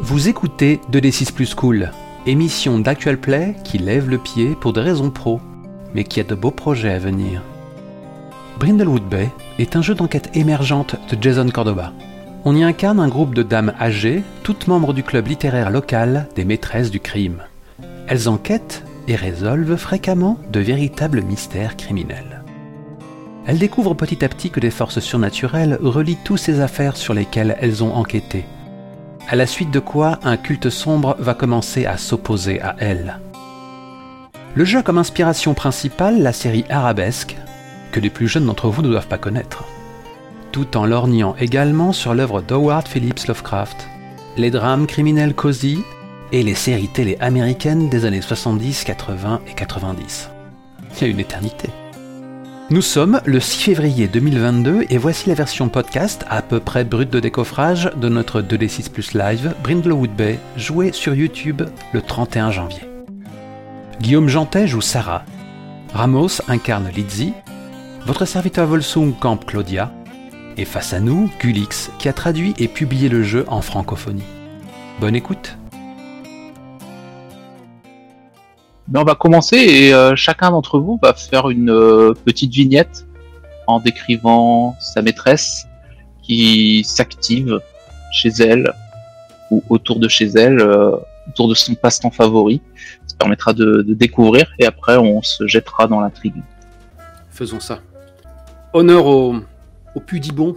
Vous écoutez 2D6 Plus Cool, émission d'Actual Play qui lève le pied pour des raisons pro, mais qui a de beaux projets à venir. Brindlewood Bay est un jeu d'enquête émergente de Jason Cordoba. On y incarne un groupe de dames âgées, toutes membres du club littéraire local des maîtresses du crime. Elles enquêtent et résolvent fréquemment de véritables mystères criminels. Elles découvrent petit à petit que des forces surnaturelles relient toutes ces affaires sur lesquelles elles ont enquêté, à la suite de quoi un culte sombre va commencer à s'opposer à elles. Le jeu a comme inspiration principale la série Arabesque, que les plus jeunes d'entre vous ne doivent pas connaître, tout en lorgnant également sur l'œuvre d'Howard Phillips Lovecraft, les drames criminels cosy et les séries télé américaines des années 70, 80 et 90. Il y a une éternité. Nous sommes le 6 février 2022 et voici la version podcast à peu près brute de décoffrage de notre 2D6 Plus Live Brindlewood Bay joué sur YouTube le 31 janvier. Guillaume Jantet joue Sarah. Ramos incarne Lizzie. Votre serviteur Volsung campe Claudia. Et face à nous, Gulix qui a traduit et publié le jeu en francophonie. Bonne écoute Mais on va commencer et euh, chacun d'entre vous va faire une euh, petite vignette en décrivant sa maîtresse qui s'active chez elle ou autour de chez elle, euh, autour de son passe-temps favori. Ça permettra de, de découvrir et après on se jettera dans l'intrigue. Faisons ça. Honneur au, au pudibon.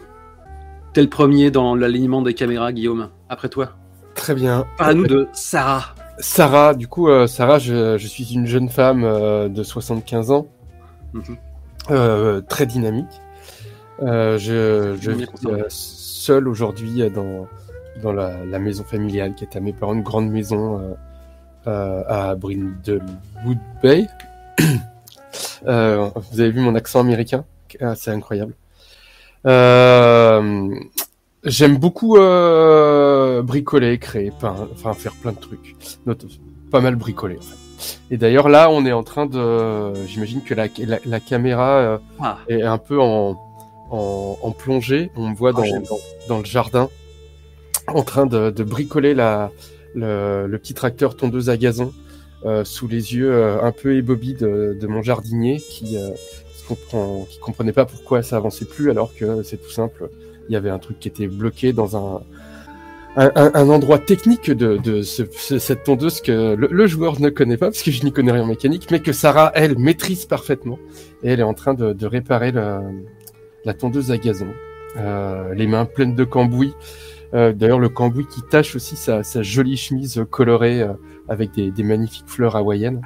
T'es le premier dans l'alignement des caméras, Guillaume. Après toi. Très bien. Parle-nous de Sarah. Sarah, du coup, euh, Sarah, je, je suis une jeune femme euh, de 75 ans, Mhm. euh, très dynamique. Euh, je vis euh, seule aujourd'hui dans, dans la, la maison familiale qui est à mes parents, une grande maison euh, euh, à Brindlewood Bay. Euh, vous avez vu mon accent américain? Ah, C'est incroyable. J'aime beaucoup euh, bricoler, créer, peindre, enfin faire plein de trucs. Pas mal bricoler. En fait. Et d'ailleurs là, on est en train de, j'imagine que la, la, la caméra euh, Ah, est un peu en, en, en plongée. On me voit dans, Ah, dans, dans le jardin, en train de, de bricoler la, le, le petit tracteur tondeuse à gazon euh, sous les yeux euh, un peu ébobis de, de mon jardinier qui comprend, qui comprenait pas pourquoi ça avançait plus alors que c'est tout simple. Il y avait un truc qui était bloqué dans un un, un- endroit technique de, de ce- ce- cette tondeuse que le, le joueur ne connaît pas parce que je n'y connais rien en mécanique, mais que Sarah elle maîtrise parfaitement et elle est en train de, de réparer le- la tondeuse à gazon, Euh, les mains pleines de cambouis. Euh, D'ailleurs, le cambouis qui tache aussi sa, sa jolie chemise colorée euh, avec des, des magnifiques fleurs hawaïennes.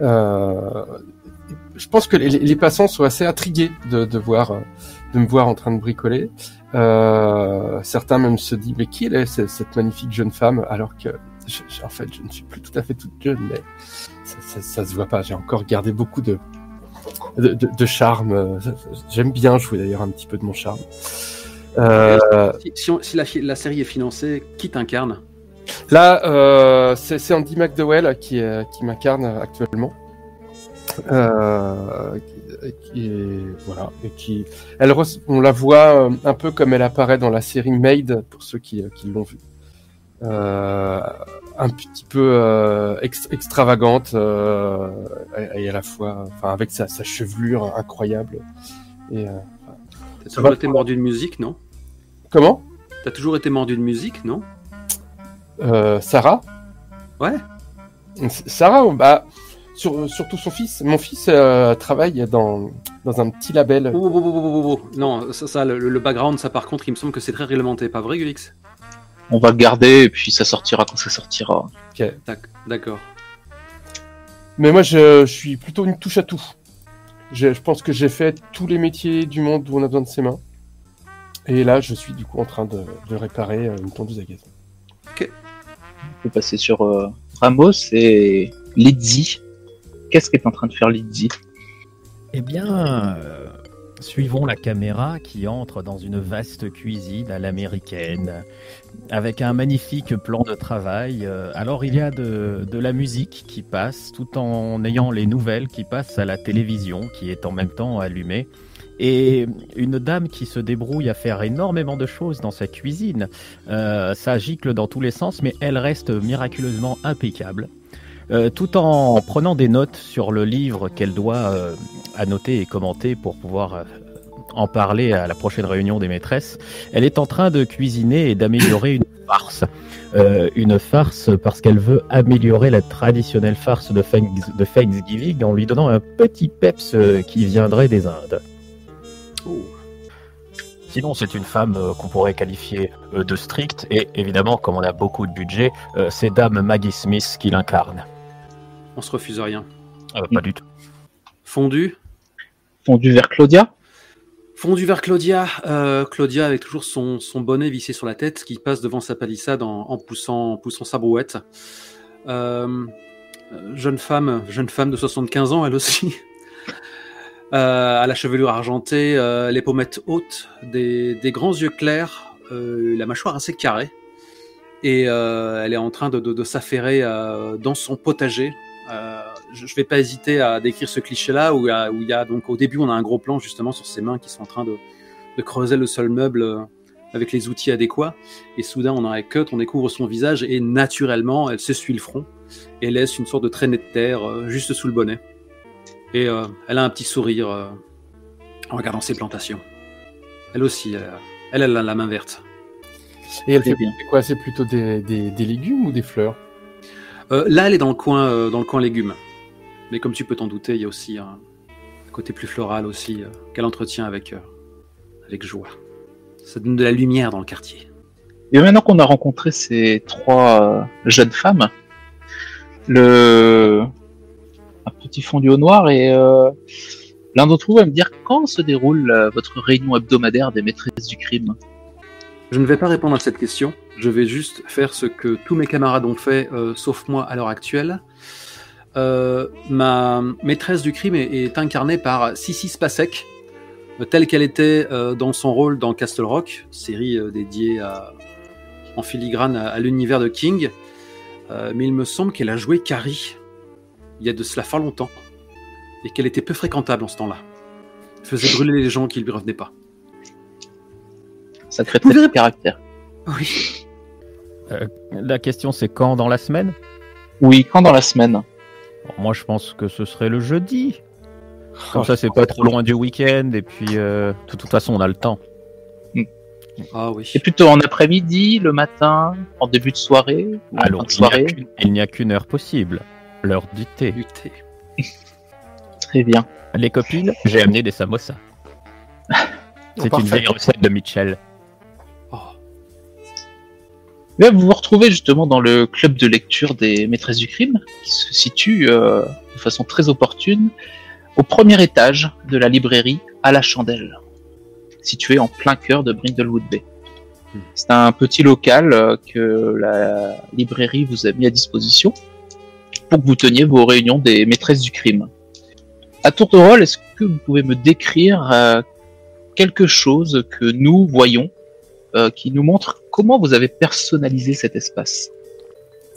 Euh, je pense que les, les passants sont assez intrigués de, de voir, euh, de me voir en train de bricoler. Euh, certains même se disent mais qui elle est cette, magnifique jeune femme? Alors que je- je- en fait je ne suis plus tout à fait toute jeune mais ça, ça, ça se voit pas. J'ai encore gardé beaucoup de de, de, de charme. J'aime bien jouer d'ailleurs un petit peu de mon charme. Euh, si, si on- si la, série est financée, qui t'incarne? Là, euh, c'est Andy McDowell qui, qui m'incarne actuellement. Euh, qui, est- voilà, et qui, elle, on la voit euh, un peu comme elle apparaît dans la série Made pour ceux qui, euh, qui l'ont vue. Euh, un petit peu euh, ex- extravagante euh, et, à la fois, enfin, avec sa, sa chevelure incroyable. Et T'as toujours été mort d'une musique, non? Comment? T'as toujours été mort d'une musique, non? Sarah? Ouais. Sarah, bah, sur- surtout son fils. Mon fils euh, travaille dans, dans un petit label. Oh, oh, oh, oh, oh, oh, oh. Non, ça, ça, le, le background, ça par contre, il me semble que c'est très réglementé, pas vrai, Gulix? On va le garder et puis ça sortira quand ça sortira. D'ac- D'accord. Mais moi, je, je suis plutôt une touche à tout. Je, je pense que j'ai fait tous les métiers du monde où on a besoin de ses mains. Et là, je suis du coup en train de, de réparer euh, une tondeuse à gaz. On peut passer sur euh, Ramos et Lizzie. Qu'est-ce qu'est en train de faire Lizzie Eh bien, euh, suivons la caméra qui entre dans une vaste cuisine à l'américaine, avec un magnifique plan de travail. Euh, Alors, il y a de, la musique qui passe, tout en ayant les nouvelles qui passent à la télévision, qui est en même temps allumée. et une dame qui se débrouille à faire énormément de choses dans sa cuisine. Euh, ça gicle dans tous les sens, mais elle reste miraculeusement impeccable. Euh, tout en prenant des notes sur le livre qu'elle doit euh, annoter et commenter pour pouvoir euh, en parler à la prochaine réunion des maîtresses, elle est en train de cuisiner et d'améliorer une farce. Une farce parce qu'elle veut améliorer la traditionnelle farce de, Thanks- de Thanksgiving en lui donnant un petit peps qui viendrait des Indes. Sinon, c'est une femme qu'on pourrait qualifier de stricte, et évidemment, comme on a beaucoup de budget, c'est Dame Maggie Smith qui l'incarne. On se refuse rien. Euh, pas du tout. Fondu Fondu vers Claudia. Fondu vers Claudia. Euh, Claudia avec toujours son, son bonnet vissé sur la tête qui passe devant sa palissade en, en poussant, en poussant sa brouette. Euh, euh, jeune femme, jeune femme de 75 ans, elle aussi. Euh, à la chevelure argentée, euh, les pommettes hautes, des, des grands yeux clairs, euh, la mâchoire assez carrée. Et euh, elle est en train de, de, de s'affairer euh, dans son potager. Euh, je ne vais pas hésiter à décrire ce cliché-là où, il y a- où il y a donc au début on a un gros plan justement sur ses mains qui sont en train de, de creuser le sol meuble euh, avec les outils adéquats. Et soudain on a un cut, on découvre son visage et naturellement elle s'essuie le front et laisse une sorte de traînée de terre euh, juste sous le bonnet. Et euh, elle a un petit sourire euh, en regardant ses plantations. Elle aussi, elle, a- elle, a la main verte. Et elle fait bien. quoi? C'est plutôt des, des, des légumes ou des fleurs? Euh, là, elle est dans le coin, euh, dans le coin légumes. Mais comme tu peux t'en douter, il y a aussi un côté plus floral aussi euh, qu'elle entretient avec, euh, avec joie. Ça donne de la lumière dans le quartier. Et maintenant qu'on a rencontré ces trois euh, jeunes femmes, le un petit fondu au noir et euh, l'un d'entre vous va me dire quand se déroule votre réunion hebdomadaire des maîtresses du crime? Je ne vais pas répondre à cette question. Je vais juste faire ce que tous mes camarades ont fait, euh, sauf moi à l'heure actuelle. Euh, ma maîtresse du crime est, est incarnée par Sissi Spacek, euh, telle qu'elle était euh, dans son rôle dans Castle Rock, série euh, dédiée à- en filigrane à, à l'univers de King. Euh, mais il me semble qu'elle a joué Carrie il y a de cela fort longtemps et qu'elle était peu fréquentable en ce temps-là. Elle faisait brûler les gens qui ne lui revenaient pas. Sacré trait de verrez- caractère. Oui. La question, c'est quand dans la semaine? Oui, quand dans la semaine Bon, Moi, je pense que ce serait le jeudi. Comme ça, c'est pas trop loin du week-end, et puis, euh, de toute façon, on a le temps. Ah oui. C'est plutôt en après-midi, le matin, en début de soirée, ou Alors, de il n'y a soirée. qu'une- il n'y a qu'une heure possible. L'heure du thé. Du thé. Très bien. Les copines, j'ai amené des samosas. C'est une vieille recette de Mitchell. Là, vous vous retrouvez justement dans le club de lecture des maîtresses du crime, qui se situe euh, de façon très opportune au premier étage de la librairie à la chandelle, située en plein cœur de Brindlewood Bay. Hmm. C'est un petit local euh, que la librairie vous a mis à disposition pour que vous teniez vos réunions des maîtresses du crime. À tour de rôle, est-ce que vous pouvez me décrire euh, quelque chose que nous voyons euh, qui nous montre comment vous avez personnalisé cet espace?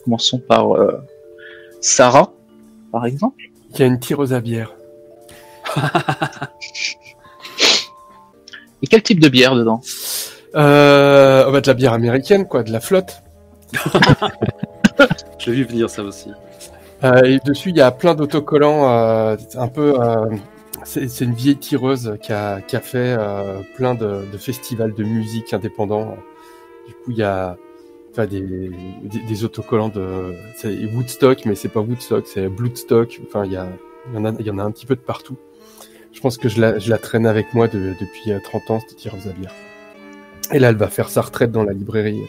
Commençons par euh, Sarah, par exemple. Il y a une tireuse à bière. Et quel type de bière dedans? Euh, oh bah, de la bière américaine, quoi, de la flotte. J'ai vu venir ça aussi. Euh, et dessus, il y a plein d'autocollants, euh, un peu. euh, c'est c'est une vieille tireuse qui a, qui a fait euh, plein de, de festivals de musique indépendants. Du coup, il y a enfin, des, des, des autocollants de c'est Woodstock, mais c'est pas Woodstock, c'est Bloodstock. Enfin, il y, a, il, y en a, il y en a un petit peu de partout. Je pense que je la, je la traîne avec moi de- depuis euh, 30 ans, cette tireuse à bière. Et là, elle va faire sa retraite dans la librairie.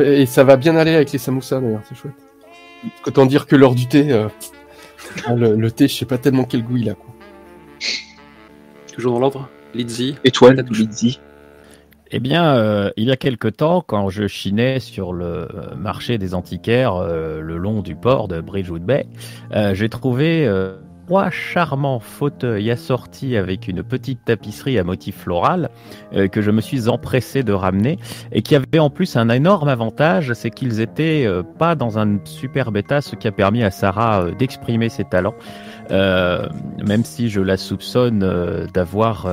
Et ça va bien aller avec les samoussas, d'ailleurs, c'est chouette. Autant dire que lors du thé, euh, le, le thé, je sais pas tellement quel goût il a. Quoi. Toujours dans l'ordre Lizzie. Étoile, Peut-être. Eh bien, euh, il y a quelque temps, quand je chinais sur le euh, marché des antiquaires euh, le long du port de Bridgewood Bay, euh, j'ai trouvé trois charmants fauteuils assortis avec une petite tapisserie à motif floral que je me suis empressé de ramener et qui avait en plus un énorme avantage, c'est qu'ils étaient pas dans un superbe état, ce qui a permis à Sarah d'exprimer ses talents, même si je la soupçonne d'avoir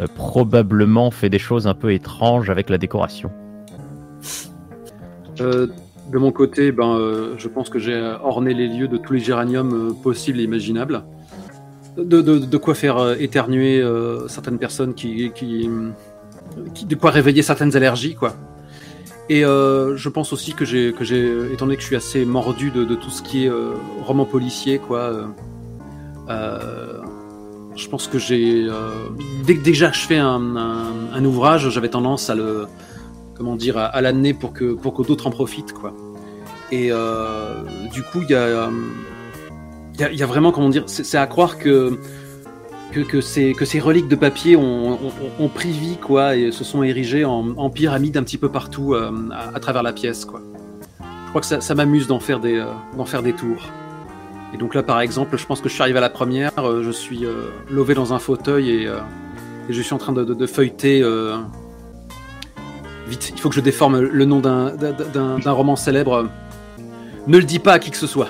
euh, probablement fait des choses un peu étranges avec la décoration. Euh, de mon côté, ben, euh, je pense que j'ai orné les lieux de tous les géraniums possibles et imaginables. De, de- quoi faire éternuer certaines personnes qui, qui, De quoi réveiller certaines allergies, quoi. Et je pense aussi que j'ai, que j'ai, étant donné que je suis assez mordu de, de tout ce qui est roman policier, quoi. Je pense que j'ai. euh, dès, que- que j'ai achevé un, ouvrage, j'avais tendance à le comment dire, à, à l'amener pour que, pour que d'autres en profitent, quoi. Et euh, du coup, il y a, euh, il y, a, il y a vraiment, comment dire, c'est à croire que, que, que, ces, que ces reliques de papier ont, pris vie, quoi, et se sont érigées en, en un petit peu partout euh, à, travers la pièce, quoi. Je crois que ça, m'amuse d'en faire, euh, faire des tours. Et donc là, par exemple, je pense que je suis arrivé à la première, euh, je suis euh, lové dans un fauteuil et, euh, et je suis en train de, de, de feuilleter. euh, Vite, il faut que je déforme le nom d'un- roman célèbre. Ne le dis pas à qui que ce soit.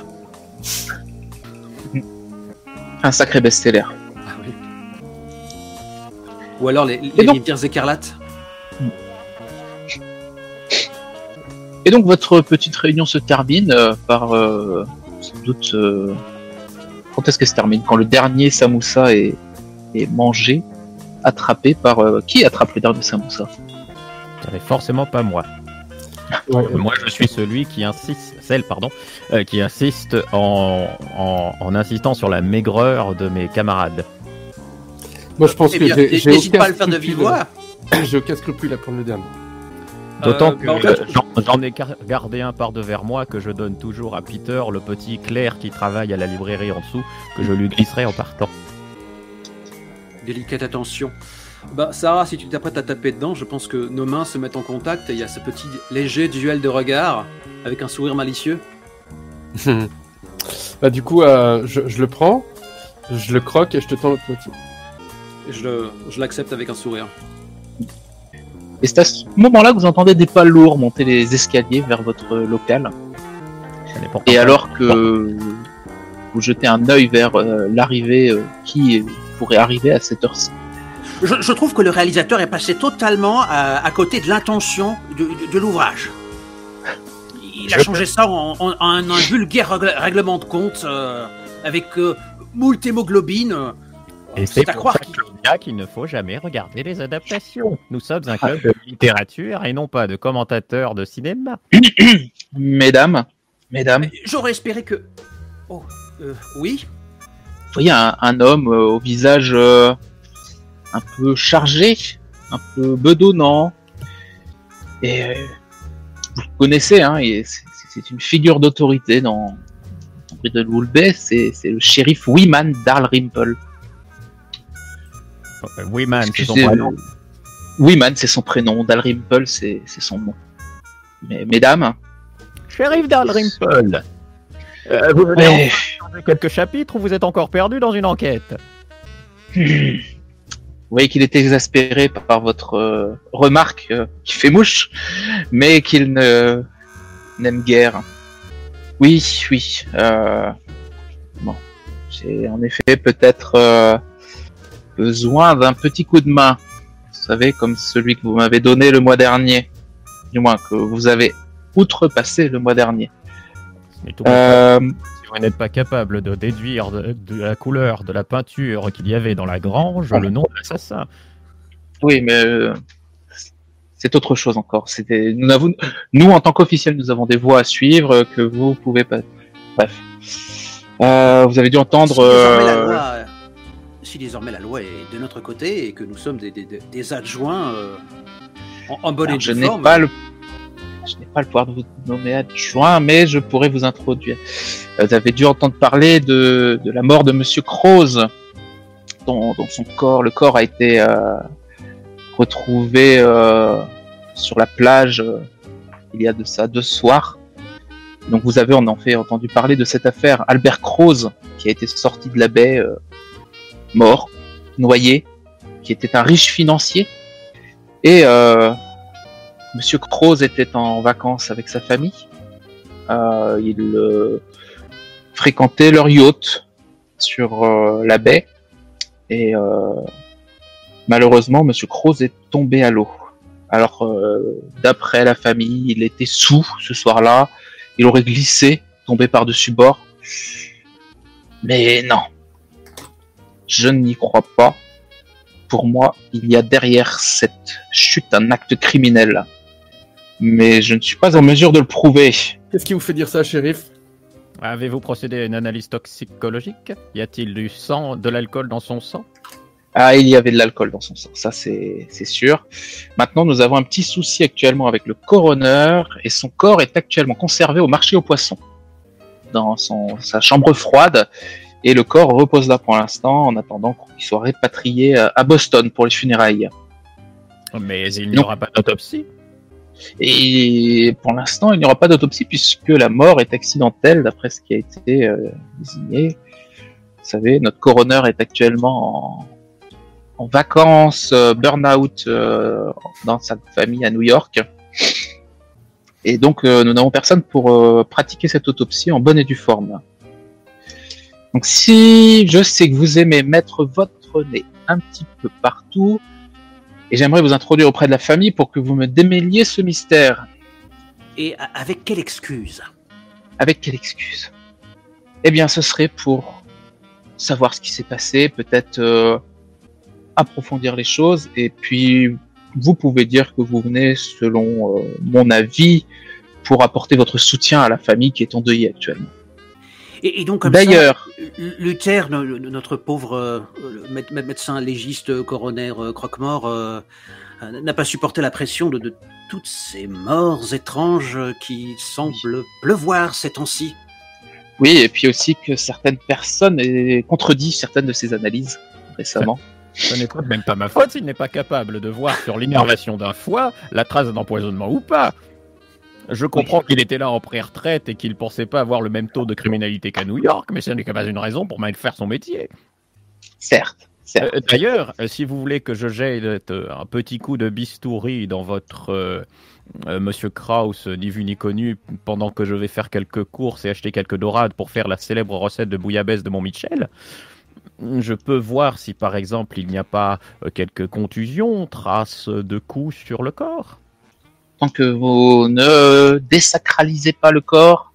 Un sacré best-seller. Ah oui. Ou alors les, les rivières écarlates. Et donc votre petite réunion se termine par sans doute euh, quand est-ce qu'elle se termine? Quand le dernier samoussa est, est mangé, attrapé par euh, qui attrape le dernier samoussa Ce n'est forcément pas moi. Ouais. Euh, Moi, je suis celui qui insiste, celle, pardon, euh, qui insiste en, en, en insistant sur la maigreur de mes camarades. Moi, je pense Eh que bien, j'ai j'ai n'hésite aucun pas à le faire de vive. J'ai aucun scrupule à prendre le dernier. D'autant Euh, que bah, fait, j'en- ai gar- gardé un par devers moi que je donne toujours à Peter, le petit Claire qui travaille à la librairie en dessous, que je lui glisserai en partant. Délicate attention. Bah, Sarah, si tu t'apprêtes à taper dedans, je pense que nos mains se mettent en contact et il y a ce petit léger duel de regard avec un sourire malicieux. bah, du coup, euh, je, je le prends, je le croque et je te tends l'autre moitié. Et je le- je l'accepte avec un sourire. Et c'est à ce moment-là que vous entendez des pas lourds monter les escaliers vers votre local. Et alors que vous jetez un œil vers euh, l'arrivée euh, qui pourrait arriver à cette heure-ci? Je, je trouve que le réalisateur est passé totalement à, à côté de l'intention de, de- de l'ouvrage. Il a Je- changé ça en, en- en un, vulgaire règle- règlement de compte euh, avec euh, moult hémoglobine. Euh. Et c'est pour croire ça qu'il- ne faut jamais regarder les adaptations. Nous sommes un club de littérature et non pas de commentateurs de cinéma. Mesdames, mesdames, J'aurais espéré que. Oh, euh, oui. vous voyez un, un homme euh, au visage euh, un peu chargé, un peu bedonnant. Et euh, vous le connaissez, hein, et c'est- c'est une figure d'autorité dans, dans Bridlewood Bay, c'est c'est le shérif Wiman Dalrymple. Euh, Oui, man, c'est son prénom. Wiman, c'est son prénom, Dalrymple, c'est son nom. Mais, mesdames, Shérif Dalrymple. Euh, vous venez ouais, en quelques chapitres ou vous êtes encore perdu dans une enquête? Vous voyez qu'il est exaspéré par votre euh, remarque euh, qui fait mouche, mais qu'il ne n'aime guère. Oui, oui. Euh, bon, j'ai en effet peut-être euh, besoin d'un petit coup de main. Vous savez, comme celui que vous m'avez donné le mois dernier, du moins que vous avez outrepassé le mois dernier. Mais tout Euh, Si vous n'êtes pas capable de déduire de, de la couleur de la peinture qu'il y avait dans la grange le nom de l'assassin. Oui, mais euh, c'est autre chose encore. C'était nous avons nous en tant qu'officiels, nous avons des voies à suivre que vous pouvez pas. Bref, Euh, vous avez dû entendre. Si désormais, la loi, est de notre côté et que nous sommes des, des- des- des adjoints euh, en, en bonne alors, et je due n'ai forme. pas le je n'ai pas le pouvoir de vous nommer adjoint, mais je pourrais vous introduire. Euh, Vous avez dû entendre parler de, de la mort de Monsieur Croze, dont, dont son corps, le corps a été euh, retrouvé euh, sur la plage il y a de ça deux soirs. Donc vous avez en fait entendu parler de cette affaire Albert Croze qui a été sorti de la baie euh, mort, noyé, qui était un riche financier. Et euh, Monsieur Croze était en vacances avec sa famille. Euh, il euh, fréquentait leur yacht sur euh, la baie. Et euh, malheureusement, Monsieur Croze est tombé à l'eau. Alors, d'après la famille, il était sous ce soir-là. Il aurait glissé, tombé par-dessus bord. Mais non. Je n'y crois pas. Pour moi, il y a derrière cette chute un acte criminel. Mais je ne suis pas en mesure de le prouver. Qu'est-ce qui vous fait dire ça, shérif? Avez-vous procédé à une analyse toxicologique? Y a-t-il du sang, de l'alcool dans son sang? Ah, il y avait de l'alcool dans son sang, ça c'est c'est sûr. Maintenant, nous avons un petit souci actuellement avec le coroner et son corps est actuellement conservé au marché aux poissons, dans son, sa chambre froide. Et le corps repose là pour l'instant en attendant qu'il soit répatrié euh, à Boston pour les funérailles. Mais il n'y aura pas d'autopsie. Et pour l'instant, il n'y aura pas d'autopsie puisque la mort est accidentelle d'après ce qui a été euh, désigné. Vous savez, notre coroner est actuellement en, en vacances, euh, burn-out euh, dans sa famille à New York. Et donc, nous n'avons personne pour pratiquer cette autopsie en bonne et due forme. Donc, si je sais que vous aimez mettre votre nez un petit peu partout, et j'aimerais vous introduire auprès de la famille pour que vous me démêliez ce mystère. Et avec quelle excuse? Avec quelle excuse? Eh bien, ce serait pour savoir ce qui s'est passé, peut-être euh, approfondir les choses, et puis vous pouvez dire que vous venez, selon euh, mon avis, pour apporter votre soutien à la famille qui est endeuillée actuellement. Et, et donc comme ça, D'ailleurs, Luther, no- no- notre pauvre euh, médecin légiste, euh, coroner, euh, croque-mort, n'a pas supporté la pression de, de toutes ces morts étranges qui semblent pleuvoir ces temps-ci. oui, et puis aussi que certaines personnes aient contredit certaines de ces analyses récemment. Ce n'est même pas ma faute s'il n'est pas capable de voir sur l'innervation d'un foie la trace d'un empoisonnement ou pas. Je comprends qu'il était là en pré-retraite et qu'il pensait pas avoir le même taux de criminalité qu'à New York, mais ce n'est pas une raison pour mal faire son métier. Certes, certes. Euh, D'ailleurs, euh, si vous voulez que je jette euh, un petit coup de bistouri dans votre euh, euh, Monsieur Kraus, euh, ni vu ni connu, pendant que je vais faire quelques courses et acheter quelques dorades pour faire la célèbre recette de bouillabaisse de Montmichel, je peux voir si par exemple il n'y a pas quelques contusions, traces de coups sur le corps. Tant que vous ne désacralisez pas le corps,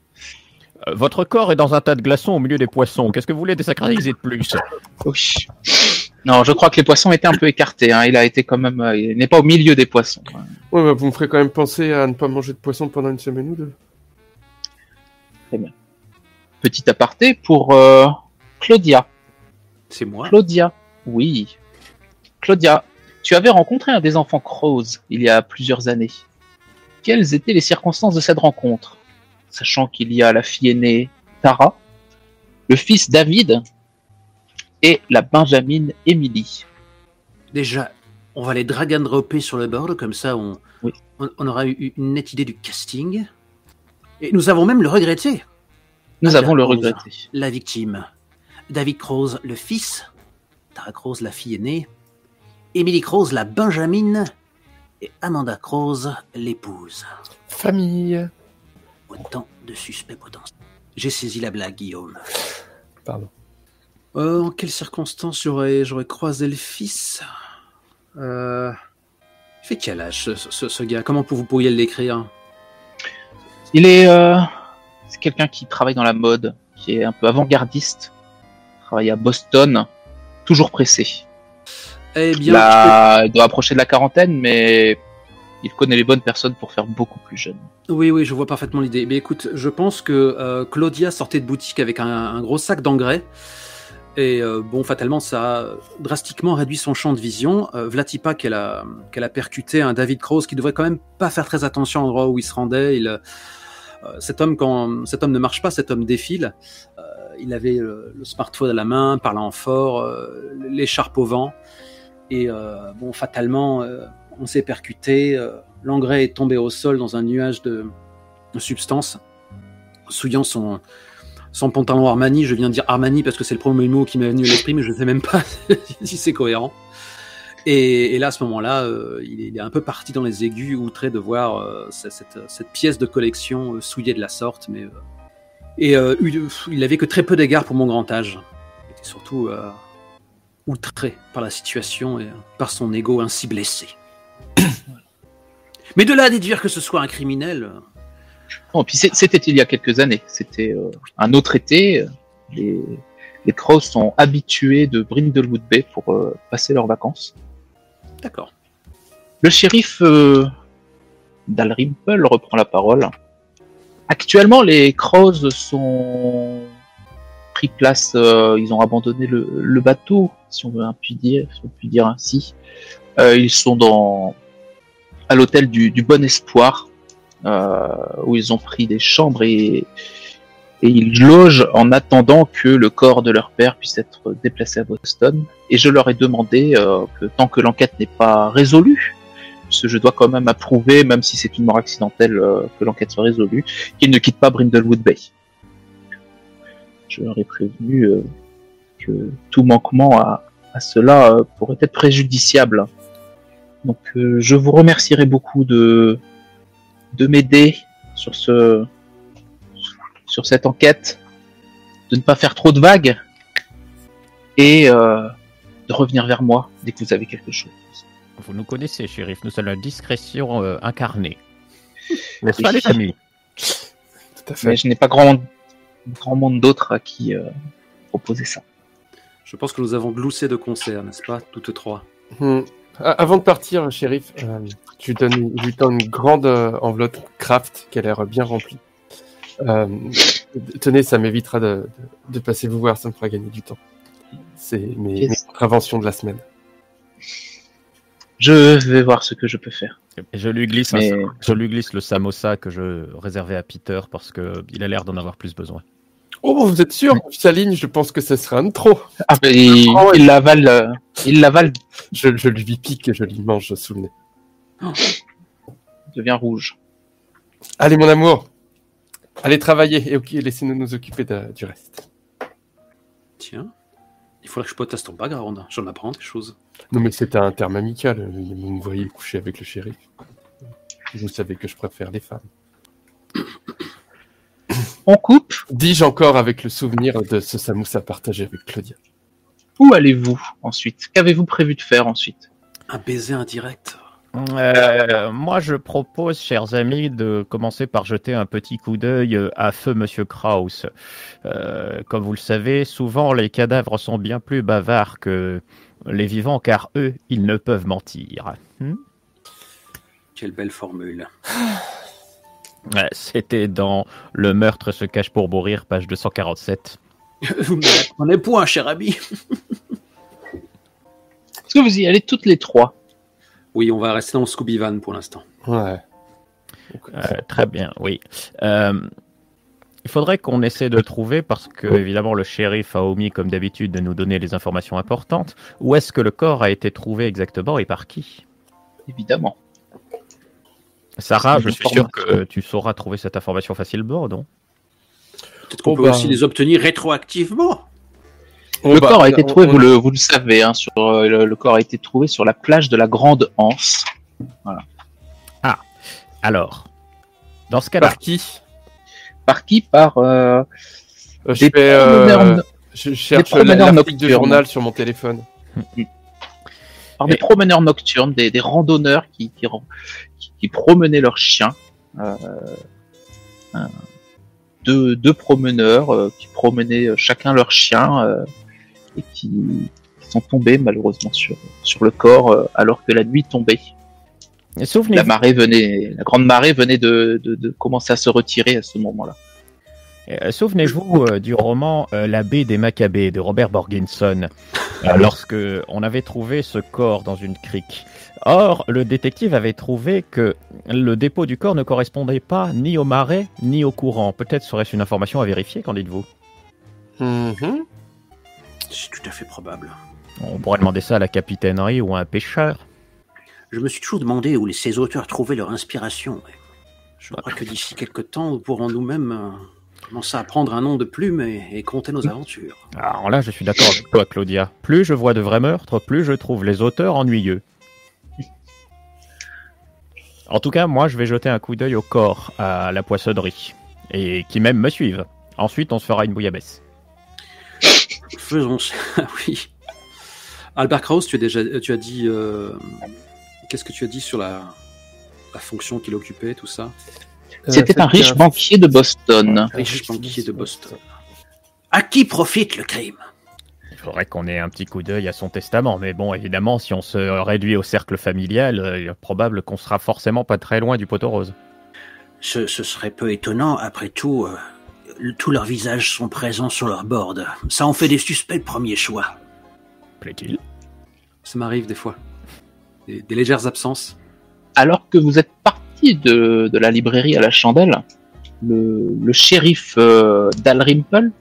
Euh, votre corps est dans un tas de glaçons au milieu des poissons. Qu'est-ce que vous voulez désacraliser de plus? Oui. Non, je crois que les poissons étaient un peu écartés. Hein. Il a été quand même, euh, il n'est pas au milieu des poissons. Ouais, bah, vous me ferez quand même penser à ne pas manger de poisson pendant une semaine ou deux. Petit aparté pour euh, Claudia. C'est moi? Claudia, oui. Claudia, tu avais rencontré un des enfants Crows il y a plusieurs années. Quelles étaient les circonstances de cette rencontre Sachant qu'il y a la fille aînée Tara, le fils David et la Benjamine Emily. Déjà, on va les drag and dropper sur le board, comme ça on, Oui. on, on aura eu une nette idée du casting. Et nous avons même le regretté, Nous avons le Rose. regretté. la victime. David Croze, le fils, Tara Croze, la fille aînée, Emily Croze, la Benjamine, et Amanda Croze, l'épouse. Famille. Autant de suspects potentiels. J'ai saisi la blague, Guillaume. Pardon. Euh, en quelles circonstances j'aurais, j'aurais croisé le fils? Euh... Il fait quel âge ce, ce- ce gars? Comment vous pourriez l'écrire Il est, euh, c'est quelqu'un qui travaille dans la mode, qui est un peu avant-gardiste, travaille à Boston, toujours pressé. Eh bien, il doit approcher de la quarantaine, mais il connaît les bonnes personnes pour faire beaucoup plus jeune. Oui, oui, je vois parfaitement l'idée. Mais écoute, je pense que euh, Claudia sortait de boutique avec un, un gros sac d'engrais. Et euh, bon, fatalement, ça a drastiquement réduit son champ de vision. Euh, Vlatipa qu'elle a, qu'elle a percuté un David Cross qui devrait quand même pas faire très attention à l'endroit où il se rendait. Il, euh, cet homme, quand cet homme ne marche pas, cet homme défile. Il avait le, smartphone à la main, parlant fort, l'écharpe au vent. Et euh, bon, fatalement, euh, on s'est percuté. euh, L'engrais est tombé au sol dans un nuage de, de substances. souillant son, son pantalon Armani. Je viens de dire Armani parce que c'est le premier mot qui m'est venu à l'esprit, mais je ne sais même pas si c'est cohérent. Et, là, à ce moment-là, il, est, un peu parti dans les aigus, outré de voir cette, pièce de collection souillée de la sorte. Mais, et il n'avait que très peu d'égards pour mon grand âge. Il était surtout outré par la situation et par son ego ainsi blessé. mais de là à déduire que ce soit un criminel. Non, puis c'était il y a quelques années. C'était un autre été. Les, les Crows sont habitués de Brindlewood Bay pour passer leurs vacances. D'accord. Le shérif euh, Dalrymple reprend la parole. Actuellement, les Crows sont pris place, euh, ils ont abandonné le, bateau, si on veut dire, si on peut dire ainsi. Euh, ils sont à l'hôtel du, Bon Espoir, où ils ont pris des chambres et ils logent en attendant que le corps de leur père puisse être déplacé à Boston. Et je leur ai demandé euh, que tant que l'enquête n'est pas résolue, parce que je dois quand même approuver, même si c'est une mort accidentelle, euh, que l'enquête soit résolue, qu'ils ne quittent pas Brindlewood Bay. Je leur ai prévenu euh, que tout manquement à, à cela pourrait être préjudiciable. Donc je vous remercierai beaucoup de, de m'aider sur ce, sur cette enquête, de ne pas faire trop de vagues et euh, de revenir vers moi dès que vous avez quelque chose. Vous nous connaissez, shérif, nous sommes la discrétion euh, incarnée. N'est-ce pas, les amis Tout à fait. Mais je n'ai pas grand, grand monde d'autres à qui euh, proposer ça. Je pense que nous avons gloussé de concert, n'est-ce pas, toutes trois hmm. Avant de partir, shérif, je lui donne, lui donne une grande enveloppe craft qui a l'air bien remplie. Euh, tenez, ça m'évitera de, passer vous voir, ça me fera gagner du temps. C'est mes, interventions de la semaine. Je vais voir ce que je peux faire. Je lui glisse, je lui glisse le samosa que je réservais à Peter parce que il a l'air d'en avoir plus besoin. Oh, vous êtes sûr Sa ligne, je pense que ce serait un de trop. Ah, il, oh, il l'avale. Euh, il l'avale. Je, je, lui pique et je lui mange sous le nez. Il devient rouge. Allez, mon amour, Allez travailler et laissez-nous nous occuper du reste. Tiens, il faudrait que je potasse ton background. J'en apprends des choses. Non, mais c'était un terme amical. Vous me voyez coucher avec le shérif. Vous savez que je préfère les femmes. On coupe Dis-je encore avec le souvenir de ce samoussa partagé avec Claudia. Où allez-vous ensuite? Qu'avez-vous prévu de faire ensuite? Un baiser indirect. Euh, moi, je propose, chers amis, de commencer par jeter un petit coup d'œil à feu Monsieur Kraus. Euh, comme vous le savez, souvent les cadavres sont bien plus bavards que les vivants, car eux, ils ne peuvent mentir. Hmm? Quelle belle formule. C'était dans Le meurtre se cache pour mourir, page 247. Vous me point, cher ami. Est-ce que vous y allez toutes les trois? Oui, on va rester dans Scooby Van pour l'instant. Ouais. Euh, très bien, oui. Euh, il faudrait qu'on essaie de trouver, parce que évidemment le shérif a omis comme d'habitude de nous donner les informations importantes, où est-ce que le corps a été trouvé exactement et par qui? Évidemment. Sarah, je suis sûr que tu sauras trouver cette information facilement, non? Peut-être qu'on oh, peut bah. aussi les obtenir rétroactivement le bah, corps a été trouvé, vous, le, vous le savez, hein, sur, euh, le, corps a été trouvé sur la plage de la Grande Anse. Voilà. Ah, alors, dans ce cas-là. Par qui Par qui? Par. Euh, euh je, euh, je cherche l'article du journal sur mon téléphone. Par des promeneurs nocturnes, des, des randonneurs qui, qui, qui, promenaient leurs chiens. deux, deux, promeneurs qui promenaient chacun leur chien et qui, sont tombés malheureusement sur, sur le corps euh, alors que la nuit tombait. La marée venait, la grande marée venait de, de, commencer à se retirer à ce moment-là. Euh, souvenez-vous euh, du roman La baie des Maccabées de Robert Borginson, lorsque on avait trouvé ce corps dans une crique. Or, le détective avait trouvé que le dépôt du corps ne correspondait pas ni au marais ni au courant. Peut-être serait-ce une information à vérifier, qu'en dites-vous? Mm-hmm. C'est tout à fait probable. On pourrait demander ça à la capitainerie ou à un pêcheur. Je me suis toujours demandé où ces auteurs trouvaient leur inspiration. Je crois que d'ici quelque temps, nous pourrons nous-mêmes euh, Commence à prendre un nom de plume et, et compter nos aventures. Alors là, je suis d'accord avec toi, Claudia. Plus je vois de vrais meurtres, plus je trouve les auteurs ennuyeux. En tout cas, moi, je vais jeter un coup d'œil au corps à la poissonnerie. Et qui même me suivent. Ensuite, on se fera une bouillabaisse. Faisons ça, oui. Albert Krauss, tu as déjà tu as dit. euh, Qu'est-ce que tu as dit sur la, la fonction qu'il occupait, tout ça? C'était un riche banquier de Boston. Riche banquier de Boston. À qui profite le crime? Il faudrait qu'on ait un petit coup d'œil à son testament. Mais bon, évidemment, si on se réduit au cercle familial, euh, il est probable qu'on sera forcément pas très loin du poteau rose. Ce, ce serait peu étonnant, après tout. euh, tous leurs visages sont présents sur leur board. Ça en fait des suspects de premier choix. Plaît-il? Ça m'arrive des fois. Des, des légères absences. Alors que vous êtes parti de, de la librairie à la chandelle, le, le shérif euh, Dalrymple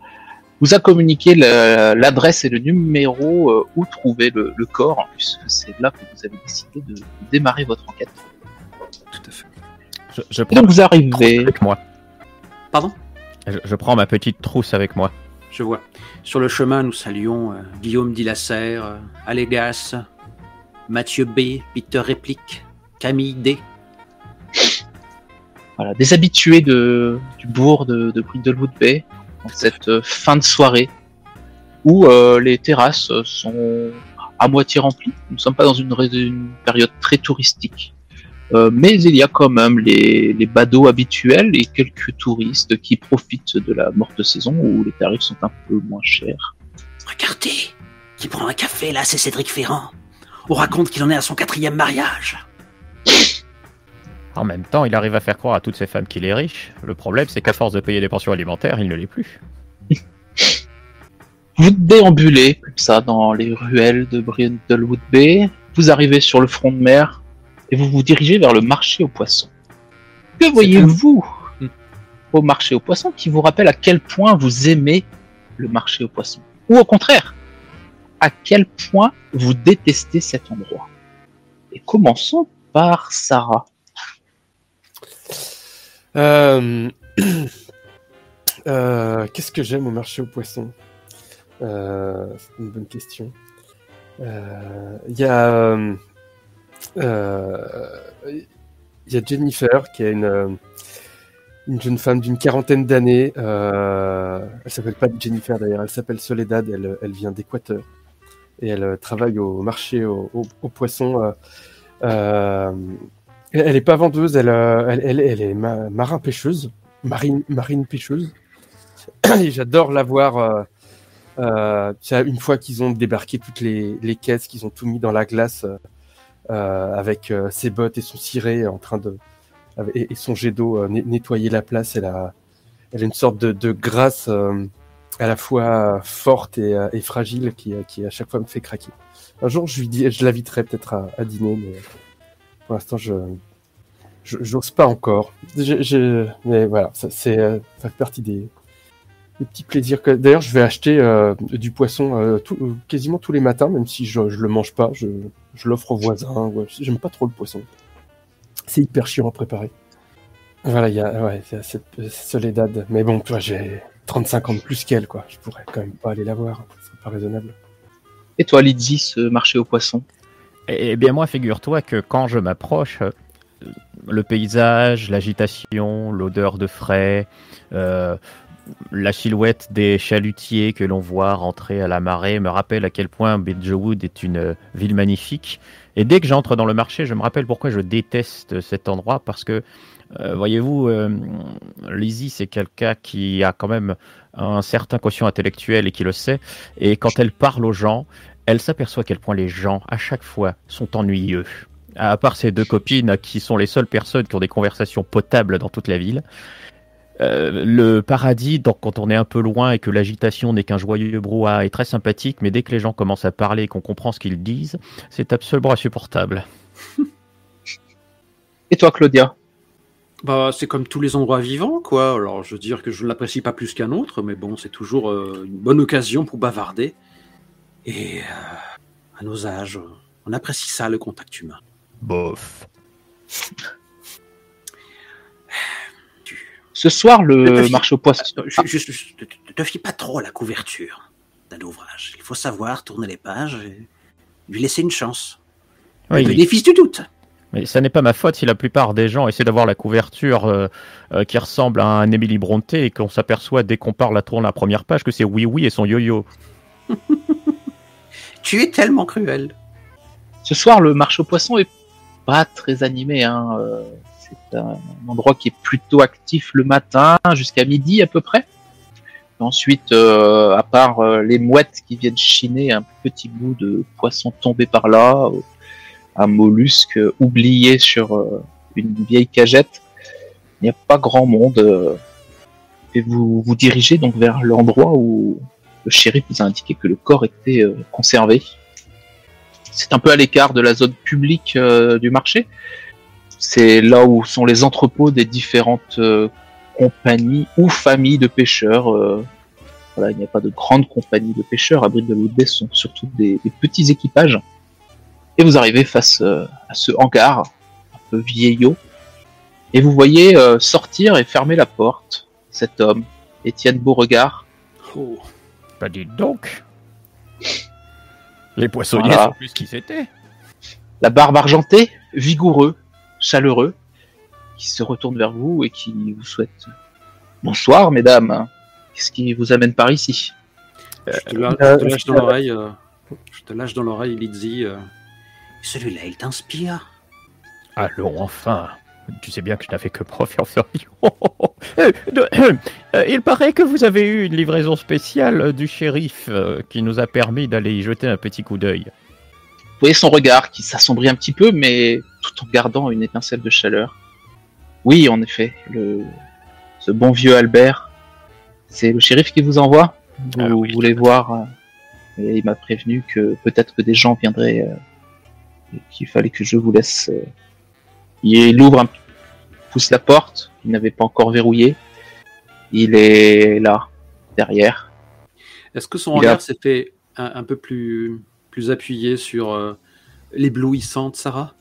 vous a communiqué la- l'adresse et le numéro euh, où trouver le, le corps, puisque c'est là que vous avez décidé de démarrer votre enquête. Tout à fait. je, prends donc vous arrivez. avec moi. Pardon? Je, je prends ma petite trousse avec moi. Je vois. Sur le chemin, nous saluons euh, Guillaume Dillasser, euh, Alégas, Mathieu B, Peter Réplique, Camille D. Voilà, des habitués du bourg de, de Brindlewood Bay en cette euh, fin de soirée où euh, les terrasses sont à moitié remplies. Nous ne sommes pas dans une période très touristique. Euh, mais il y a quand même les, les badauds habituels et quelques touristes qui profitent de la morte saison où les tarifs sont un peu moins chers. Regardez, qui prend un café là, c'est Cédric Ferrand. On raconte qu'il en est à son quatrième mariage. En même temps, il arrive à faire croire à toutes ces femmes qu'il est riche. Le problème, c'est qu'à force de payer des pensions alimentaires, il ne l'est plus. Vous déambulez comme ça dans les ruelles de Brindlewood Bay. Vous arrivez sur le front de mer et vous vous dirigez vers le marché aux poissons. Que voyez-vous Hmm. au marché aux poissons qui vous rappelle à quel point vous aimez le marché aux poissons? Ou au contraire, à quel point vous détestez cet endroit? Et commençons par Sarah. Euh, euh, Qu'est-ce que j'aime au marché aux poissons Euh, C'est une bonne question. Il y a, Jennifer qui est une, une jeune femme d'une quarantaine d'années. Elle s'appelle pas Jennifer d'ailleurs, elle s'appelle Soledad. Elle, vient d'Équateur et elle travaille au marché aux, poissons. Elle elle est pas vendeuse, elle, euh, elle, elle, elle est ma- marin pêcheuse, marine, marine pêcheuse. J'adore la voir. Euh, euh, une fois qu'ils ont débarqué toutes les, les caisses, qu'ils ont tout mis dans la glace euh, euh, avec ses bottes et son ciré en train de et, son jet d'eau nettoyer la place. Elle a, elle a une sorte de, de grâce à la fois forte et, fragile qui, qui à chaque fois me fait craquer. Un jour, je lui dis, je l'inviterai peut-être à, à dîner, mais pour l'instant, je j'ose pas encore. Je, je- mais voilà, ça, c'est euh, ça fait partie des, des petits plaisirs. Que... D'ailleurs, je vais acheter euh, du poisson euh, tout- quasiment tous les matins, même si je, je le mange pas. Je, je l'offre aux voisins. Ouais, J'aime pas trop le poisson. C'est hyper chiant à préparer. Voilà, il y a ouais, cette Soledad. Mais bon, toi, j'ai 35 ans de plus qu'elle, quoi. Je pourrais quand même pas aller la voir. C'est pas raisonnable. Et toi, Lydie, ce marché aux poissons? Eh bien moi, figure-toi que quand je m'approche, euh, le paysage, l'agitation, l'odeur de frais, euh, la silhouette des chalutiers que l'on voit rentrer à la marée me rappelle à quel point Bedgewood est une euh, ville magnifique. Et dès que j'entre dans le marché, je me rappelle pourquoi je déteste cet endroit, parce que, voyez-vous, euh, Lizzie, c'est quelqu'un qui a quand même un certain quotient intellectuel et qui le sait, et quand elle parle aux gens, elle s'aperçoit à quel point les gens, à chaque fois, sont ennuyeux. À part ces deux copines qui sont les seules personnes qui ont des conversations potables dans toute la ville. Euh, le paradis, donc quand on est un peu loin et que l'agitation n'est qu'un joyeux brouhaha, est très sympathique, mais dès que les gens commencent à parler et qu'on comprend ce qu'ils disent, c'est absolument insupportable. Et toi, Claudia? Bah, c'est comme tous les endroits vivants, quoi. Alors, je veux dire que je ne l'apprécie pas plus qu'un autre, mais bon, c'est toujours euh, une bonne occasion pour bavarder. Et euh, à nos âges, on apprécie ça, le contact humain. Bof. Ce soir, le fie- marché aux poissons. Je- je- te- fie pas trop à la couverture d'un ouvrage. Il faut savoir tourner les pages et lui laisser une chance. Oui, Le bénéfice du doute. mais ça n'est pas ma faute si la plupart des gens essaient d'avoir la couverture euh, euh, qui ressemble à un Emily Brontë et qu'on s'aperçoit dès qu'on parle la tourne la première page que c'est Oui Oui et son yo-yo. Tu es tellement cruel. Ce soir, le marché aux poissons est pas très animé. Hein. euh, C'est un endroit qui est plutôt actif le matin jusqu'à midi à peu près. Ensuite, euh, à part euh, les mouettes qui viennent chiner un petit bout de poisson tombé par là, un mollusque oublié sur une vieille cagette, il n'y a pas grand monde. et vous vous dirigez donc vers l'endroit où le shérif vous a indiqué que le corps était euh, conservé. C'est un peu à l'écart de la zone publique euh, du marché. C'est là où sont les entrepôts des différentes euh, compagnies ou familles de pêcheurs. voilà, il n'y a pas de grandes compagnies de pêcheurs. À Brindlewood Bay, ce sont surtout des, des petits équipages. Et vous arrivez face à ce hangar un peu vieillot. Et vous voyez sortir et fermer la porte cet homme, Étienne Beauregard. Oh. Bah dites donc Les poissonniers Voilà. sont plus qui c'était. la barbe argentée, vigoureux, chaleureux, qui se retourne vers vous et qui vous souhaite bonsoir, mesdames. Qu'est-ce qui vous amène par ici Je te, la- Euh, je te lâche dans l'oreille. euh, je te lâche dans l'oreille, Lizzie. euh, Celui-là, il t'inspire. Allons, enfin Tu sais bien que je n'avais que professeur. Euh, euh, Il paraît que vous avez eu une livraison spéciale euh, du shérif qui nous a permis d'aller y jeter un petit coup d'œil. Vous voyez son regard qui s'assombrit un petit peu, mais tout en gardant une étincelle de chaleur. Oui, en effet, le... ce bon vieux Albert, c'est le shérif qui vous envoie. Vous Ah oui, voulez voir et il m'a prévenu que peut-être que des gens viendraient euh, et qu'il fallait que je vous laisse. euh. Il ouvre, un... pousse la porte. Il n'avait pas encore verrouillé. Il est là, derrière. Est-ce que son Il a- regard s'est fait un, un peu plus, plus appuyé sur euh, l'éblouissante Sarah?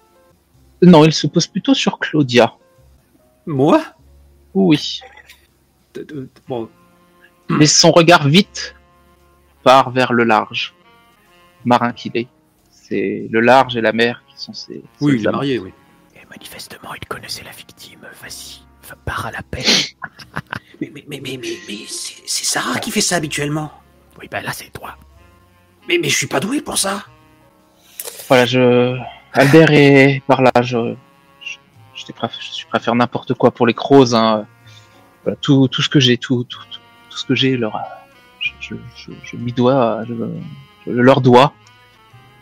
Non, il se pose plutôt sur Claudia. Moi? Oui. Bon, Mais son regard vite part vers le large. Marin qu'il est. C'est le large et la mer qui sont ses. oui, ses il est marié, oui. Manifestement, il connaissait la victime. Vas-y, va part à la paix. Mais, mais, mais, mais, mais, mais c'est Sarah qui fait ça habituellement. Oui, ben là, c'est toi. Mais, mais je suis pas doué pour ça. Voilà, je. Albert est par là. Je. Je, je, je suis prêt à faire n'importe quoi pour les crocs. Hein. Voilà, tout, tout ce que j'ai, tout, tout, tout, tout ce que j'ai, leur. Je, je, je, je m'y dois. Je, je leur dois.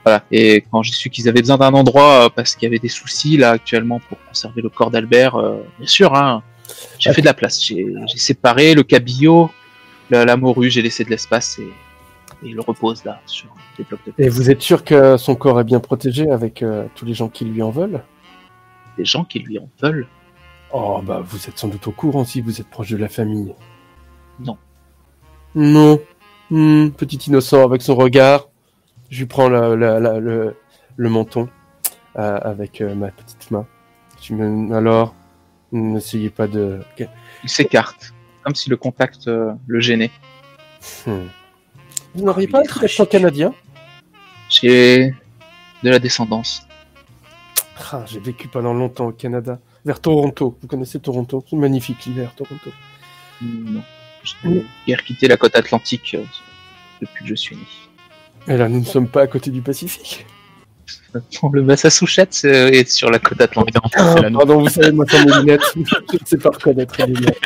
Voilà. Et quand j'ai su qu'ils avaient besoin d'un endroit euh, parce qu'il y avait des soucis là actuellement pour conserver le corps d'Albert, euh, bien sûr, hein, j'ai fait de la place. J'ai séparé le cabillaud, la, la morue, j'ai laissé de l'espace et, et il repose là sur des blocs de Et vous êtes sûr que son corps est bien protégé avec euh, tous les gens qui lui en veulent? Des gens qui lui en veulent? Oh, bah, vous êtes sans doute au courant si vous êtes proche de la famille. Non. Non. Hmm, petit innocent avec son regard. Je lui prends la- la- la- le, le menton euh, avec euh, ma petite main. Tu me... Alors, n'essayez pas de... Il s'écarte, comme si le contact euh, le gênait. Hmm. Vous n'auriez pas un accent canadien? J'ai de la descendance. Ah, J'ai vécu pendant longtemps au Canada, vers Toronto. Vous connaissez Toronto? C'est magnifique l'hiver, Toronto. Non. J'ai guère quitté la côte atlantique depuis que je suis né. Et là, nous ne sommes pas à côté du Pacifique. Le Massachussetts euh, est sur la côte atlantique. Nou- Pardon, vous savez, moi, sans mes lunettes, je ne sais pas reconnaître les lunettes.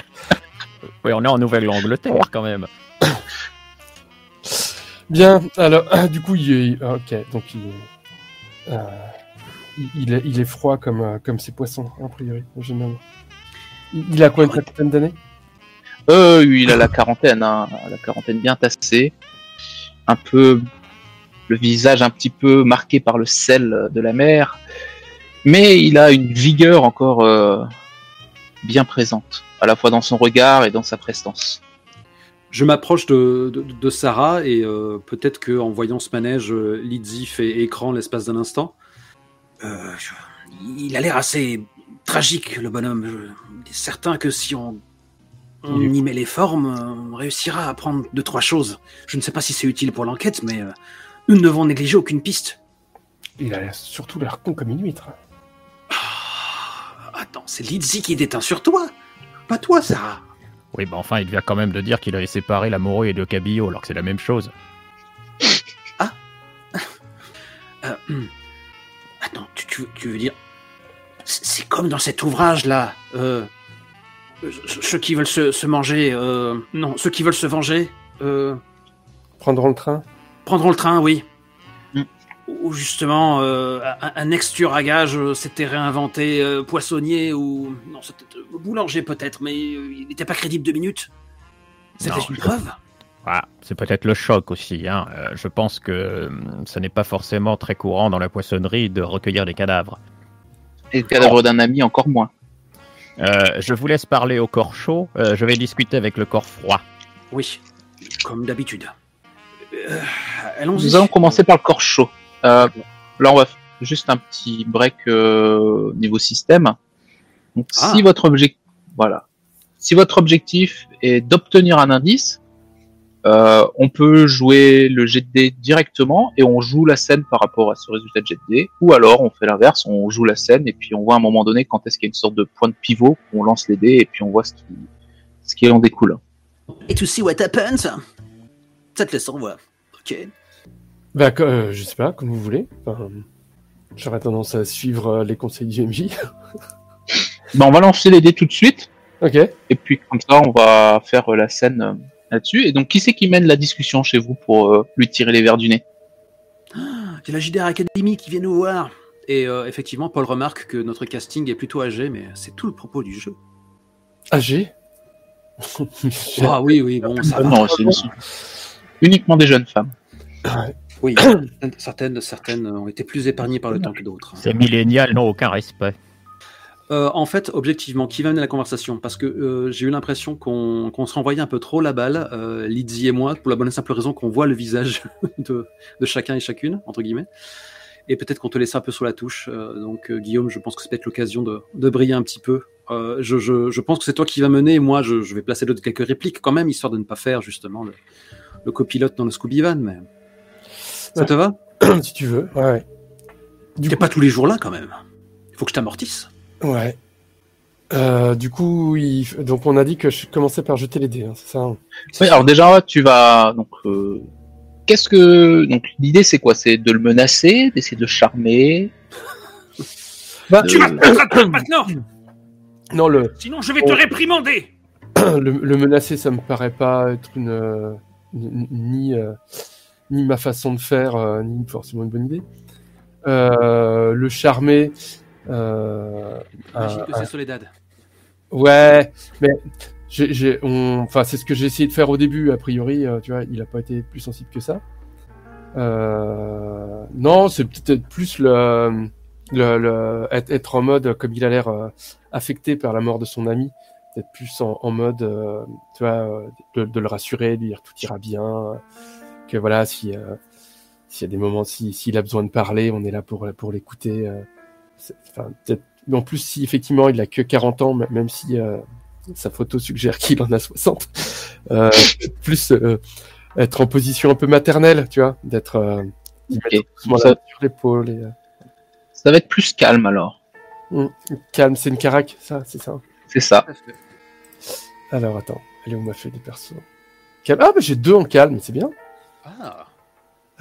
Oui, on est en Nouvelle-Angleterre quand même. Bien, alors, ah, du coup, il est... ah, Ok, donc il est... euh, il, est, il est froid comme, euh, comme ces poissons, a priori, en général. Il, il a quoi, une trentaine d'années? Euh, oui, il a la quarantaine, hein, la quarantaine bien tassée. Un peu, le visage un petit peu marqué par le sel de la mer. Mais il a une vigueur encore euh, bien présente, à la fois dans son regard et dans sa prestance. Je m'approche de, de- de Sarah et euh, peut-être que en voyant ce manège, euh, Lizzie fait écran l'espace d'un instant. Euh, je- Il a l'air assez tragique, le bonhomme. Je- il est certain que si on on y met les formes, on réussira à apprendre deux, trois choses. Je ne sais pas si c'est utile pour l'enquête, mais euh, nous ne devons négliger aucune piste. Il a surtout l'air con comme une huître. Ah, attends, c'est Lizzie qui déteint sur toi Pas toi, Sarah Oui, bah enfin, il vient quand même de dire qu'il avait séparé la morue et le cabillaud, alors que c'est la même chose. Euh, hum. Attends, tu, tu- tu veux dire... C'est comme dans cet ouvrage-là. Euh, euh, ceux qui veulent se, se manger... euh, non, ceux qui veulent se venger... Euh, Prendront le train? Prendront le train, oui. Mm. Ou justement, euh, un, un ex-tueur à gage euh, s'était réinventé euh, poissonnier ou... Non, c'était euh, boulanger peut-être, mais euh, il n'était pas crédible deux minutes. C'était une preuve Ah, c'est peut-être le choc aussi. Hein. Euh, je pense que hum, ce n'est pas forcément très courant dans la poissonnerie de recueillir des cadavres. Et le cadavre d'un ami, encore moins. Euh, je vous laisse parler au corps chaud. Euh, je vais discuter avec le corps froid. Oui, comme d'habitude. Euh, Allons-y. Nous allons commencer par le corps chaud. Euh, là, on va juste un petit break euh, niveau système. Donc, Ah. si votre objectif, voilà, si votre objectif est d'obtenir un indice, euh, on peut jouer le jet de dés directement et on joue la scène par rapport à ce résultat de jet de dés. Ou alors, on fait l'inverse, on joue la scène et puis on voit à un moment donné quand est-ce qu'il y a une sorte de point de pivot, on lance les dés et puis on voit ce qui, ce qui en découle. Et to see what happens Ça te laisse en voir. Ok. Bah, euh, je sais pas, comme vous voulez. Enfin, J'aurais tendance à suivre euh, les conseils du MJ. Ben, on va lancer les dés tout de suite. ok. Et puis comme ça, on va faire euh, la scène euh, là-dessus. Et donc, qui c'est qui mène la discussion chez vous pour euh, lui tirer les verres du nez? C'est la JDR Academy qui vient nous voir. Et euh, effectivement, Paul remarque que notre casting est plutôt âgé, mais c'est tout le propos du jeu. AG Ah oui, oui, bon, ça Ah va. Non, c'est uniquement des jeunes femmes. Oui, certaines, certaines ont été plus épargnées par le temps que d'autres. Ces millénials n'ont aucun respect. Euh, en fait, objectivement, qui va mener la conversation? Parce que euh, j'ai eu l'impression qu'on qu'on se renvoyait un peu trop la balle, euh, Lizzie et moi, pour la bonne et simple raison qu'on voit le visage de, de chacun et chacune, entre guillemets. Et peut-être qu'on te laisse un peu sur la touche. euh, donc, euh, Guillaume, je pense que c'est peut-être l'occasion de, de briller un petit peu. Euh, je, je, je pense que c'est toi qui vas mener, et moi, je, je vais placer d'autres quelques répliques quand même, histoire de ne pas faire justement le, le copilote dans le Scooby Van. Mais ça Ouais. te va? Si tu veux. Ouais, T'es coup, pas tous les jours là quand même. Il faut que je t'amortisse. ouais. Euh, du coup, il... donc on a dit que je commençais par jeter les dés, hein, c'est ça hein? Oui, alors déjà, tu vas donc. euh, Qu'est-ce que donc l'idée c'est quoi? C'est de le menacer, d'essayer de le charmer? Bah, Tu vas te maintenant Non, le, Sinon, je vais te réprimander le, le menacer, ça me paraît pas être une, euh, ni, ni, euh, ni ma façon de faire, euh, ni forcément une bonne idée. Euh, le charmer. Euh, Imagine que c'est Soledad. Ouais, mais j'ai, enfin, c'est ce que j'ai essayé de faire au début. A priori, tu vois, il a pas été plus sensible que ça. Euh, non, c'est peut-être plus le, le, le- être, être en mode comme il a l'air euh, affecté par la mort de son ami, peut-être plus en, en mode, euh, tu vois, euh, de, de le rassurer, de lui dire tout ira bien, euh, que voilà, si euh, s'il y a des moments, si s'il a besoin de parler, on est là pour pour l'écouter. euh, Enfin, peut-être en plus, si effectivement il a que 40 ans, même si euh, sa photo suggère qu'il en a 60, euh, plus euh, être en position un peu maternelle, tu vois, d'être euh, d'y Ok. mettre doucement Ça- sur l'épaule et euh, Ça va être plus calme alors. hum, calme, c'est une carac, ça, c'est ça. C'est ça. Alors attends, elle est où m'a fait des persos Calme. Ah, bah j'ai deux en calme, c'est bien. Ah.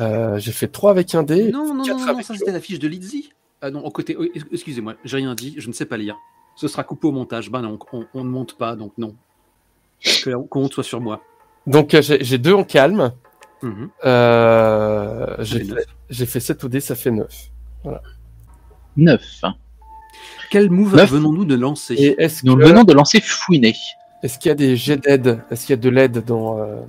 Euh, j'ai fait trois avec un dé. Non, non, non, quatre non, ça c'était la fiche de Lizzie. Ah non, au côté. oh, Excusez-moi, j'ai rien dit, je ne sais pas lire. Ce sera coupé au montage. Bah non, on, on ne monte pas, donc non. Que la honte soit sur moi. Donc euh, j'ai deux en calme. Euh, j'ai fait fait, neuf. j'ai fait 7 au dé, ça fait 9. 9. Quel move venons-nous de lancer? Et est-ce Nous que- venons de lancer Fouiné. Est-ce qu'il y a des jets d'aide? Est-ce qu'il y a de l'aide dans, euh,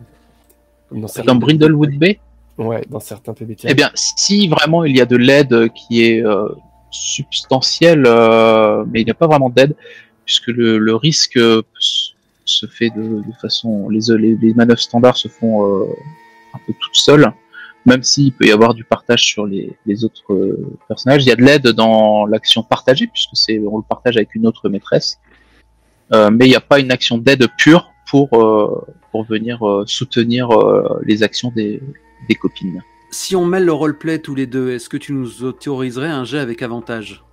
dans Dans Brindlewood Bay? Ouais, dans certains PBTA. Eh bien, si vraiment il y a de l'aide qui est euh, substantielle, euh, mais il n'y a pas vraiment d'aide, puisque le, le risque euh, se fait de, de façon. Les, les, les manœuvres standards se font euh, un peu toutes seules, même s'il peut y avoir du partage sur les, les autres euh, personnages. Il y a de l'aide dans l'action partagée, puisque c'est on le partage avec une autre maîtresse. Euh, mais il n'y a pas une action d'aide pure pour, euh, pour venir euh, soutenir euh, les actions des, des copines. Si on mêle le roleplay tous les deux, est-ce que tu nous autoriserais un jet avec avantage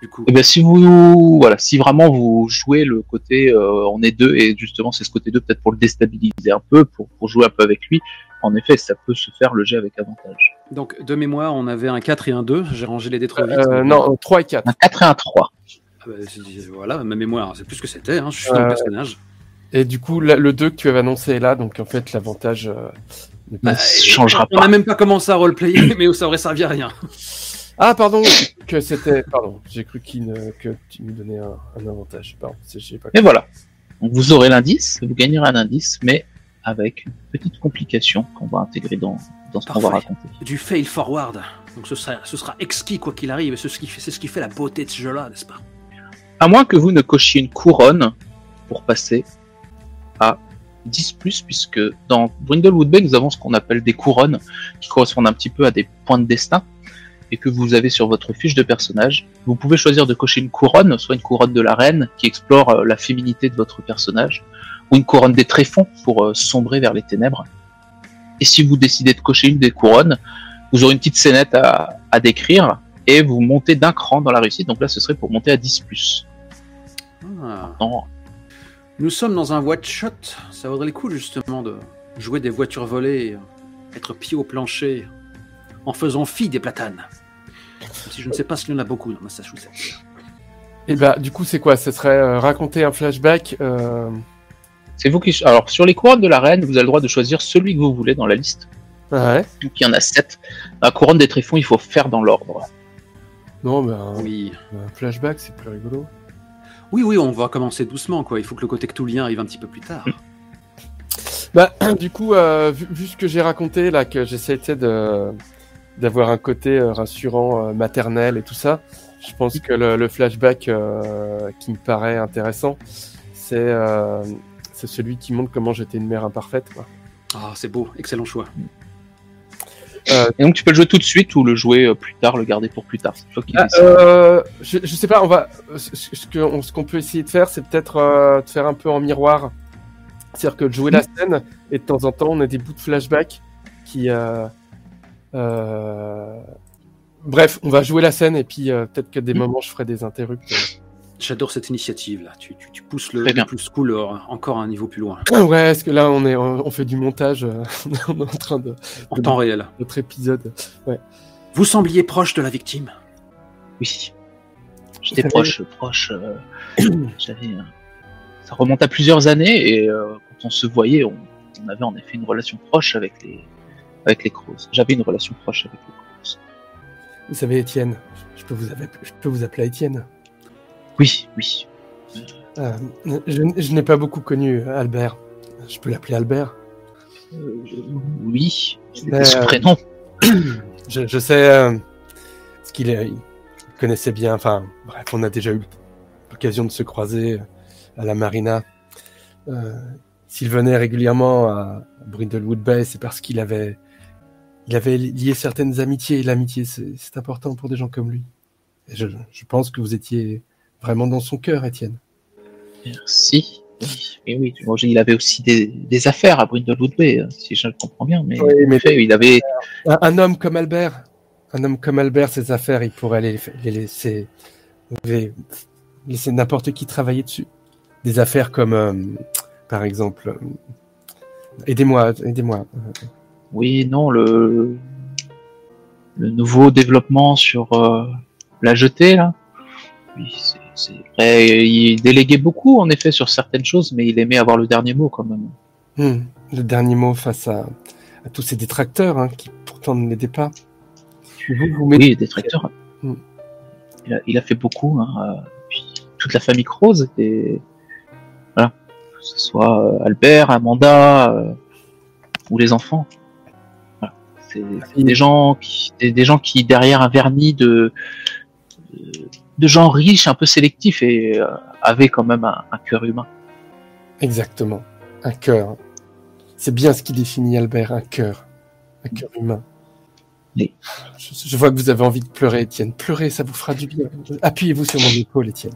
Du coup? Et bien si vous voilà, si vraiment vous jouez le côté euh, on est deux et justement c'est ce côté 2 peut-être pour le déstabiliser un peu, pour, pour jouer un peu avec lui, en effet ça peut se faire le jet avec avantage. Donc, de mémoire, on avait un 4 et un 2. J'ai rangé les dés trop vite. Euh, non, 3 et 4. Un 4 et un 3. Ah bah, c'est- voilà, ma mémoire, c'est plus ce que c'était. Hein. Je suis dans le Euh, personnage. Et du coup, la- le 2 que tu avais annoncé est là, donc en fait, l'avantage euh, pas- Ne changera On n'a pas. même pas commencé à roleplayer, mais ça aurait servi à rien. Ah, pardon, que c'était. Pardon, j'ai cru qu'il ne- que tu me donnais un, un avantage. Pardon, pas Et voilà. Donc vous aurez l'indice, vous gagnerez un indice, mais avec une petite complication qu'on va intégrer dans, dans ce qu'on va raconter. Du fail forward. Donc, ce sera, ce sera exquis quoi qu'il arrive. et C'est ce, qui fait- c'est ce qui fait la beauté de ce jeu-là, n'est-ce pas? À moins que vous ne cochiez une couronne pour passer à 10 puisque dans Brindlewood Bay, nous avons ce qu'on appelle des couronnes qui correspondent un petit peu à des points de destin et que vous avez sur votre fiche de personnage. Vous pouvez choisir de cocher une couronne, soit une couronne de la reine qui explore euh, la féminité de votre personnage, ou une couronne des tréfonds pour euh, sombrer vers les ténèbres. Et si vous décidez de cocher une des couronnes, vous aurez une petite scénette à, à décrire et vous montez d'un cran dans la réussite. Donc là, ce serait pour monter à 10 Ah. Non, Nous sommes dans un watch shot. Ça vaudrait le coup, justement, de jouer des voitures volées, être pied au plancher, en faisant fi des platanes. Même si je ne sais pas s'il y en a beaucoup dans Massachusetts. Et bah, du coup, c'est quoi? Ce serait euh, raconter un flashback. euh, C'est vous qui. Alors, sur les couronnes de la reine, vous avez le droit de choisir celui que vous voulez dans la liste. Ouais. Donc, il y en a 7. La couronne des tréfonds, il faut faire dans l'ordre. Non, mais un, Oui. un flashback, c'est plus rigolo. Oui, oui, on va commencer doucement, quoi. Il faut que le côté cthulien arrive un petit peu plus tard. Bah, du coup, euh, vu, vu ce que j'ai raconté, là, que de d'avoir un côté euh, rassurant, euh, maternel et tout ça, je pense que le, le flashback euh, qui me paraît intéressant, c'est euh, c'est celui qui montre comment j'étais une mère imparfaite. Quoi. Ah, c'est beau. Excellent choix. Et donc, tu peux le jouer tout de suite ou le jouer euh, plus tard, le garder pour plus tard. C'est toi qui Ah, euh, je, je sais pas, on va. Ce, qu'on peut essayer de faire, c'est peut-être euh, de faire un peu en miroir. C'est-à-dire que de jouer la scène et de temps en temps, on a des bouts de flashback qui. euh, euh, Bref, on va jouer la scène et puis euh, peut-être que des Mm. moments, je ferai des interrupts. J'adore cette initiative, là. Tu, tu, tu pousses le, le plus cool euh, encore un niveau plus loin. ouais, parce que là, on est, on fait du montage. euh, on est en train de En temps réel. notre épisode. Vous sembliez proche de la victime. Oui. J'étais proche, proche. euh, euh, Ça remonte à plusieurs années et euh, quand on se voyait, on, on avait en effet une relation proche avec les avec les Crows. J'avais une relation proche avec les Crows. Vous savez, Étienne, je peux vous, appeler, je peux vous appeler Étienne. Oui, oui. Euh, je je n'ai pas beaucoup connu Albert. Je peux l'appeler Albert. Euh, oui. C'était Mais, son euh, prénom. Je, je sais euh, ce qu'il est- il connaissait bien. Enfin, bref, on a déjà eu l'occasion de se croiser à la marina. Euh, S'il venait régulièrement à Brindlewood Bay, c'est parce qu'il avait, il avait lié certaines amitiés. Et l'amitié, c'est c'est important pour des gens comme lui. Et je, je pense que vous étiez vraiment dans son cœur, Étienne. Merci. Oui, Et oui, moi, il avait aussi des, des affaires à Brindlewood Bay, euh, si je le comprends bien. Mais, Oui, mais- fait, il avait. Un, un homme comme Albert, un homme comme Albert, ses affaires, il pourrait les, les laisser, les- laisser n'importe qui travailler dessus. Des affaires comme, euh, par exemple, euh, aidez-moi, aidez-moi. Oui, non, le, le nouveau développement sur euh, la jetée, là. Oui, Il déléguait beaucoup, en effet, sur certaines choses, mais il aimait avoir le dernier mot, quand même. hmm, le dernier mot face à, à tous ces détracteurs hein, qui pourtant ne l'aidaient pas. Vous, vous mettez- Oui, des tracteurs. Mm. Il, a, il a fait beaucoup. Hein, euh, puis toute la famille Croze était. Voilà. Que ce soit euh, Albert, Amanda euh, ou les enfants. Voilà. C'est c'est des gens qui, des, des gens qui derrière un vernis de de, de gens riches, un peu sélectifs et euh, avaient quand même un, un cœur humain. Exactement, un cœur. C'est bien ce qui définit Albert, un cœur, un cœur humain. Oui. Je, je vois que vous avez envie de pleurer, Étienne. Pleurez, ça vous fera du bien. Appuyez-vous sur mon épaule, Étienne.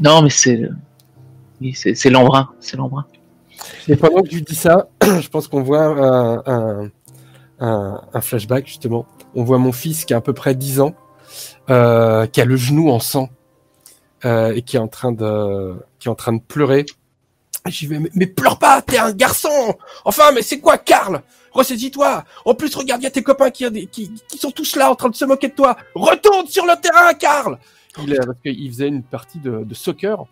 Non, mais c'est oui, c'est l'embrun, c'est l'embrun. Et pendant que je dis ça, je pense qu'on voit un, un, un, un flashback justement. On voit mon fils qui a à peu près 10 ans, euh, qui a le genou en sang euh, et qui est en train de, qui est en train de pleurer. J'y vais, mais, mais pleure pas, t'es un garçon. Enfin, mais c'est quoi, Karl? Ressaisis-toi. En plus, regarde, il y a tes copains qui, qui, qui sont tous là en train de se moquer de toi. Retourne sur le terrain, Karl. Il, parce qu'il faisait une partie de, de soccer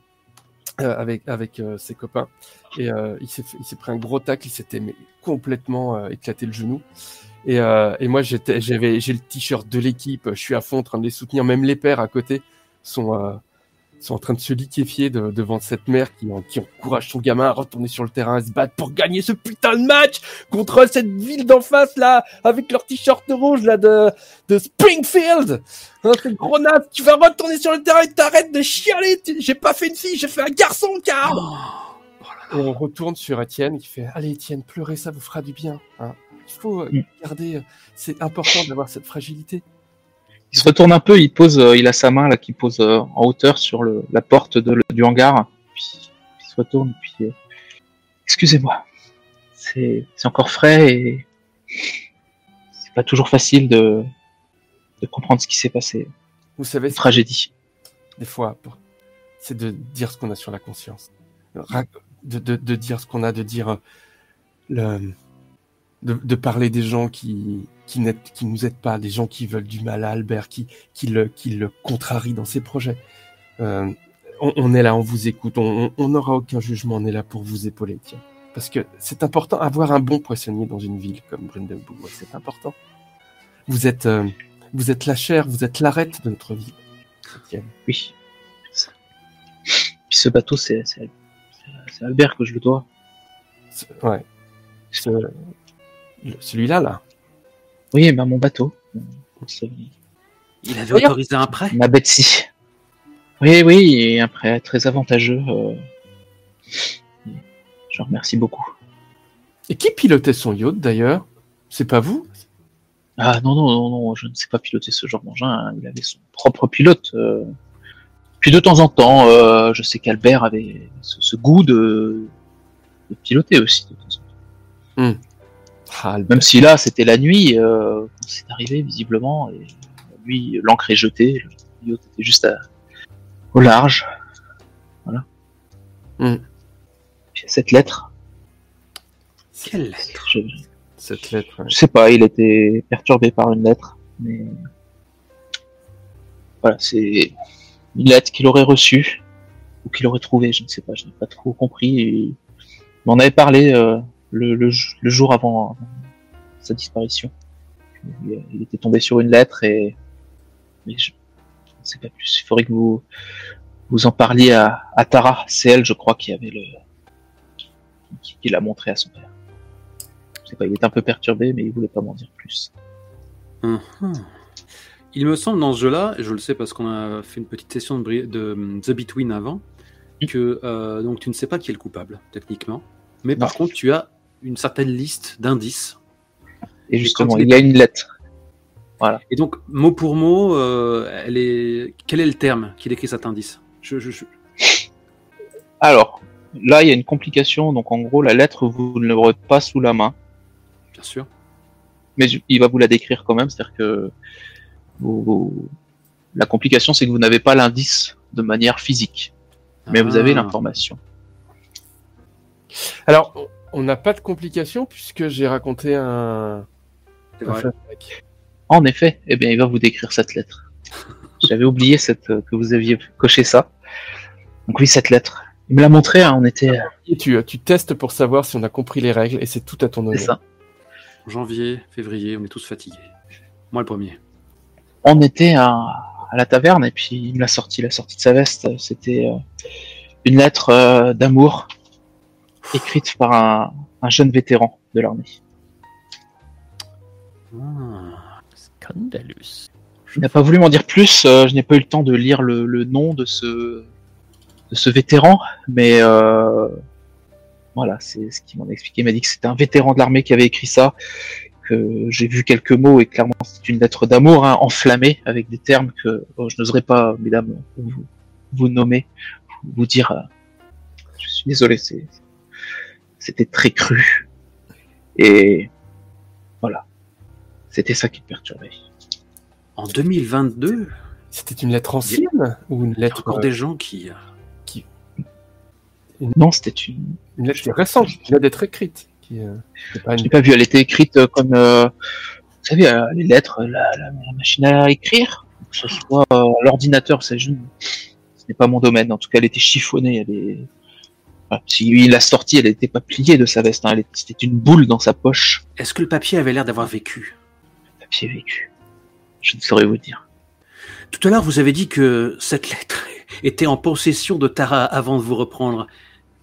euh, avec avec euh, ses copains et euh, il s'est il s'est pris un gros tacle, il s'était complètement euh, éclaté le genou. Et, euh, et moi j'étais j'avais j'ai le t-shirt de l'équipe, je suis à fond en train de les soutenir, même les pères à côté sont euh, sont en train de se liquéfier de- devant cette mère qui, qui encourage son gamin à retourner sur le terrain, à se battre pour gagner ce putain de match contre cette ville d'en face là, avec leur t-shirt rouge là de, de Springfield. Hein, c'est gros naze, tu vas retourner sur le terrain et t'arrêtes de chialer. J'ai pas fait une fille, j'ai fait un garçon, Karl. Et on retourne sur Étienne qui fait Allez, Étienne, pleurez, ça vous fera du bien. hein. Il faut euh, Mm. garder, euh, c'est important d'avoir cette fragilité. Il se retourne un peu, il pose, euh, il a sa main là qui pose en hauteur sur le, la porte de, le- du hangar. Puis il se retourne, puis euh, excusez-moi, c'est encore frais et c'est pas toujours facile de de comprendre ce qui s'est passé. Vous savez, Une tragédie. des fois, c'est de dire ce qu'on a sur la conscience. De, de, de dire ce qu'on a, de dire le, de, de parler des gens qui qui, n'aident- qui nous aident pas, des gens qui veulent du mal à Albert, qui qui le qui le contrarient dans ses projets. Euh, on, on est là, on vous écoute, on n'aura aucun jugement, on est là pour vous épauler, tiens. Parce que c'est important, avoir un bon poissonnier dans une ville comme Brindelbourg, c'est important. Vous êtes, euh, vous êtes la chair, vous êtes l'arête de notre ville. Étienne. Oui. Puis ce bateau, c'est c'est c'est Albert que je le dois. Ouais. Ce- Celui-là, là. Oui, ben mon bateau. Il avait autorisé un prêt Ma Betsy. Oui, oui, et un prêt très avantageux. euh, Je remercie beaucoup. Et qui pilotait son yacht, d'ailleurs? C'est pas vous? Ah non, non, non, non, je ne sais pas piloter ce genre d'engin. hein. Il avait son propre pilote. euh. Puis de temps en temps, euh, je sais qu'Albert avait ce, ce goût de... de piloter aussi. De temps en temps. Ah. Même si là, c'était la nuit, euh, quand c'est arrivé, visiblement, et lui, l'encre est jetée, le yacht était juste à- au large. Voilà. Puis cette lettre, Quelle lettre je, Cette lettre. ouais. je sais pas, il était perturbé par une lettre, mais voilà, c'est une lettre qu'il aurait reçue ou qu'il aurait trouvée, je ne sais pas, je n'ai pas trop compris. Et il m'en avait parlé euh, le, le, jou- le jour avant, sa disparition. Il, était tombé sur une lettre et mais je ne sais pas plus. Il faudrait que vous vous en parliez à, à Tara. C'est elle, je crois, qui avait le qui, qui l'a montré à son père. Je sais pas, il était un peu perturbé, mais il voulait pas m'en dire plus. Mhm. Il me semble dans ce jeu-là, et je le sais parce qu'on a fait une petite session de, um, The Between avant, que euh, donc tu ne sais pas qui est le coupable, techniquement. Mais par contre, tu as une certaine liste d'indices. Et justement, il y a une lettre. Et donc, mot pour mot, euh, elle est... quel est le terme qui décrit cet indice? Je, je- je- Alors, là, il y a une complication. Donc, en gros, la lettre, vous ne l'aurez pas sous la main. Bien sûr. Mais il va vous la décrire quand même. C'est-à-dire que vous- vous- la complication, c'est que vous n'avez pas l'indice de manière physique. Mais vous avez Ah. l'information. Alors, on- n'a pas de complications puisque j'ai raconté un. Vrai. En effet, eh bien, il va vous décrire cette lettre. J'avais oublié cette, euh, que vous aviez coché ça. Donc oui, cette lettre. Il me l'a montré, hein, on était... Et tu, tu testes pour savoir si on a compris les règles et c'est tout à ton honneur. C'est ça. Janvier, février, on est tous fatigués. Moi le premier. on était à, à la taverne et puis il me l'a sorti, la sortie de sa veste. C'était euh, une lettre euh, d'amour écrite par un, un jeune vétéran de l'armée. Ah. Scandalous. Il n'a pas voulu m'en dire plus. euh, je n'ai pas eu le temps de lire le, le nom de ce de ce vétéran, mais euh, voilà, c'est ce qu'il m'en a expliqué. Il m'a dit que c'était un vétéran de l'armée qui avait écrit ça. Que j'ai vu quelques mots et clairement c'est une lettre d'amour hein, enflammée avec des termes que oh, je n'oserais pas, mesdames, vous, vous nommer, vous dire. euh, je suis désolé, c'est C'était très cru. Et voilà. C'était ça qui me perturbait. En 2022, C'était une lettre ancienne ou une il y a lettre, encore euh, des gens qui. Non, c'était une. une lettre qui est récente, qui vient d'être écrite. Qui, euh, pas Je une- l'ai pas vu. Elle était écrite euh, comme, euh, vous savez, euh, les lettres, la, la- la machine à écrire, que ce soit euh, à l'ordinateur. ça, je- Ce n'est pas mon domaine. En tout cas, elle était chiffonnée. Elle est. Si il l'a sortie, elle n'était pas pliée de sa veste. hein, C'était une boule dans sa poche. Est-ce que le papier avait l'air d'avoir vécu? Papier vécu. Je ne saurais vous dire. Tout à l'heure, vous avez dit que cette lettre était en possession de Tara avant de vous reprendre.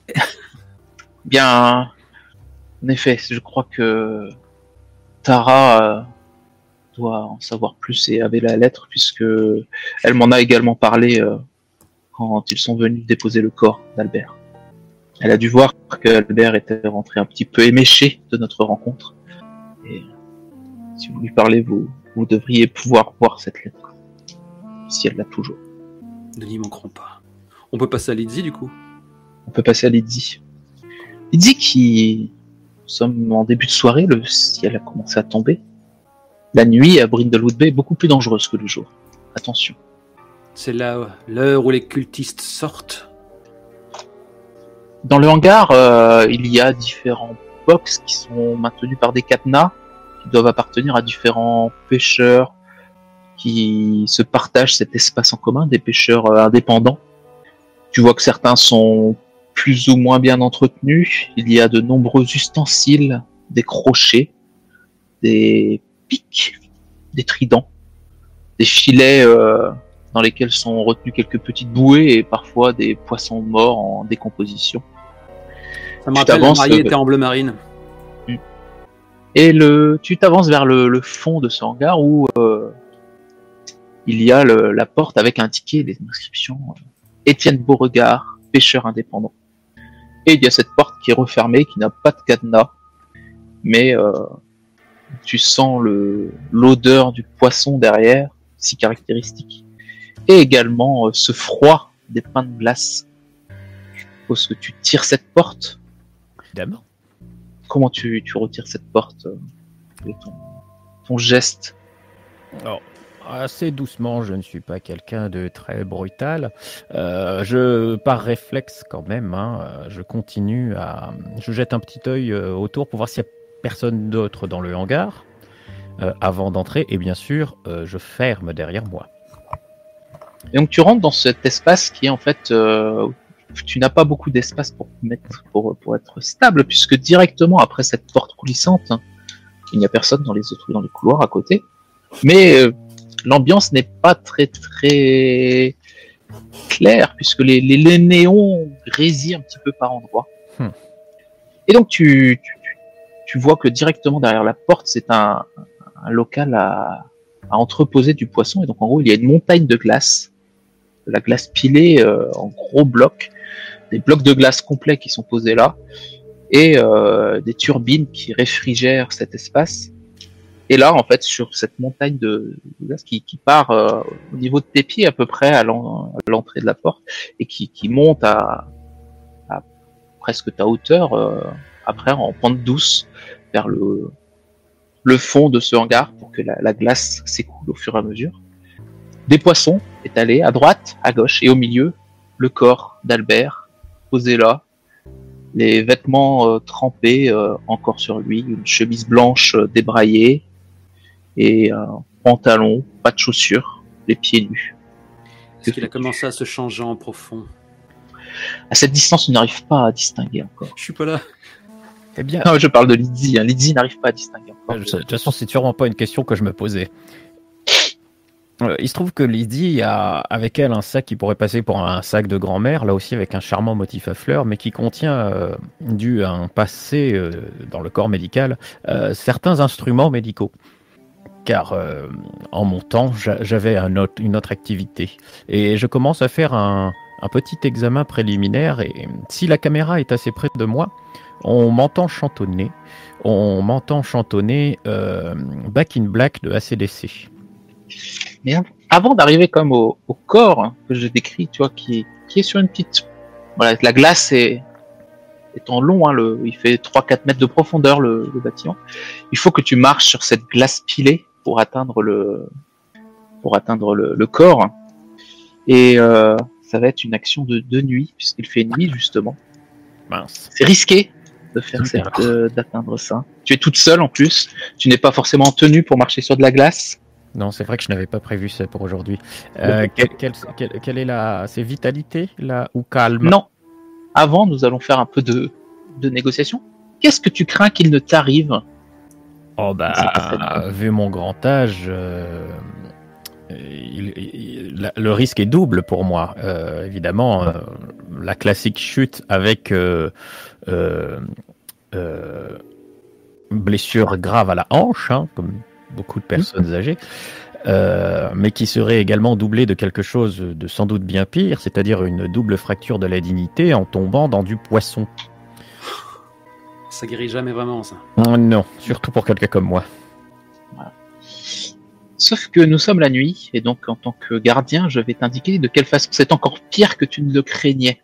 Bien, en effet, je crois que Tara euh, doit en savoir plus et avait la lettre puisque elle m'en a également parlé euh, quand ils sont venus déposer le corps d'Albert. Elle a dû voir que Albert était rentré un petit peu éméché de notre rencontre. Et si vous lui parlez, vous, vous devriez pouvoir voir cette lettre. Si elle l'a toujours. Nous n'y manquerons pas. On peut passer à Lizzie du coup? On peut passer à Lydie. Lydie qui... Nous sommes en début de soirée, le ciel a commencé à tomber. La nuit à Brindlewood Bay est beaucoup plus dangereuse que le jour. Attention. C'est là l'heure où les cultistes sortent. Dans le hangar, euh, il y a différents box qui sont maintenus par des cadenas qui doivent appartenir à différents pêcheurs qui se partagent cet espace en commun, des pêcheurs euh, indépendants. Tu vois que certains sont plus ou moins bien entretenus. Il y a de nombreux ustensiles, des crochets, des pics, des tridents, des filets euh, dans lesquels sont retenus quelques petites bouées et parfois des poissons morts en décomposition. Ça me rappelle, le marié euh, était en bleu marine. Et le, tu t'avances vers le, le fond de ce hangar où euh, il y a le- la porte avec un ticket et des inscriptions. euh, Étienne Beauregard, pêcheur indépendant. Et il y a cette porte qui est refermée, qui n'a pas de cadenas, mais euh, tu sens l'odeur du poisson derrière, si caractéristique, et également euh, ce froid des pains de glace. Je suppose que tu tires cette porte. Évidemment. Comment tu, tu retires cette porte euh, avec ton, ton geste? Assez doucement, je ne suis pas quelqu'un de très brutal. Euh, je, par réflexe quand même, hein, je continue à, je jette un petit œil autour pour voir s'il y a personne d'autre dans le hangar euh, avant d'entrer. Et bien sûr, euh, je ferme derrière moi. Et donc tu rentres dans cet espace qui est en fait, euh, tu n'as pas beaucoup d'espace pour mettre, pour, pour être stable, puisque directement après cette porte coulissante, hein, il n'y a personne dans les autres, dans les couloirs à côté. Mais euh, l'ambiance n'est pas très très claire, puisque les, les, les néons grésillent un petit peu par endroits. Hmm. Et donc tu, tu, tu- vois que directement derrière la porte, c'est un, un local à, à entreposer du poisson. Et donc en gros, il y a une montagne de glace, la glace pilée euh, en gros blocs, des blocs de glace complets qui sont posés là, et euh, des turbines qui réfrigèrent cet espace. Et là, en fait, sur cette montagne de, glace qui, part euh, au niveau de tes pieds à peu près à l'en- à l'entrée de la porte et qui, monte à, presque ta hauteur, après en pente douce vers le, fond de ce hangar pour que la glace s'écoule au fur et à mesure. Des poissons étalés à droite, à gauche et au milieu, le corps d'Albert posé là, les vêtements euh, trempés euh, encore sur lui, une chemise blanche euh, débraillée et un pantalon, pas de chaussures, les pieds nus. Est-ce qu'il a commencé à se changer en profond? À cette distance, on n'arrive pas à distinguer encore. Je suis pas là. Eh bien, Non, je parle de Lydie. Hein. Lydie n'arrive pas à distinguer encore. De toute façon, c'est sûrement pas une question que je me posais. Euh, Il se trouve que Lydie a avec elle un sac qui pourrait passer pour un sac de grand-mère, là aussi avec un charmant motif à fleurs, mais qui contient, euh, dû à un passé euh, dans le corps médical, euh, certains instruments médicaux. Car en montant, j'a- j'avais une autre activité. Et je commence à faire un, un petit examen préliminaire, et si la caméra est assez près de moi, on m'entend chantonner on m'entend chantonner Back in Black de ACDC. Mais av- avant d'arriver comme au, au corps que je décris, tu vois, qui est, qui est sur une petite, voilà, la glace est étant long, hein, le, il fait 3-4 mètres de profondeur le, le bâtiment. Il faut que tu marches sur cette glace pilée pour atteindre le, pour atteindre le, le corps. Et euh, ça va être une action de, de nuit, puisqu'il fait nuit justement. C'est risqué de faire euh, d'atteindre ça. Tu es toute seule en plus. Tu n'es pas forcément en tenue pour marcher sur de la glace. Non, c'est vrai que je n'avais pas prévu ça pour aujourd'hui. Euh, quelle, quelle- quelle- quelle est la. C'est vitalité, là, ou calme? Non. Avant, nous allons faire un peu de, de négociation. Qu'est-ce que tu crains qu'il ne t'arrive? Oh bah, vu mon grand âge, euh, il- il- la- le risque est double pour moi. Euh, évidemment, euh, la classique chute avec euh, euh, euh, blessure grave à la hanche, hein, comme beaucoup de personnes âgées, euh, mais qui serait également doublée de quelque chose de sans doute bien pire, c'est-à-dire une double fracture de la dignité en tombant dans du poisson. Ça guérit jamais vraiment, ça. Oh non, surtout pour quelqu'un comme moi. Sauf que nous sommes la nuit, et donc en tant que gardien, je vais t'indiquer de quelle façon c'est encore pire que tu ne le craignais.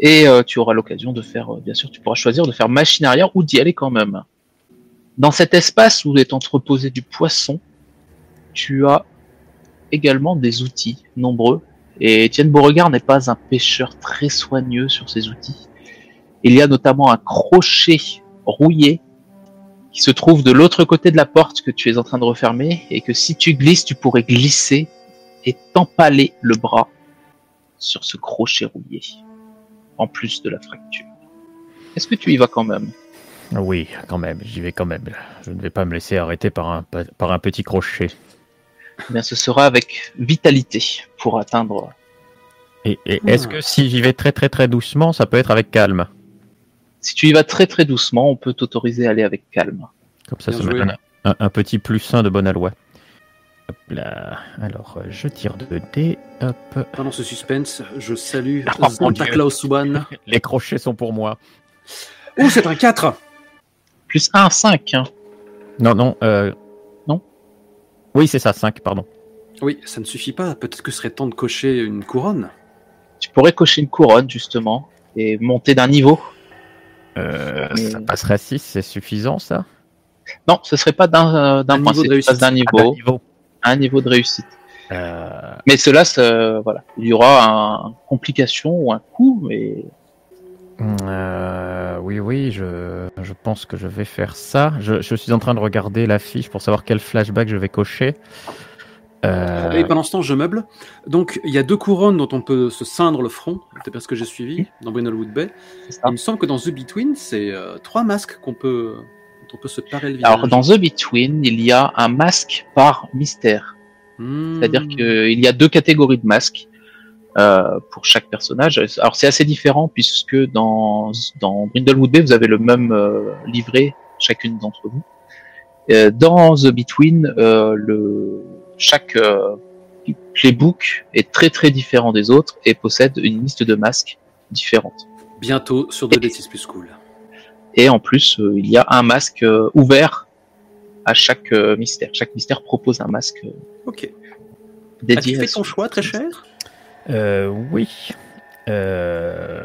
Et euh, tu auras l'occasion de faire, euh, bien sûr, tu pourras choisir de faire machine arrière ou d'y aller quand même. Dans cet espace où est entreposé du poisson, tu as également des outils nombreux. Et Étienne Beauregard n'est pas un pêcheur très soigneux sur ses outils. Il y a notamment un crochet rouillé qui se trouve de l'autre côté de la porte que tu es en train de refermer et que si tu glisses, tu pourrais glisser et t'empaler le bras sur ce crochet rouillé, en plus de la fracture. Est-ce que tu y vas quand même? Oui, quand même, j'y vais quand même. Je ne vais pas me laisser arrêter par un, par un petit crochet. Eh Bien, ce sera avec vitalité pour atteindre. Et, et est-ce Ah. que si j'y vais très très très doucement, ça peut être avec calme? Si tu y vas très très doucement, on peut t'autoriser à aller avec calme. Comme ça, Bien ça me donne un, un petit plus 1 de bonne aloi. Hop là. Alors, je tire 2 dés. Hop. Pendant ce suspense, je salue Oh, Santa Dieu. Claus One. Les crochets sont pour moi. Oh, c'est un 4 Plus 1, 5. Hein. Non, non. Euh... Non? Oui, c'est ça, 5, pardon. Oui, ça ne suffit pas. Peut-être que ce serait temps de cocher une couronne. Tu pourrais cocher une couronne, justement, et monter d'un niveau. Euh, Mais- Ça passerait à 6, c'est suffisant ça? Non, ce serait pas d'un euh, d'un Un point, niveau de c'est d'un d'un niveau un niveau de réussite. Euh, Mais cela, voilà, il y aura un, une complication ou un coup, mais euh, oui, oui, je, je pense que je vais faire ça. Je, je suis en train de regarder la fiche pour savoir quel flashback je vais cocher. Euh, Et pendant ce temps, je meuble. Donc, il y a deux couronnes dont on peut se ceindre le front. C'est parce que j'ai suivi dans Brindlewood Bay. Il me semble que dans The Between, c'est euh, trois masques qu'on peut, dont on peut se parer le visage. Alors, dans The Between, il y a un masque par mystère. Hmm. C'est-à-dire qu'il y a deux catégories de masques euh, pour chaque personnage. Alors, c'est assez différent puisque dans, dans Brindlewood Bay, vous avez le même euh, livret, chacune d'entre vous. Euh, dans The Between, euh, le, chaque euh, playbook est très très différent des autres et possède une liste de masques différente. Bientôt sur 2D6 plus cool. Et en plus, euh, il y a un masque euh, ouvert à chaque euh, mystère. Chaque mystère propose un masque euh, Ok. dédié. As-tu fait ton choix, très cher? Euh, oui. Euh,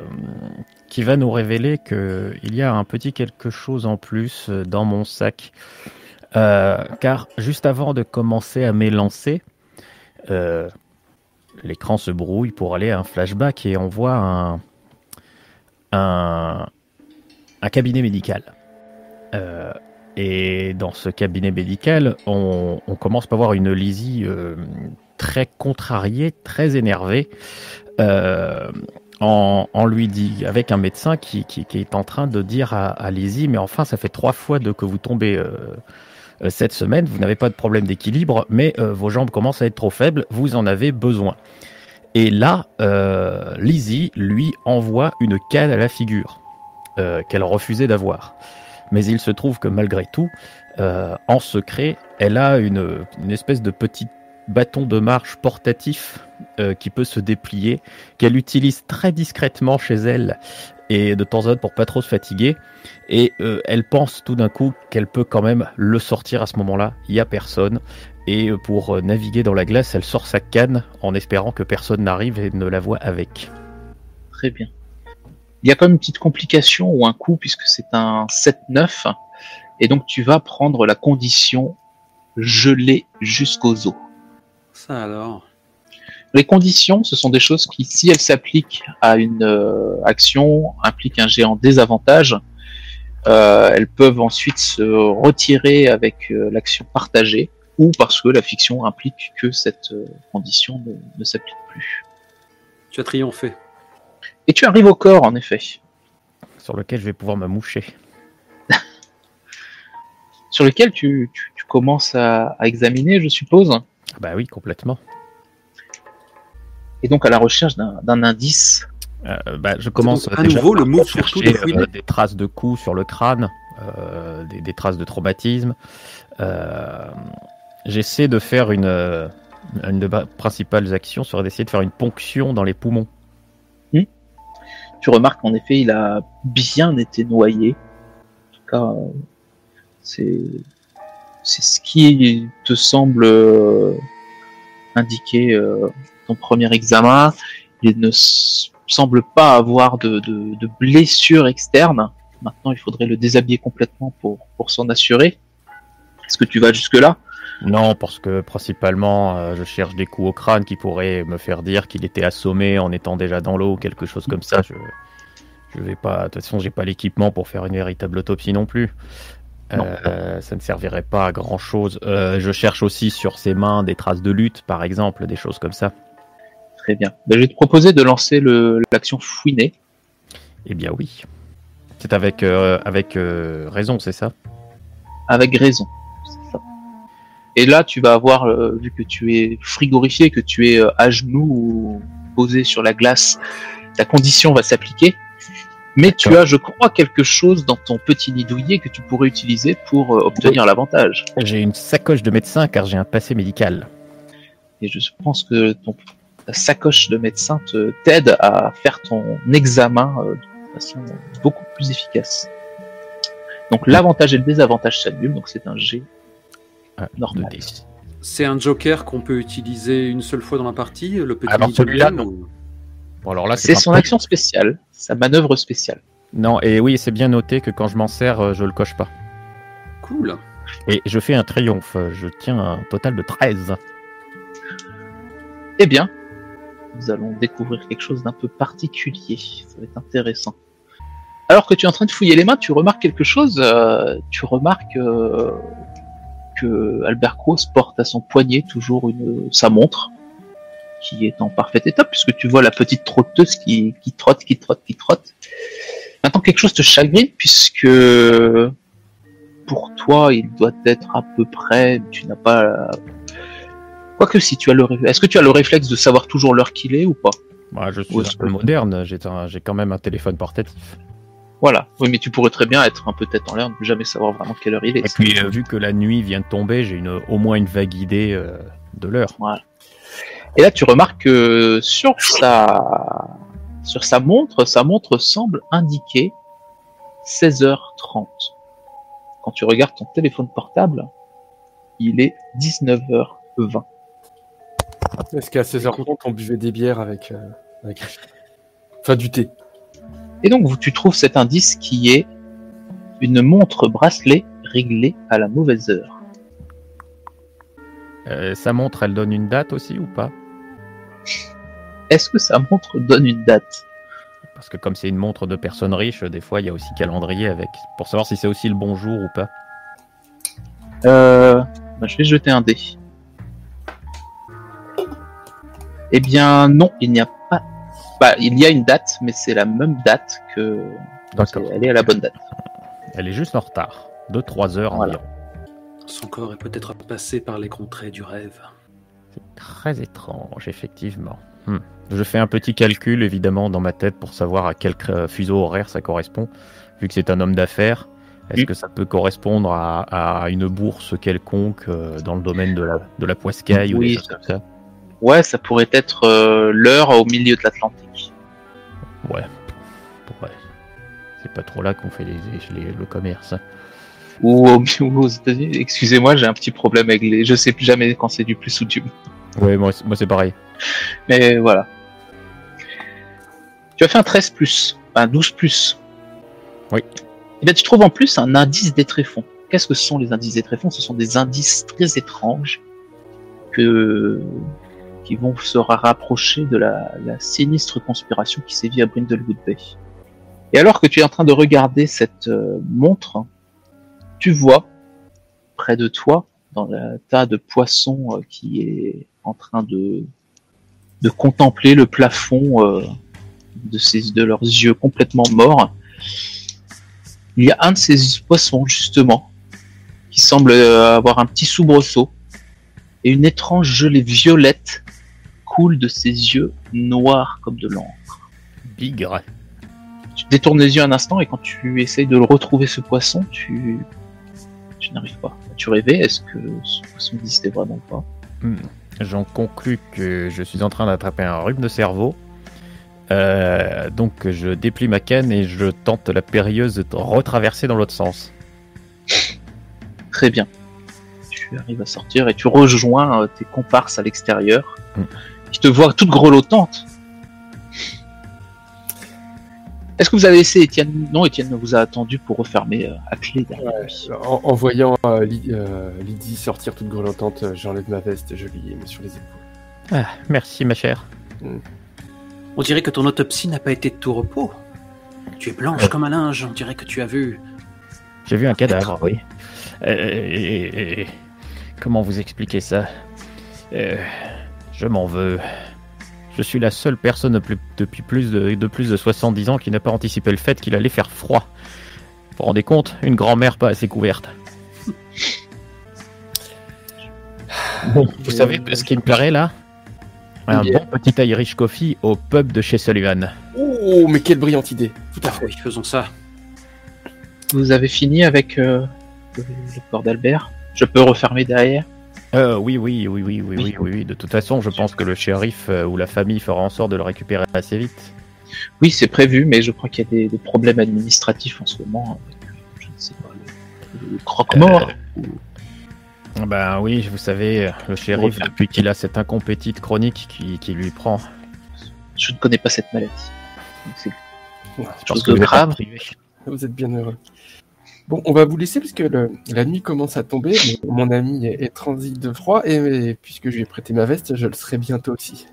qui va nous révéler que il y a un petit quelque chose en plus euh, dans mon sac. Car juste avant de commencer à m'élancer, l'écran se brouille pour aller à un flashback et on voit un, un, cabinet médical. Et dans ce cabinet médical, on, on commence par voir une Lizzie très contrariée, très énervée, euh, en, lui dit, avec un médecin qui, est en train de dire à, à Lizzie, mais enfin, ça fait trois fois de que vous tombez euh, euh, cette semaine, vous n'avez pas de problème d'équilibre, mais vos jambes commencent à être trop faibles, vous en avez besoin. Et là, Lizzie lui envoie une canne à la figure qu'elle refusait d'avoir. Mais il se trouve que malgré tout, en secret, elle a une, espèce de petit bâton de marche portatif euh, qui peut se déplier, qu'elle utilise très discrètement chez elle et de temps en temps pour pas trop se fatiguer. Et euh, elle pense tout d'un coup qu'elle peut quand même le sortir à ce moment-là. Il y a personne. Et euh, pour naviguer dans la glace, elle sort sa canne en espérant que personne n'arrive et ne la voit avec. Très bien. Il y a quand même une petite complication ou un coup puisque c'est un 7-9 et donc tu vas prendre la condition gelée jusqu'aux os. Ça alors? Les conditions, ce sont des choses qui, si elles s'appliquent à une euh, action, impliquent un géant désavantage. Euh, elles peuvent ensuite se retirer avec euh, l'action partagée ou parce que la fiction implique que cette euh, condition ne, ne s'applique plus. Tu as triomphé. Et tu arrives au corps, en effet, Sur lequel je vais pouvoir me moucher. sur lequel tu, tu- tu commences à, à examiner, je suppose, Bah oui, complètement. et donc à la recherche d'un indice. Euh, bah, je commence à nouveau le move surtout de euh, des traces de coups sur le crâne, euh, des, des traces de traumatisme. Euh, J'essaie de faire une, euh, une de ma principales actions serait d'essayer de faire une ponction dans les poumons. Tu remarques qu'en effet, il a bien été noyé. En tout cas, c'est c'est ce qui te semble euh, indiquer euh, ton premier examen. Il ne semble pas avoir de, blessure externe. Maintenant, il faudrait le déshabiller complètement pour, s'en assurer. Est-ce que tu vas jusque-là? Non, parce que principalement, euh, je cherche des coups au crâne qui pourraient me faire dire qu'il était assommé en étant déjà dans l'eau ou quelque chose comme ça. Je, je vais pas. De toute façon, j'ai pas l'équipement pour faire une véritable autopsie non plus. Euh, ça ne servirait pas à grand chose. je cherche aussi sur ses mains des traces de lutte, par exemple, des choses comme ça. Très bien. Ben, je vais te proposer de lancer l'action fouiner. Eh bien, oui. C'est avec, euh, avec euh, raison, c'est ça? Avec raison. Ça. Et là, tu vas avoir, euh, vu que tu es frigorifié, que tu es euh, à genoux ou posé sur la glace, ta condition va s'appliquer. Mais tu as, je crois, quelque chose dans ton petit nid douillet que tu pourrais utiliser pour euh, obtenir l'avantage. J'ai une sacoche de médecin car j'ai un passé médical. Et je pense que ton, ta sacoche de médecin te t'aide à faire ton examen euh, de façon beaucoup plus efficace. Donc l'avantage et le désavantage s'annulent, donc c'est un G Ah, normal. 2D. C'est un joker qu'on peut utiliser une seule fois dans la partie, le petit Alors, ou- Bon, alors là, C'est son action spéciale, sa manœuvre spéciale. Non, et oui, c'est bien noté que quand je m'en sers, euh, je le coche pas. Cool. Et je fais un triomphe. Je tiens un total de 13. Eh bien, nous allons découvrir quelque chose d'un peu particulier. Ça va être intéressant. Alors que tu es en train de fouiller les mains, tu remarques quelque chose. euh, tu remarques euh, que Albert Cross porte à son poignet toujours une, sa montre, qui est en parfait état, puisque tu vois la petite trotteuse qui, qui trotte, qui trotte, qui trotte. Maintenant, quelque chose te chagrine, puisque pour toi, il doit être à peu près. Tu n'as pas la- Quoique si tu as le est-ce que tu as le réflexe de savoir toujours l'heure qu'il est ou pas? Moi, je suis un peu moderne. J'ai un- quand même un téléphone portatif. Voilà. Oui, mais tu pourrais très bien être un peu tête en l'air, ne jamais savoir vraiment quelle heure il est. Et puis, euh, vu que la nuit vient de tomber, j'ai une, au moins une vague idée euh, de l'heure. Et là, tu remarques que sur sa sur sa montre, sa montre semble indiquer 16h30. Quand tu regardes ton téléphone portable, il est 19h20. Est-ce qu'à 16h30, on buvait des bières avec, euh, avec... Enfin, du thé. Et donc, tu trouves cet indice qui est une montre bracelet réglée à la mauvaise heure. Euh, sa montre, elle donne une date aussi ou pas? Est-ce que sa montre donne une date? Parce que comme c'est une montre de personnes riches, des fois, il y a aussi calendrier avec. Pour savoir si c'est aussi le bon jour ou pas. Euh, bah, je vais jeter un dé. Eh bien, non, il n'y a pas. Bah, il y a une date, mais c'est la même date que. D'accord. Elle est à la bonne date. Elle est juste en retard. De 3 heures Voilà. environ. Son corps est peut-être passé par les contrées du rêve. Très étrange, effectivement. Hmm. Je fais un petit calcul, évidemment, dans ma tête pour savoir à quel fuseau horaire ça correspond. Vu que c'est un homme d'affaires, est-ce Oui. que ça peut correspondre à, à une bourse quelconque euh, dans le domaine de la, de la poiscaille ou Oui, des choses ça- comme ça? Ouais, ça pourrait être euh, l'heure au milieu de l'Atlantique. Ouais. Ouais. C'est pas trop là qu'on fait les, les- le commerce. hein. Ou, ou aux États-Unis. Excusez-moi, j'ai un petit problème avec les. Je sais plus jamais quand c'est du plus ou du moins. Ouais, moi, c'est- moi c'est pareil. Mais voilà. Tu as fait un 13 plus. un 12 plus. Oui. Et bien tu trouves en plus un indice des tréfonds. Qu'est-ce que sont les indices des tréfonds? Ce sont des indices très étranges que qui vont se rapprocher de la, la sinistre conspiration qui sévit à Brindlewood Bay. Et alors que tu es en train de regarder cette euh, montre, tu vois près de toi, dans le tas de poissons euh, qui est en train de, de contempler le plafond euh, de, ces, de leurs yeux complètement morts, il y a un de ces poissons justement qui semble euh, avoir un petit soubresaut et une étrange gelée violette coule de ses yeux noirs comme de l'encre. Bigre. Tu détournes les yeux un instant et quand tu essayes de le retrouver ce poisson, tu, tu n'arrives pas. Tu rêvais, est-ce que ce poisson existait vraiment pas? Hmm. J'en conclus que je suis en train d'attraper un rhume de cerveau. Euh, donc je déplie ma canne et je tente la périlleuse de retraverser dans l'autre sens. Très bien. Tu arrives à sortir et tu rejoins euh, tes comparses à l'extérieur. Mm. Qui te voient toute grelottante. Est-ce que vous avez laissé Étienne? Non, Étienne vous a attendu pour refermer euh, à clé derrière lui. En, en voyant euh, Ly- euh, Lydie sortir toute grelottante, euh, j'enlève ma veste et je lui mets sur les épaules. Ah, merci ma chère. On dirait que ton autopsie n'a pas été de tout repos. Tu es blanche comme un linge, on dirait que tu as vu. J'ai vu un cadavre, oui. Euh, et- et- et- comment vous expliquer ça? Euh, Je m'en veux. Je suis la seule personne depuis, depuis plus de, de plus de 70 ans qui n'a pas anticipé le fait qu'il allait faire froid. Vous vous rendez compte Une grand-mère pas assez couverte. Bon, vous savez ce qui me plairait là? Un bon petit Irish coffee au pub de chez Sullivan. Oh, mais quelle brillante idée Tout à fait. Oui, faisons ça. Vous avez fini avec euh, le, le corps d'Albert? Je peux refermer derrière Euh, oui, oui, oui, oui, oui, oui, oui, oui. De toute façon, je pense que le shérif euh, ou la famille fera en sorte de le récupérer assez vite. Oui, c'est prévu, mais je crois qu'il y a des, des problèmes administratifs en ce moment. Avec, euh, je ne sais pas, le, le croque-mort. Ben oui, vous savez, le shérif, depuis qu'il a cette incompétite chronique qui, qui lui prend. Je ne connais pas cette maladie. C'est Ouais, quelque chose que de grave. privé. Vous êtes bien heureux. Bon, on va vous laisser parce que le- la nuit commence à tomber. mais Mon ami est, est transit de froid et, et puisque je lui ai prêté ma veste, je le serai bientôt aussi.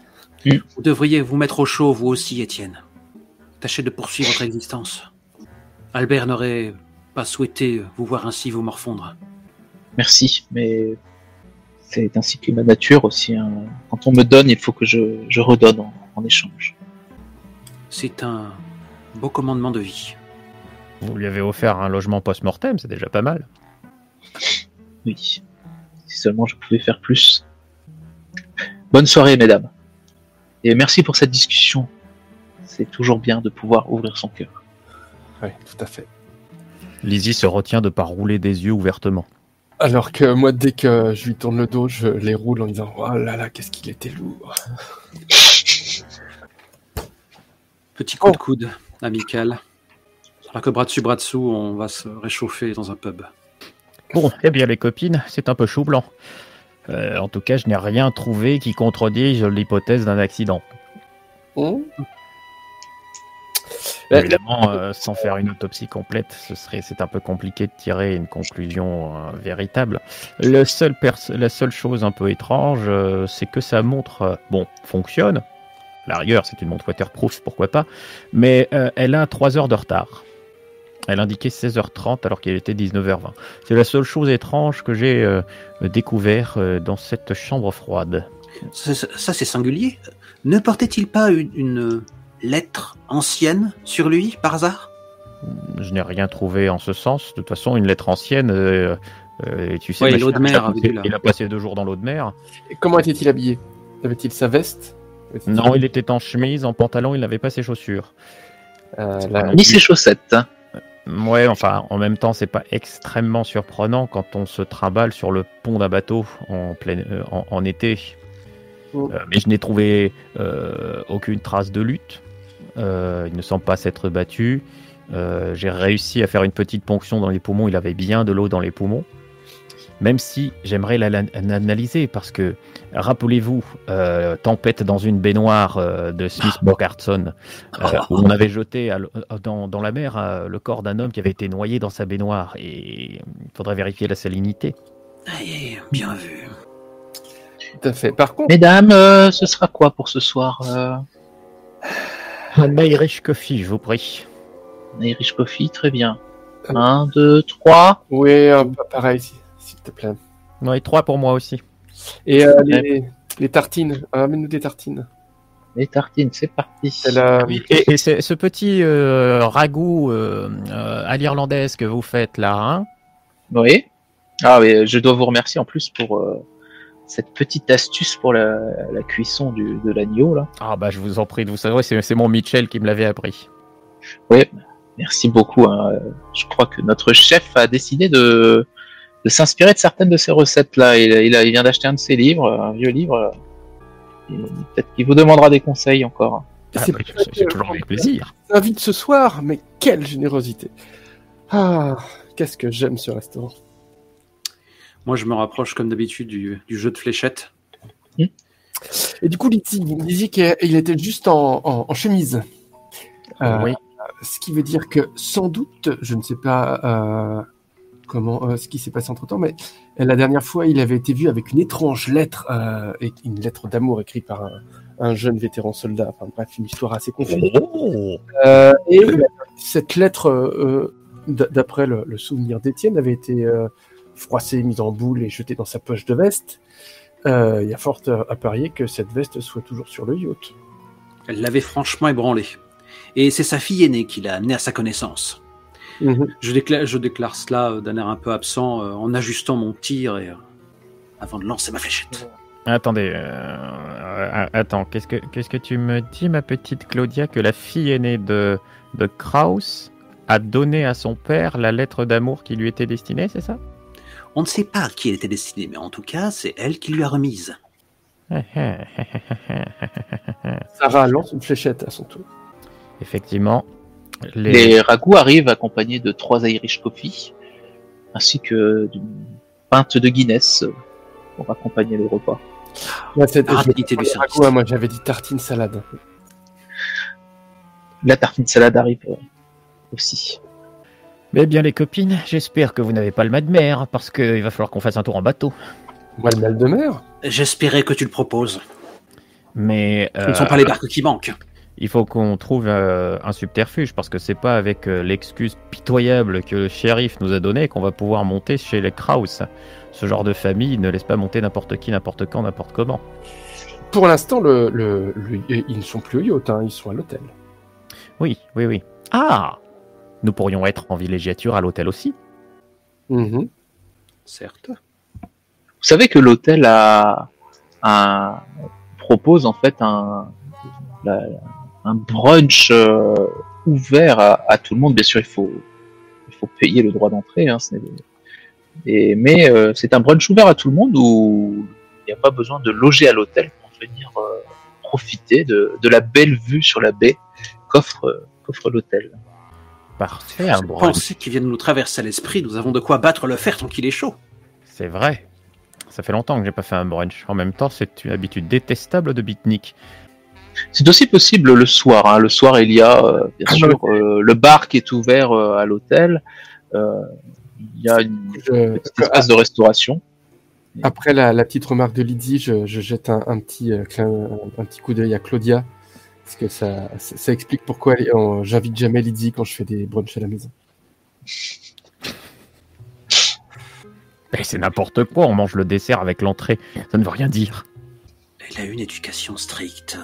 Vous devriez vous mettre au chaud, vous aussi, Étienne. Tâchez de poursuivre votre existence. Albert n'aurait pas souhaité vous voir ainsi vous morfondre. Merci, mais c'est ainsi que ma nature aussi. hein. Quand on me donne, il faut que je, je redonne en, en échange. C'est un beau commandement de vie. Vous lui avez offert un logement post-mortem, c'est déjà pas mal. Oui. Si seulement je pouvais faire plus. Bonne soirée, mesdames. Et merci pour cette discussion. C'est toujours bien de pouvoir ouvrir son cœur. Oui, tout à fait. Lizzie se retient de pas rouler des yeux ouvertement. Alors que moi, dès que je lui tourne le dos, je les roule en disant Oh là là, qu'est-ce qu'il était lourd. Petit coup Oh. de coude, amical. Alors que bras dessus, bras dessous, on va se réchauffer dans un pub. Bon, eh bien les copines, c'est un peu chou blanc. Euh, en tout cas, je n'ai rien trouvé qui contredise l'hypothèse d'un accident. Hum Ouais. Évidemment, euh, sans faire une autopsie complète, ce serait, c'est un peu compliqué de tirer une conclusion euh, véritable. Le seul pers- la seule chose un peu étrange, euh, c'est que sa montre, euh, bon, fonctionne. La rigueur, c'est une montre waterproof, pourquoi pas. Mais euh, elle a 3 heures de retard. Elle indiquait 16h30 alors qu'il était 19h20. C'est la seule chose étrange que j'ai euh, découvert euh, dans cette chambre froide. Ça, c'est singulier. Ne portait-il pas une, une lettre ancienne sur lui, par hasard? Je n'ai rien trouvé en ce sens. De toute façon, une lettre ancienne, euh, euh, tu sais, Ouais, ma l'eau de chère, mer il a passé- dû la- il a passé deux jours dans l'eau de mer. Et comment était-il habillé? Avait-il sa veste? Non, il était en chemise, en pantalon, il n'avait pas ses chaussures. Euh, Ni ses chaussettes. Ouais, enfin, en même temps, c'est pas extrêmement surprenant quand on se trimballe sur le pont d'un bateau en, pleine, euh, en, en été. Euh, mais je n'ai trouvé euh, aucune trace de lutte. Il ne semble pas s'être battu. J'ai réussi à faire une petite ponction dans les poumons. Il avait bien de l'eau dans les poumons. Même si j'aimerais la- la- l'analyser, parce que, rappelez-vous, euh, Tempête dans une baignoire euh, de Smith Bogartson, euh, où on avait jeté à dans, dans la mer euh, le corps d'un homme qui avait été noyé dans sa baignoire. Et il faudrait vérifier la salinité. Aïe, bien vu. Tout à fait. Par contre, Mesdames, euh, ce sera quoi pour ce soir euh, Un Irish coffee, je vous prie. Irish Coffee, très bien. Un, deux, trois. oui, un peu pareil, s'il te plaît. Oui, trois pour moi aussi. Et euh, les, les tartines, amène-nous des tartines. Les tartines, c'est parti. Et, et c'est- ce petit euh, ragoût euh, euh, à l'irlandaise que vous faites là, hein Oui. Ah oui, je dois vous remercier en plus pour euh, cette petite astuce pour la, la cuisson du, de l'agneau là. Ah bah je vous en prie de vous savoir, c'est c'est mon Mitchell qui me l'avait appris. Oui, merci beaucoup. hein. Je crois que notre chef a décidé de, de s'inspirer de certaines de ces recettes là. Il, il, a- il vient d'acheter un de ses livres, un vieux livre. Peut-être qu'il vous demandera des conseils encore. Ah, C'est bah, toujours avec plaisir. invite ce soir, mais quelle générosité. Ah, qu'est-ce que j'aime ce restaurant. Moi, je me rapproche comme d'habitude du, du jeu de fléchettes. Et du coup, Lizzie, vous me disiez qu'il était juste en, en- en chemise. Euh, oui. Ce qui veut dire que sans doute, je ne sais pas euh, comment euh, ce qui s'est passé entre temps, mais la dernière fois, il avait été vu avec une étrange lettre, euh, et une lettre d'amour écrite par un, un jeune vétéran soldat. Enfin bref, une histoire assez confuse. Oh Euh, et cette lettre, euh, d'après le, le souvenir d'Étienne, avait été euh, froissée, mise en boule et jetée dans sa poche de veste. Euh, Il y a fort à parier que cette veste soit toujours sur le yacht. Elle l'avait franchement ébranlé. Et c'est sa fille aînée qui l'a amené à sa connaissance. Je déclare, je déclare cela euh, d'un air un peu absent euh, en ajustant mon tir et, euh, avant de lancer ma fléchette. Attendez, euh, attends, qu'est-ce que qu'est-ce que tu me dis, ma petite Claudia, que la fille aînée de de Kraus a donné à son père la lettre d'amour qui lui était destinée, c'est ça? On ne sait pas à qui elle était destinée, mais en tout cas, c'est elle qui lui a remise. Sarah lance une fléchette à son tour. Effectivement, les... Les ragoûts arrivent accompagnés de trois Irish Coffee, ainsi que d'une pinte de Guinness euh, pour accompagner le repas. Ouais, c'est- service. Ouais, moi j'avais dit tartine salade. La tartine salade arrive euh, aussi. Eh bien, les copines, j'espère que vous n'avez pas le mal de mer, parce qu'il va falloir qu'on fasse un tour en bateau. Moi le mal de mer? J'espérais que tu le proposes. Mais Ce ne euh, sont pas les barques qui manquent. Il faut qu'on trouve euh, un subterfuge, parce que c'est pas avec euh, l'excuse pitoyable que le shérif nous a donnée qu'on va pouvoir monter chez les Kraus. Ce genre de famille ne laisse pas monter n'importe qui, n'importe quand, n'importe comment. Pour l'instant, le, le- le- ils ne sont plus au yacht, hein, ils sont à l'hôtel. Oui, oui, oui. Ah Nous pourrions être en villégiature à l'hôtel aussi. Mhm. Certes. Vous savez que l'hôtel a propose en fait un la- un brunch euh, ouvert à, à tout le monde. Bien sûr, il faut il faut payer le droit d'entrée. Hein, et, mais euh, c'est un brunch ouvert à tout le monde où il n'y a pas besoin de loger à l'hôtel pour venir euh, profiter de, de la belle vue sur la baie qu'offre qu'offre l'hôtel. Parfait, un brunch. pensais qu'il vient de nous traverser à l'esprit. Nous avons de quoi battre le fer tant qu'il est chaud. C'est vrai. Ça fait longtemps que j'ai pas fait un brunch. En même temps, c'est une habitude détestable de beatnik. C'est aussi possible le soir. hein. Le soir, il y a euh, bien Ah, sûr euh, le bar qui est ouvert euh, à l'hôtel. Euh, il y a une Je- petite espace de restauration. Après la, la petite remarque de Lydie, je, je jette un, un petit, un, petit coup d'œil à Claudia, parce que ça, ça, ça explique pourquoi j'invite jamais Lydie quand je fais des brunchs à la maison. Mais c'est n'importe quoi, on mange le dessert avec l'entrée. Ça ne veut rien dire. Elle a une éducation stricte.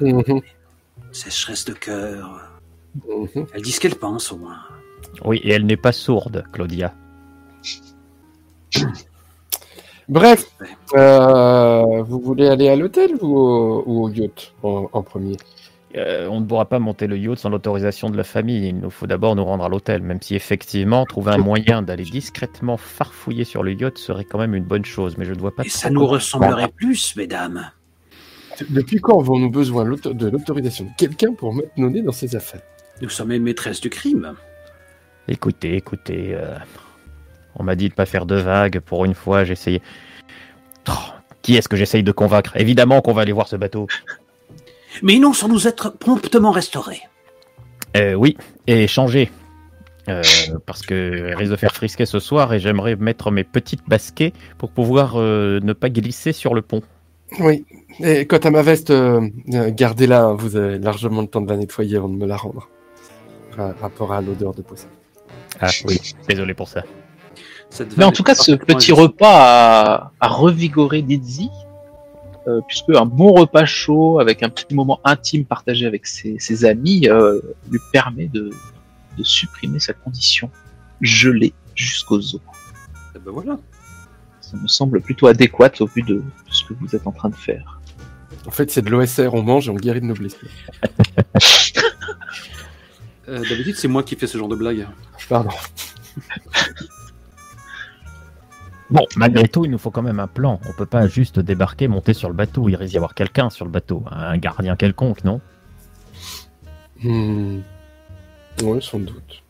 Mhm, Sécheresse de cœur. mhm. Elle dit ce qu'elle pense au moins. Oui, et elle n'est pas sourde, Claudia. Bref, euh, vous voulez aller à l'hôtel ou au, ou au yacht en, en premier? Euh, on ne pourra pas monter le yacht sans l'autorisation de la famille. Il nous faut d'abord nous rendre à l'hôtel, même si effectivement, trouver un moyen d'aller discrètement farfouiller sur le yacht serait quand même une bonne chose. Mais je ne vois pas. Et ça nous ressemblerait plus, mesdames. Depuis quand avons-nous besoin de l'autorisation de quelqu'un pour mettre nos nez dans ses affaires? Nous sommes les maîtresses du crime. Écoutez, écoutez. euh, On m'a dit de pas faire de vagues. Pour une fois, j'ai essayé. Oh, qui est-ce que j'essaye de convaincre? Évidemment qu'on va aller voir ce bateau. Mais non, sans nous être promptement restaurés. Euh, oui, et changer. Euh, parce que risque de faire frisquer ce soir et j'aimerais mettre mes petites baskets pour pouvoir euh, ne pas glisser sur le pont. Oui. Et quant à ma veste, euh, gardez-la. hein, Vous avez largement le temps de la nettoyer avant de me la rendre. Ra- rapport à l'odeur de poisson. Ah oui, désolé pour ça. Cette Mais en tout cas, ce petit repas a, a revigoré Dizzy, euh, puisque un bon repas chaud avec un petit moment intime partagé avec ses, ses amis euh, lui permet de, de supprimer sa condition gelée jusqu'aux os. Eh ben voilà. Ça me semble plutôt adéquat au vu de, de ce que vous êtes en train de faire. En fait, c'est de l'OSR. On mange et on guérit de nos blessures. Euh, D'habitude, c'est moi qui fais ce genre de blague. Pardon. Bon, malgré tout, il nous faut quand même un plan. On peut pas juste débarquer, monter sur le bateau. Il risque d'y avoir quelqu'un sur le bateau. Un gardien quelconque, non? Hmm. Oui, sans doute.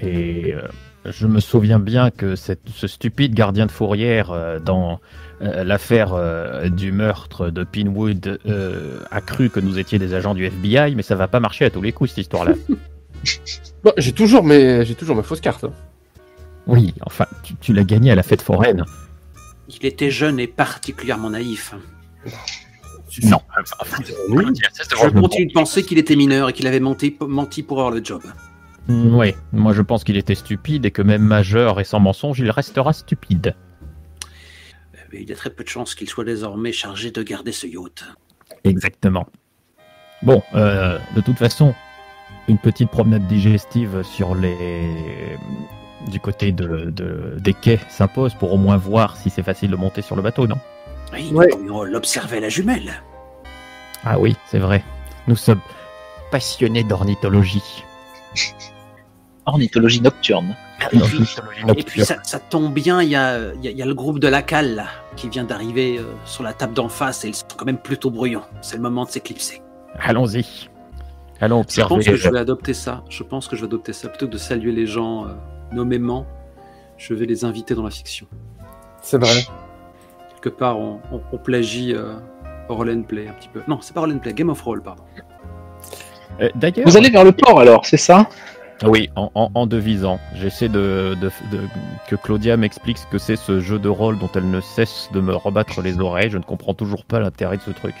Et euh, je me souviens bien que cette- ce stupide gardien de fourrière euh, dans euh, l'affaire euh, du meurtre de Pinwood euh, a cru que nous étions des agents du FBI, mais ça va pas marcher à tous les coups cette histoire-là. Bon, j'ai toujours mes, j'ai toujours mes fausses cartes. hein. oui, enfin, tu, tu l'as gagné à la fête foraine. Il était jeune et particulièrement naïf. Non. Oui. Je continue de penser qu'il était mineur et qu'il avait menti, menti pour avoir le job. Oui, moi je pense qu'il était stupide et que même majeur et sans mensonge, il restera stupide. Mais il y a très peu de chances qu'il soit désormais chargé de garder ce yacht. Exactement. Bon, euh, de toute façon, une petite promenade digestive sur les du côté de, de- des quais s'impose pour au moins voir si c'est facile de monter sur le bateau, non? Oui, nous pourrions l'observer à la jumelle. Ah oui, c'est vrai. Nous sommes passionnés d'ornithologie. Ornithologie nocturne. Et puis, et puis ça, ça tombe bien, il y a, il y a- il y a le groupe de la cale là, qui vient d'arriver euh, sur la table d'en face et ils sont quand même plutôt bruyants. C'est le moment de s'éclipser. Allons-y. Allons Je observer. pense que je vais adopter ça. Je pense que je vais adopter ça. Plutôt que de saluer les gens euh, nommément, je vais les inviter dans la fiction. C'est vrai. Quelque part, on, on- on plagie euh, Roll and Play un petit peu. Non, c'est pas Roll and Play, Game of Roll, pardon. Euh, D'ailleurs, Vous allez vers le port alors, c'est ça? Oui, en, en, en devisant. J'essaie de, de- de- que Claudia m'explique ce que c'est ce jeu de rôle dont elle ne cesse de me rebattre les oreilles. Je ne comprends toujours pas l'intérêt de ce truc.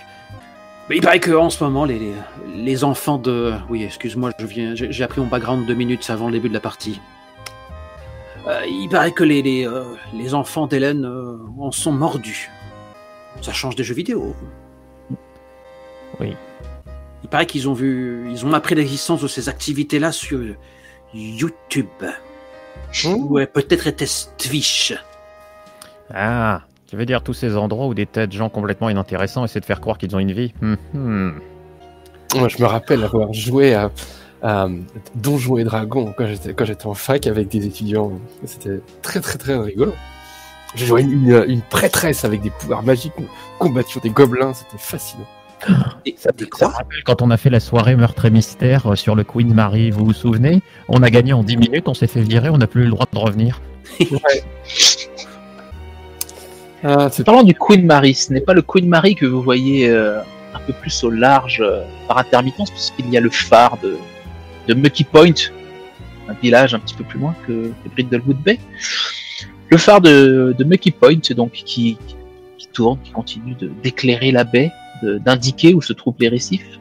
Mais il paraît qu'en ce moment, les, les, les enfants de... Oui, excuse-moi, je viens, j'ai j'ai appris mon background deux minutes avant le début de la partie. Euh, il paraît que les, les, euh, les enfants d'Hélène euh, en sont mordus. Ça change des jeux vidéo. Oui. Il paraît qu'ils ont vu, ils ont appris l'existence de ces activités-là sur YouTube. Hmm. Ouais, peut-être était-ce Twitch. Ah, tu veux dire tous ces endroits où des tas de gens complètement inintéressants essaient de faire croire qu'ils ont une vie? Hmm, hmm. Moi, je me rappelle avoir joué à, à Donjons et Dragons quand j'étais en fac avec des étudiants. C'était très très très rigolo. J'ai joué une, une, prêtresse avec des pouvoirs magiques, on combattions des gobelins, c'était fascinant. Et, Ça, ça me rappelle quand on a fait la soirée meurtre et mystère euh, sur le Queen Mary, vous vous souvenez? On a gagné en 10 minutes, on s'est fait virer, on n'a plus eu le droit de revenir. Ah, c'est Parlant du Queen Mary, ce n'est pas le Queen Mary que vous voyez euh, un peu plus au large euh, par intermittence, puisqu'il y a le phare de, de Mucky Point, un village un petit peu plus loin que, que Brindlewood Bay. Le phare de, de Mucky Point, donc qui, qui tourne, qui continue d'éclairer la baie, d'indiquer où se trouvent les récifs,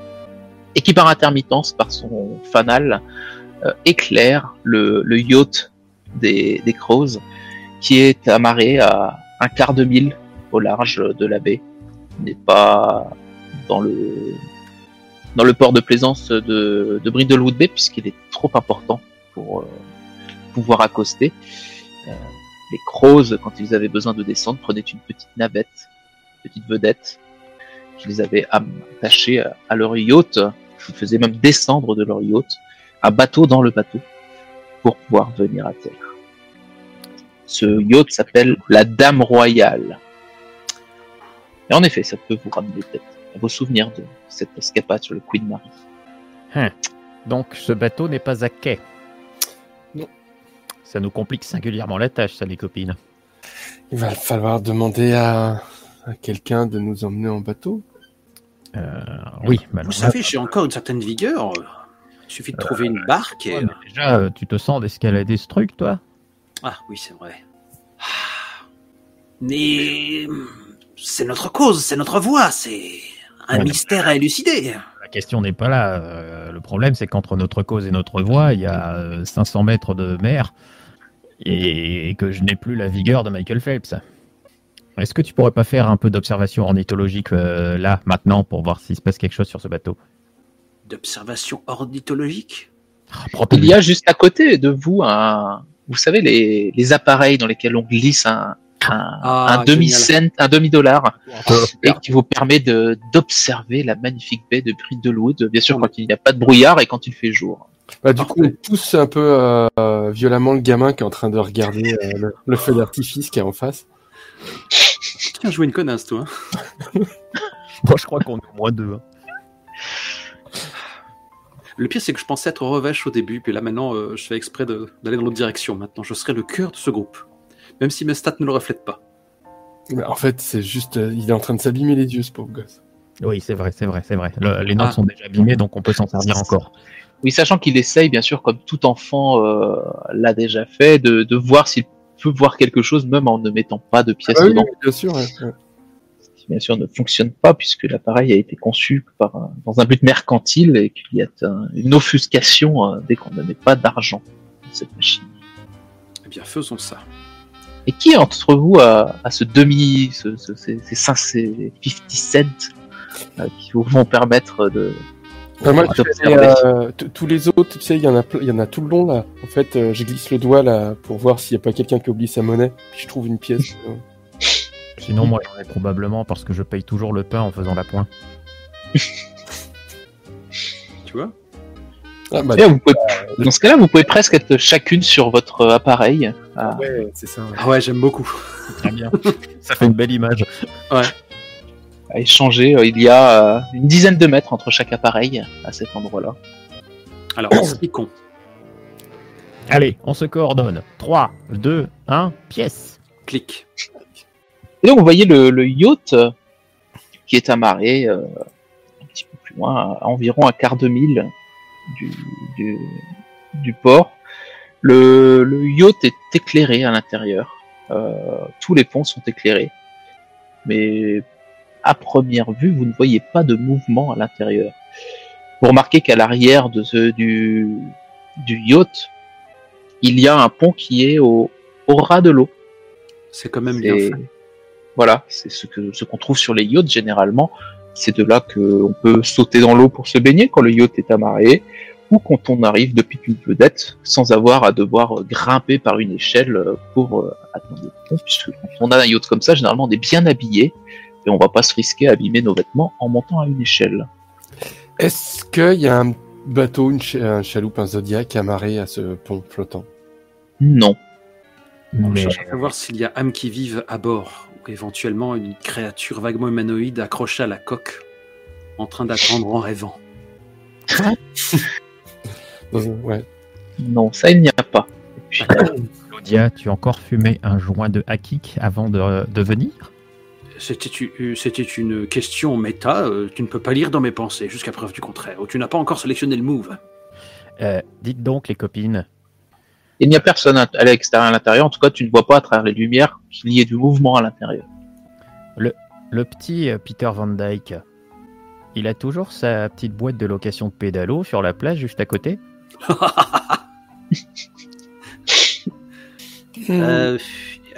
et qui par intermittence, par son fanal, euh, éclaire le, yacht des, Crows, qui est amarré à un quart de mille au large de la baie. N'est pas dans le port de plaisance de, de Brindlewood Bay puisqu'il est trop important pour euh, pouvoir accoster. Euh, les Crows, quand ils avaient besoin de descendre, prenaient une petite navette, petite vedette qu'ils avaient attachée à, à leur yacht. Ils faisaient même descendre de leur yacht un bateau dans le bateau pour pouvoir venir à terre. Ce yacht s'appelle la Dame Royale. Et en effet, ça peut vous ramener peut-être à vos souvenirs de cette escapade sur le Queen Mary. Donc ce bateau n'est pas à quai. Non. Ça nous complique singulièrement la tâche, ça, les copines. Il va falloir demander à, à quelqu'un de nous emmener en bateau. Euh, oui, Vous malheureusement. savez, j'ai encore une certaine vigueur. Il suffit de trouver une barque et... Ouais, mais déjà, euh, tu te sens d'escalader ce truc, toi? Ah oui, c'est vrai. Ah. Mais c'est notre cause, c'est notre voie, c'est un Ouais. mystère à élucider. La question n'est pas là. Euh, le problème, c'est qu'entre notre cause et notre voie, il y a euh, 500 mètres de mer et que je n'ai plus la vigueur de Michael Phelps. Est-ce que tu pourrais pas faire un peu d'observation ornithologique euh, là, maintenant, pour voir s'il se passe quelque chose sur ce bateau? D'observation ornithologique? Ah, Il y a juste à côté de vous un, vous savez les, les appareils dans lesquels on glisse un, un, Ah, un demi génial. cent, un demi dollar, et qui vous permet de d'observer la magnifique baie de Brindlewood, bien sûr quand il n'y a pas de brouillard et quand il fait jour. Bah, du coup, on pousse un peu euh, violemment le gamin qui est en train de regarder euh, le, le feu d'artifice qui est en face. Tiens, jouer une connasse, toi. Moi, je crois qu'on est au moins deux. hein. Le pire, c'est que je pensais être revêche au début, puis là maintenant, euh, je fais exprès d'aller dans l'autre direction. Maintenant, je serai le cœur de ce groupe. Même si mes stats ne le reflètent pas. Mais en fait, c'est juste, euh, il est en train de s'abîmer les yeux, ce pauvre gosse. Oui, c'est vrai, c'est vrai, c'est vrai. Le- les notes Ah. sont déjà abîmées, donc on peut s'en servir encore. Oui, sachant qu'il essaye, bien sûr, comme tout enfant euh, l'a déjà fait, de, de voir s'il peut voir quelque chose, même en ne mettant pas de pièces Ah dedans. oui, bien sûr. ouais. Ce qui, bien sûr, ne fonctionne pas puisque l'appareil a été conçu par, un- dans un but mercantile et qu'il y a un- une offuscation euh, dès qu'on ne met pas d'argent dans cette machine. Eh bien, faisons ça. Et qui entre vous a, a ce demi, ce, ce- ces, ces, cinq- ces 50 cents euh, qui vous vont permettre de, Enfin, moi, je fais, d'observer euh, tous les autres, tu sais, il y en a, ple- il y en a tout le long là. En fait, euh, je glisse le doigt là pour voir s'il n'y a pas quelqu'un qui oublie sa monnaie. Puis je trouve une pièce. euh. Sinon, moi, j'en ai probablement parce que je paye toujours le pain en faisant la pointe. Tu vois? Ah bah Et vous pouvez- dans ce cas-là, vous pouvez presque être chacune sur votre appareil. à- ouais, c'est ça. ouais. Ah ouais, j'aime beaucoup. Très bien. Ça fait une belle image. À échanger. Euh, Il y a euh, une dizaine de mètres entre chaque appareil à cet endroit-là. Alors, expliquons. Allez, on se coordonne. 3, 2, 1, pièce. Clic. Et donc, vous voyez le, le yacht euh, qui est amarré euh, un petit peu plus loin, à environ un quart de mille du, du, du port. Le, le yacht est éclairé à l'intérieur. Euh, tous les ponts sont éclairés. Mais à première vue, vous ne voyez pas de mouvement à l'intérieur. Vous remarquez qu'à l'arrière de ce, du, du yacht, il y a un pont qui est au, au ras de l'eau. C'est quand même bien fait. voilà, c'est ce que ce qu'on trouve sur les yachts généralement. C'est de là qu'on peut sauter dans l'eau pour se baigner quand le yacht est amarré, ou quand on arrive depuis une vedette sans avoir à devoir grimper par une échelle pour euh, atteindre le pont. Puisque quand on a un yacht comme ça, généralement on est bien habillé et on va pas se risquer à abîmer nos vêtements en montant à une échelle. Est-ce qu'il y a un bateau, une cha- un chaloupe, un zodiac amarré à ce pont flottant? Non. On Mais cherche à savoir s'il y a âmes qui vivent à bord, ou éventuellement une créature vaguement humanoïde accrochée à la coque, en train d'attendre en rêvant. Ouais. Non, ça il n'y a pas. Claudia, tu as encore fumé un joint de hakik avant de, de venir? C'était u- c'était une question méta, euh, tu ne peux pas lire dans mes pensées, jusqu'à preuve du contraire, ou tu n'as pas encore sélectionné le move. Euh, Dites donc, les copines, il n'y a personne à l'extérieur, à l'intérieur. En tout cas, tu ne vois pas à travers les lumières qu'il y ait du mouvement à l'intérieur. le petit euh, Peter Van Dyke, il a toujours sa petite boîte de location de pédalo sur la plage juste à côté? Euh,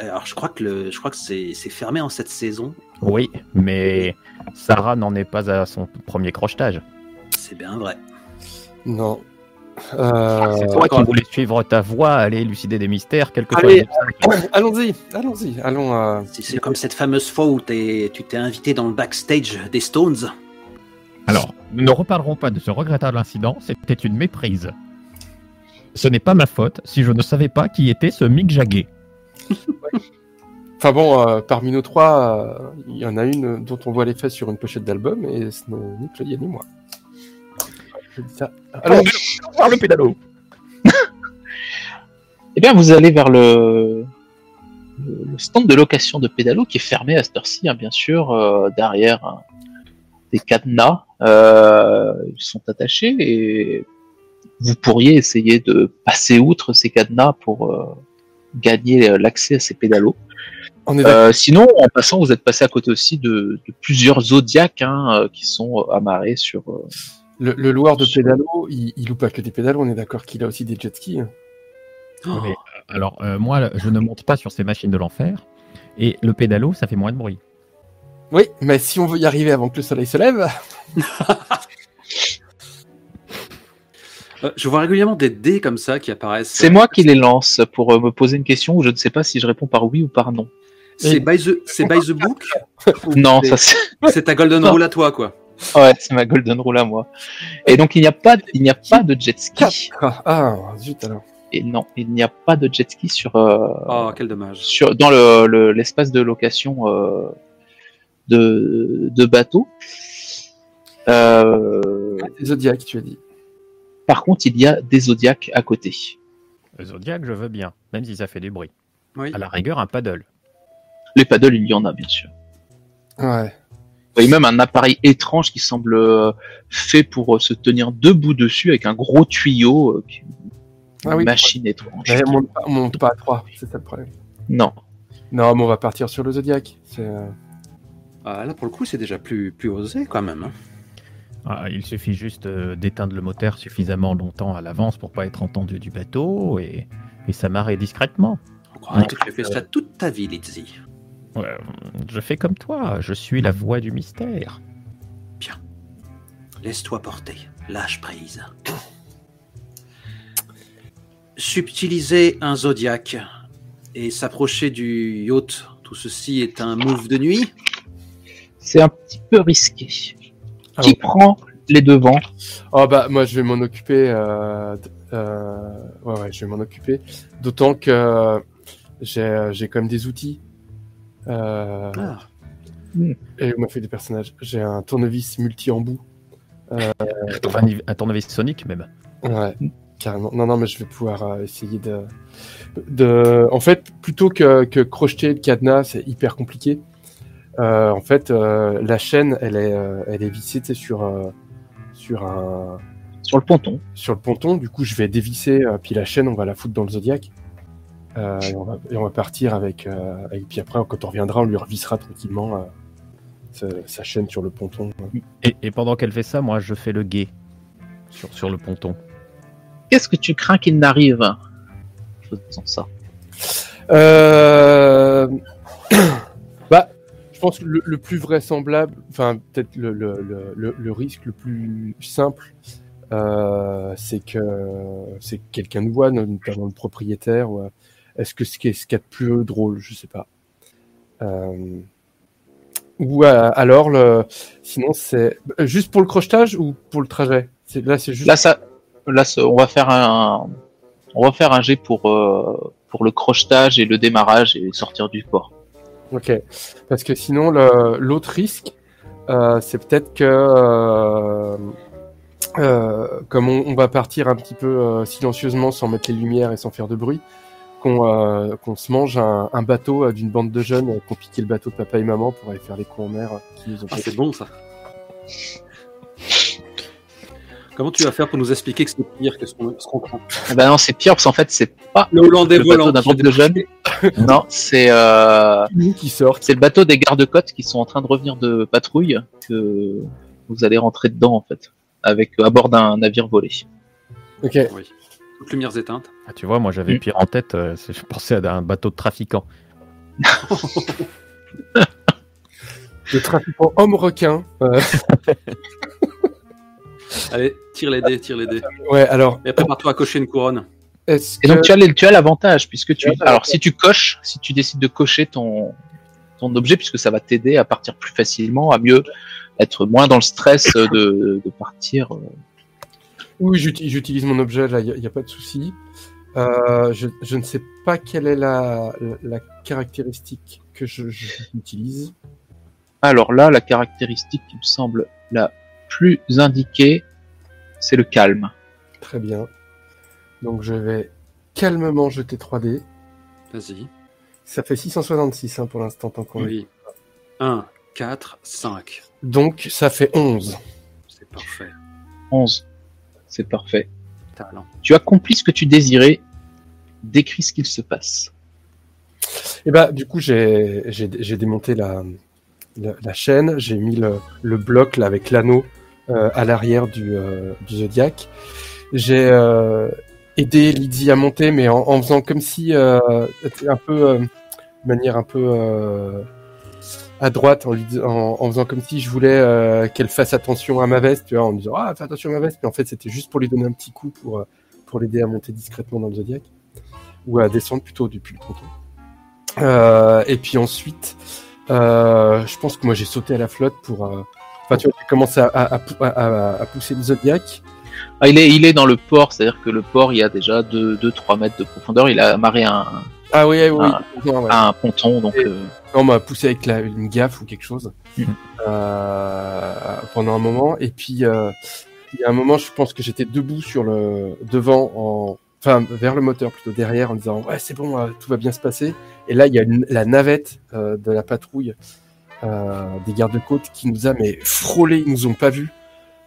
alors je crois que, le, je crois que c'est c'est fermé en cette saison, Oui, mais Sarah n'en est pas à son premier crochetage. c'est bien vrai. Non. Euh, C'est toi qui voulais suivre ta voie, aller élucider des mystères, quel que soit Allez. allons-y, allons-y, allons. euh, C'est c'est comme cette fameuse fois où t'es- tu t'es invité dans le backstage des Stones. Alors, nous ne reparlerons pas de ce regrettable incident, c'était une méprise. Ce n'est pas ma faute si je ne savais pas qui était ce Mick Jagger. Enfin bon, euh, parmi nos trois, euh, il y en a une dont on voit les fesses sur une pochette d'album et ce n'est ni Claudia ni moi. Je dis ça. Allons, voir le pédalo Eh bien, vous allez vers le, le stand de location de pédalo qui est fermé à cette heure-ci, hein, bien sûr, euh, derrière hein, des cadenas. Ils sont attachés et vous pourriez essayer de passer outre ces cadenas pour gagner l'accès à ces pédalos. On est d'accord. Euh, sinon, en passant, vous êtes passé à côté aussi de, de plusieurs zodiacs hein, euh, qui sont amarrés sur. euh, Le, le loueur de pédalo, il, il loue pas que des pédalos, on est d'accord qu'il a aussi des jet skis. hein. Oh, Mais, euh, alors, euh, moi, je ne monte pas sur ces machines de l'enfer. Et le pédalo, ça fait moins de bruit. Oui, mais si on veut y arriver avant que le soleil se lève, euh, je vois régulièrement des dés comme ça qui apparaissent. C'est moi qui les lance pour euh, me poser une question où je ne sais pas si je réponds par oui ou par non. C'est by the, c'est by the book Non, c'est- ça c'est. C'est ta golden Non. rule à toi, quoi. Ouais, c'est ma golden rule à moi. Et donc il n'y a pas, il n'y a pas de jet ski. ah, zut alors. Et non, il n'y a pas de jet ski sur, euh, Oh, quel dommage. sur dans le le- l'espace de location euh, de de bateau. Euh, Des Zodiacs, tu as dit. Par contre, il y a des zodiacs à côté. Le Zodiac, je veux bien, même si ça fait du bruit. Oui. À la rigueur, un paddle. Les paddles, il y en a bien sûr. Ouais. Vous voyez même un appareil étrange qui semble euh, fait pour euh, se tenir debout dessus avec un gros tuyau, euh, qui- une Ah oui. machine étrange. Mais on monte pas, monte pas à 3, c'est ça le problème. Non. Non, mais on va partir sur le Zodiac. C'est, euh, Ah, là, pour le coup, c'est déjà plus, plus osé, quand même. hein. Ah, il suffit juste euh, d'éteindre le moteur suffisamment longtemps à l'avance pour pas être entendu du bateau et, et s'amarrer discrètement. On croirait que tu as fait ça toute ta vie, Lizzie. Ouais, je fais comme toi, je suis la voix du mystère. Laisse-toi porter. Lâche prise. Subtiliser un zodiaque et s'approcher du yacht, tout ceci est un move de nuit? C'est un petit peu risqué. Ah qui bon prend les devants Oh bah moi je vais m'en occuper. Euh... euh, Ouais ouais, je vais m'en occuper. D'autant que euh, j'ai j'ai quand même des outils. Euh... Ah. Et on m'a fait des personnages. J'ai un tournevis multi-embout. Un tournevis- Un tournevis sonique même. Ouais, carrément. Non, non, mais je vais pouvoir essayer de, de. En fait, plutôt que, que crocheter le cadenas, c'est hyper compliqué. Euh, en fait, euh, la chaîne, elle est, euh, elle est vissée tu sais, sur, euh, sur un, sur le ponton. sur le ponton. Du coup, je vais dévisser, euh, puis la chaîne, on va la foutre dans le zodiaque. Euh, et, on va, et on va partir avec, euh, avec- Puis après, quand on reviendra, on lui revissera tranquillement euh, sa, sa chaîne sur le ponton. Et, et pendant qu'elle fait ça, moi je fais le guet sur, sur le ponton. Qu'est-ce que tu crains qu'il n'arrive? Faisons ça. Pense que le, plus vraisemblable, enfin peut-être le, le, le, risque le plus simple, euh, c'est que c'est que quelqu'un nous voit, notamment le propriétaire. Ou, euh, Est-ce que ce qui est ce qu'il y a de plus drôle, je sais pas. Euh, Ou euh, alors, le... sinon c'est juste pour le crochetage ou pour le trajet? Là, c'est juste. Là, ça, là, on va faire un, on va faire un jet pour euh, pour le crochetage et le démarrage et sortir du port. Ok, parce que sinon l'autre risque, euh, c'est peut-être que euh, euh, comme on, on va partir un petit peu euh, silencieusement sans mettre les lumières et sans faire de bruit, qu'on euh, qu'on se mange un, un bateau euh, d'une bande de jeunes euh, qui ont piqué le bateau de papa et maman pour aller faire les cons en mer euh, qui nous ont Ah, fait- c'est bon, ça. Comment tu vas faire pour nous expliquer que c'est pire que ce qu'on qu'on craint? Eh ben non, c'est pire parce qu'en fait, c'est pas Le Hollandais le bateau volant. d'un de jeunes. Non, c'est euh, qui c'est le bateau des gardes-côtes qui sont en train de revenir de patrouille que vous allez rentrer dedans en fait, avec à bord d'un navire volé. Ok, Oui. Toutes lumières éteintes. Ah, tu vois, moi j'avais Mm. pire en tête, euh, je pensais à un bateau de trafiquants. le trafiquant homme requin. euh, Allez, tire les dés, tire les dés. ouais, alors Et prépare-toi à cocher une couronne. Est-ce Et donc que tu as les- tu as l'avantage puisque tu alors si tu coches, si tu décides de cocher ton ton objet puisque ça va t'aider à partir plus facilement, à mieux être moins dans le stress de, de partir. euh. Oui, j'uti- j'utilise mon objet, là, il n'y a, pas de souci. Euh, je, je ne sais pas quelle est la, la, la caractéristique que je- je- j'utilise. Alors là, la caractéristique qui me semble la plus indiquée, c'est le calme. Très bien. Donc je vais calmement jeter 3D. Vas-y. Ça fait 666 hein, pour l'instant, tant qu'on est. Oui. 1, 4, 5. Donc, ça fait 11. C'est parfait. 11. C'est parfait. Talent. Tu accomplis ce que tu désirais. Décris ce qu'il se passe. Et bah, du coup, j'ai démonté la, la, la chaîne, j'ai mis le, le bloc là avec l'anneau euh, à l'arrière du, euh, du Zodiac. J'ai euh, aidé Lydie à monter, mais en, en faisant comme si euh, un peu euh, de manière un peu euh, à droite, en, lui en, faisant comme si je voulais euh, qu'elle fasse attention à ma veste, tu vois, en me disant ah fais attention à ma veste, mais en fait c'était juste pour lui donner un petit coup pour euh, pour l'aider à monter discrètement dans le Zodiac ou à descendre plutôt depuis le ponton. Euh, et puis ensuite, je pense que moi j'ai sauté à la flotte pour. Enfin, tu vois, j'ai commencé à, à, à, à- pousser le Zodiac. Ah, il, est, il est dans le port, c'est-à-dire que le port, il y a déjà 2-3 mètres de profondeur. Il a amarré un, Ah oui, oui, non, ouais. un ponton, donc Et- euh, on m'a poussé avec la, une gaffe ou quelque chose Mhm. euh, pendant un moment. Et puis, euh, il y a un moment, je pense que j'étais debout sur le devant, en, enfin vers le moteur plutôt derrière, en disant ouais c'est bon, tout va bien se passer. Et là, il y a une- la navette de la patrouille des gardes-côtes qui nous a mais frôlé, ils nous ont pas vus.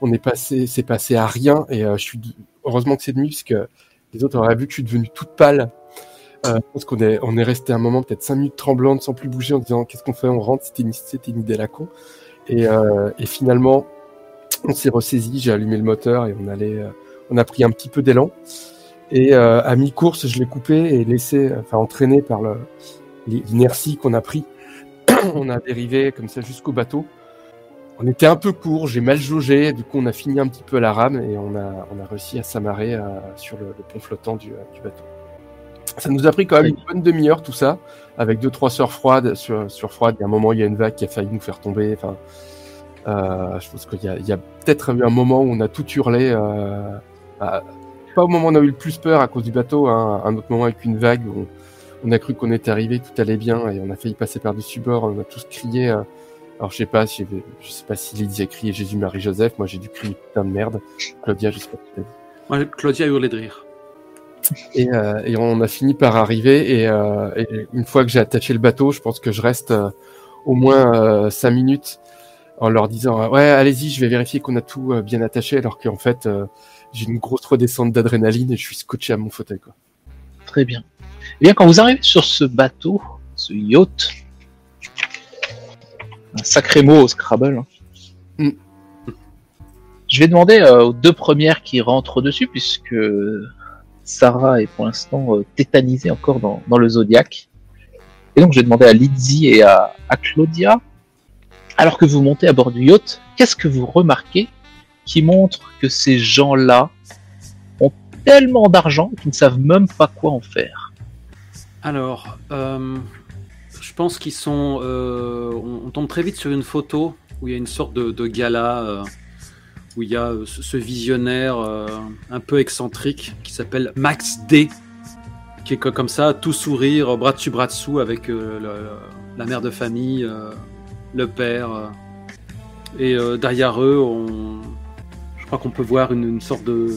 On est passé, c'est passé à rien. Et euh, je suis heureusement que c'est de nuit parce que les autres auraient vu que je suis devenu toute pâle. Euh, je pense qu'on est, on est resté un moment, peut-être cinq minutes tremblantes, sans plus bouger, en disant qu'est-ce qu'on fait, on rentre, c'était une, c'était une idée à la con. Et, euh, et finalement, on s'est ressaisi, j'ai allumé le moteur et on allait, on a pris un petit peu d'élan. Et euh, à mi-course, je l'ai coupé et laissé, enfin entraîné par le- l'inertie qu'on a pris, on a dérivé comme ça jusqu'au bateau. On était un peu court, j'ai mal jaugé, du coup on a fini un petit peu à la rame et on a, on a réussi à s'amarrer euh, sur le, pont flottant du, euh, du bateau. Ça nous a pris quand même une bonne demi-heure tout ça, avec deux trois sœurs froides sur, sur froide. Il y a un moment, il y a une vague qui a failli nous faire tomber. Enfin, euh, je pense qu'il y a, a peut-être eu un moment où on a tout hurlé. Euh, pas au moment où on a eu le plus peur à cause du bateau, hein, un autre moment avec une vague où on, on a cru qu'on était arrivé, tout allait bien et on a failli passer par-dessus bord. On a tous crié. Alors je sais pas si je sais pas si Lydie a crié Jésus Marie Joseph. Moi j'ai dû crier putain de merde. Claudia, je sais pas. si t'as dit. Moi, Claudia a hurlé de rire. Et, euh, et on a fini par arriver. Et, euh, et une fois que j'ai attaché le bateau, je pense que je reste euh, au moins euh, cinq minutes en leur disant euh, ouais allez-y, je vais vérifier qu'on a tout euh, bien attaché, alors qu'en fait euh, j'ai une grosse redescente d'adrénaline et je suis scotché à mon fauteuil quoi. très bien. Eh bien, quand vous arrivez sur ce bateau, ce yacht, un sacré mot au Scrabble, hein. Mm. je vais demander euh, aux deux premières qui rentrent dessus, puisque Sarah est pour l'instant euh, tétanisée encore dans, dans le Zodiac. Et donc, je vais demander à Lizzie et à, à Claudia, alors que vous montez à bord du yacht, qu'est-ce que vous remarquez qui montre que ces gens-là ont tellement d'argent qu'ils ne savent même pas quoi en faire? Alors, euh, pense qu'ils sont. euh, on, tombe très vite sur une photo où il y a une sorte de, gala euh, où il y a ce, visionnaire euh, un peu excentrique qui s'appelle Max D, qui est co- comme ça, tout sourire, bras dessus bras dessous avec la mère de famille, le père. et derrière eux, on, je crois qu'on peut voir une, sorte de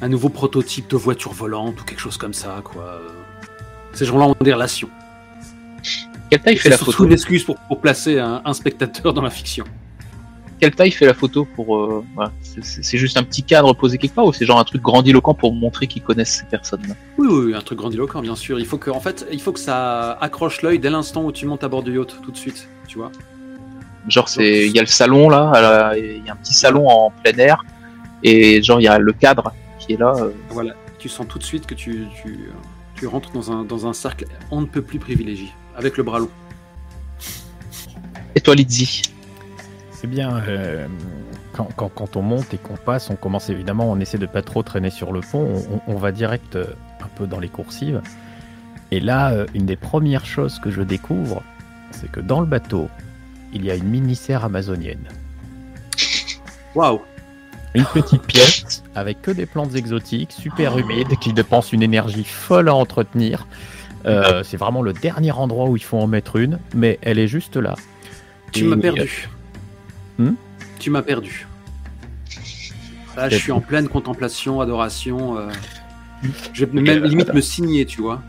un nouveau prototype de voiture volante ou quelque chose comme ça. Ces gens-là ont des relations. Quelle taille fait la photo une excuse pour, pour placer un, un spectateur dans la fiction. Quelle taille fait la photo pour euh, voilà, c'est- juste un petit cadre posé quelque part ou c'est genre un truc grandiloquent pour montrer qu'ils connaissent ces personnes-là Oui, oui, oui, un truc grandiloquent, bien sûr. Il faut que, en fait, il faut que ça accroche l'œil dès l'instant où tu montes à bord du yacht, tout de suite, tu vois. Genre c'est il y a le salon là, il y a un petit salon en plein air et genre il y a le cadre qui est là. euh, Voilà, tu sens tout de suite que tu, tu, tu rentres dans un, dans un cercle on ne peut plus privilégié, avec le bras long. Et toi Lizzie C'est bien. euh, quand, quand- quand on monte et qu'on passe, on commence évidemment, on essaie de pas trop traîner sur le pont, on, on- on va direct euh, un peu dans les coursives. Et là, euh, une des premières choses que je découvre, c'est que dans le bateau, il y a une mini-serre amazonienne. Waouh Une petite pièce avec que des plantes exotiques, super humides, qui dépensent une énergie folle à entretenir. Euh, c'est vraiment le dernier endroit où il faut en mettre une, mais elle est juste là. Tu m'as perdu. Hmm tu m'as perdu. Là, je suis en pleine contemplation, adoration. euh, Je vais même limite me signer, tu vois.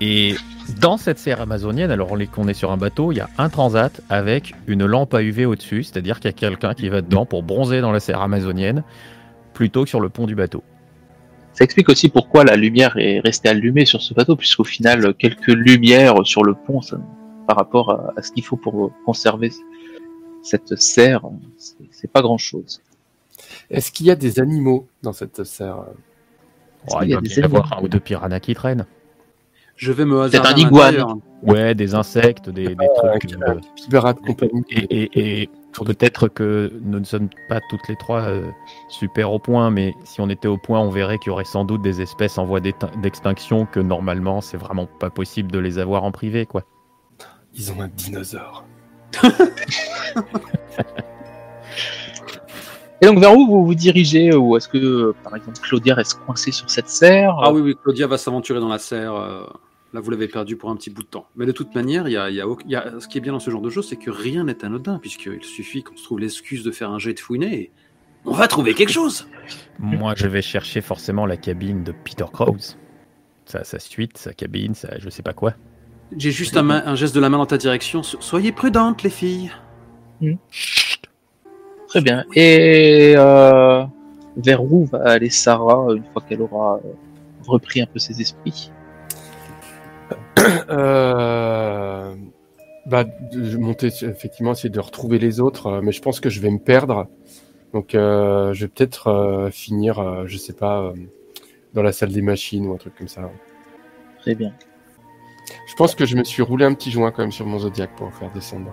Et dans cette serre amazonienne, alors on est qu'on est sur un bateau, il y a un transat avec une lampe à UV au-dessus, c'est-à-dire qu'il y a quelqu'un qui va dedans pour bronzer dans la serre amazonienne plutôt que sur le pont du bateau. Ça explique aussi pourquoi la lumière est restée allumée sur ce bateau, puisqu'au final, quelques lumières sur le pont, ça- par rapport à, à ce qu'il faut pour conserver cette serre, c'est- c'est pas grand-chose. Est-ce qu'il y a des animaux dans cette serre? Oh, il y va y avoir animaux un ou deux piranhas qui traînent. Je vais me hasarder un iguane. l'intérieur. Ouais, des insectes, des, des trucs. Euh, capybara de compagnie. et et- et peut-être que nous ne sommes pas toutes les trois euh, super au point, mais si on était au point, on verrait qu'il y aurait sans doute des espèces en voie d'extinction que normalement, c'est vraiment pas possible de les avoir en privé, quoi. Ils ont un dinosaure. Et donc, vers où vous vous dirigez Ou est-ce que, euh, par exemple, Claudia reste coincée sur cette serre? Ah oui, oui, Claudia va s'aventurer dans la serre. Là, vous l'avez perdu pour un petit bout de temps. Mais de toute manière, il y a, y a y ce qui est bien dans ce genre de jeu, c'est que rien n'est anodin, puisqu'il suffit qu'on se trouve l'excuse de faire un jet de fouiner et on va trouver quelque chose. Moi, je vais chercher forcément la cabine de Peter Krause. Sa, sa suite, sa cabine, sa je sais pas quoi. J'ai juste un, main- un geste de la main dans ta direction. So- Soyez prudentes, les filles. Très bien. Et euh, vers où va aller Sarah une fois qu'elle aura euh, repris un peu ses esprits? Euh... Bah, je monter effectivement essayer de retrouver les autres, euh, mais je pense que je vais me perdre. Donc, euh, je vais peut-être euh, finir, euh, je sais pas, euh, dans la salle des machines ou un truc comme ça. Très bien. Je pense que je me suis roulé un petit joint quand même sur mon zodiaque pour faire descendre.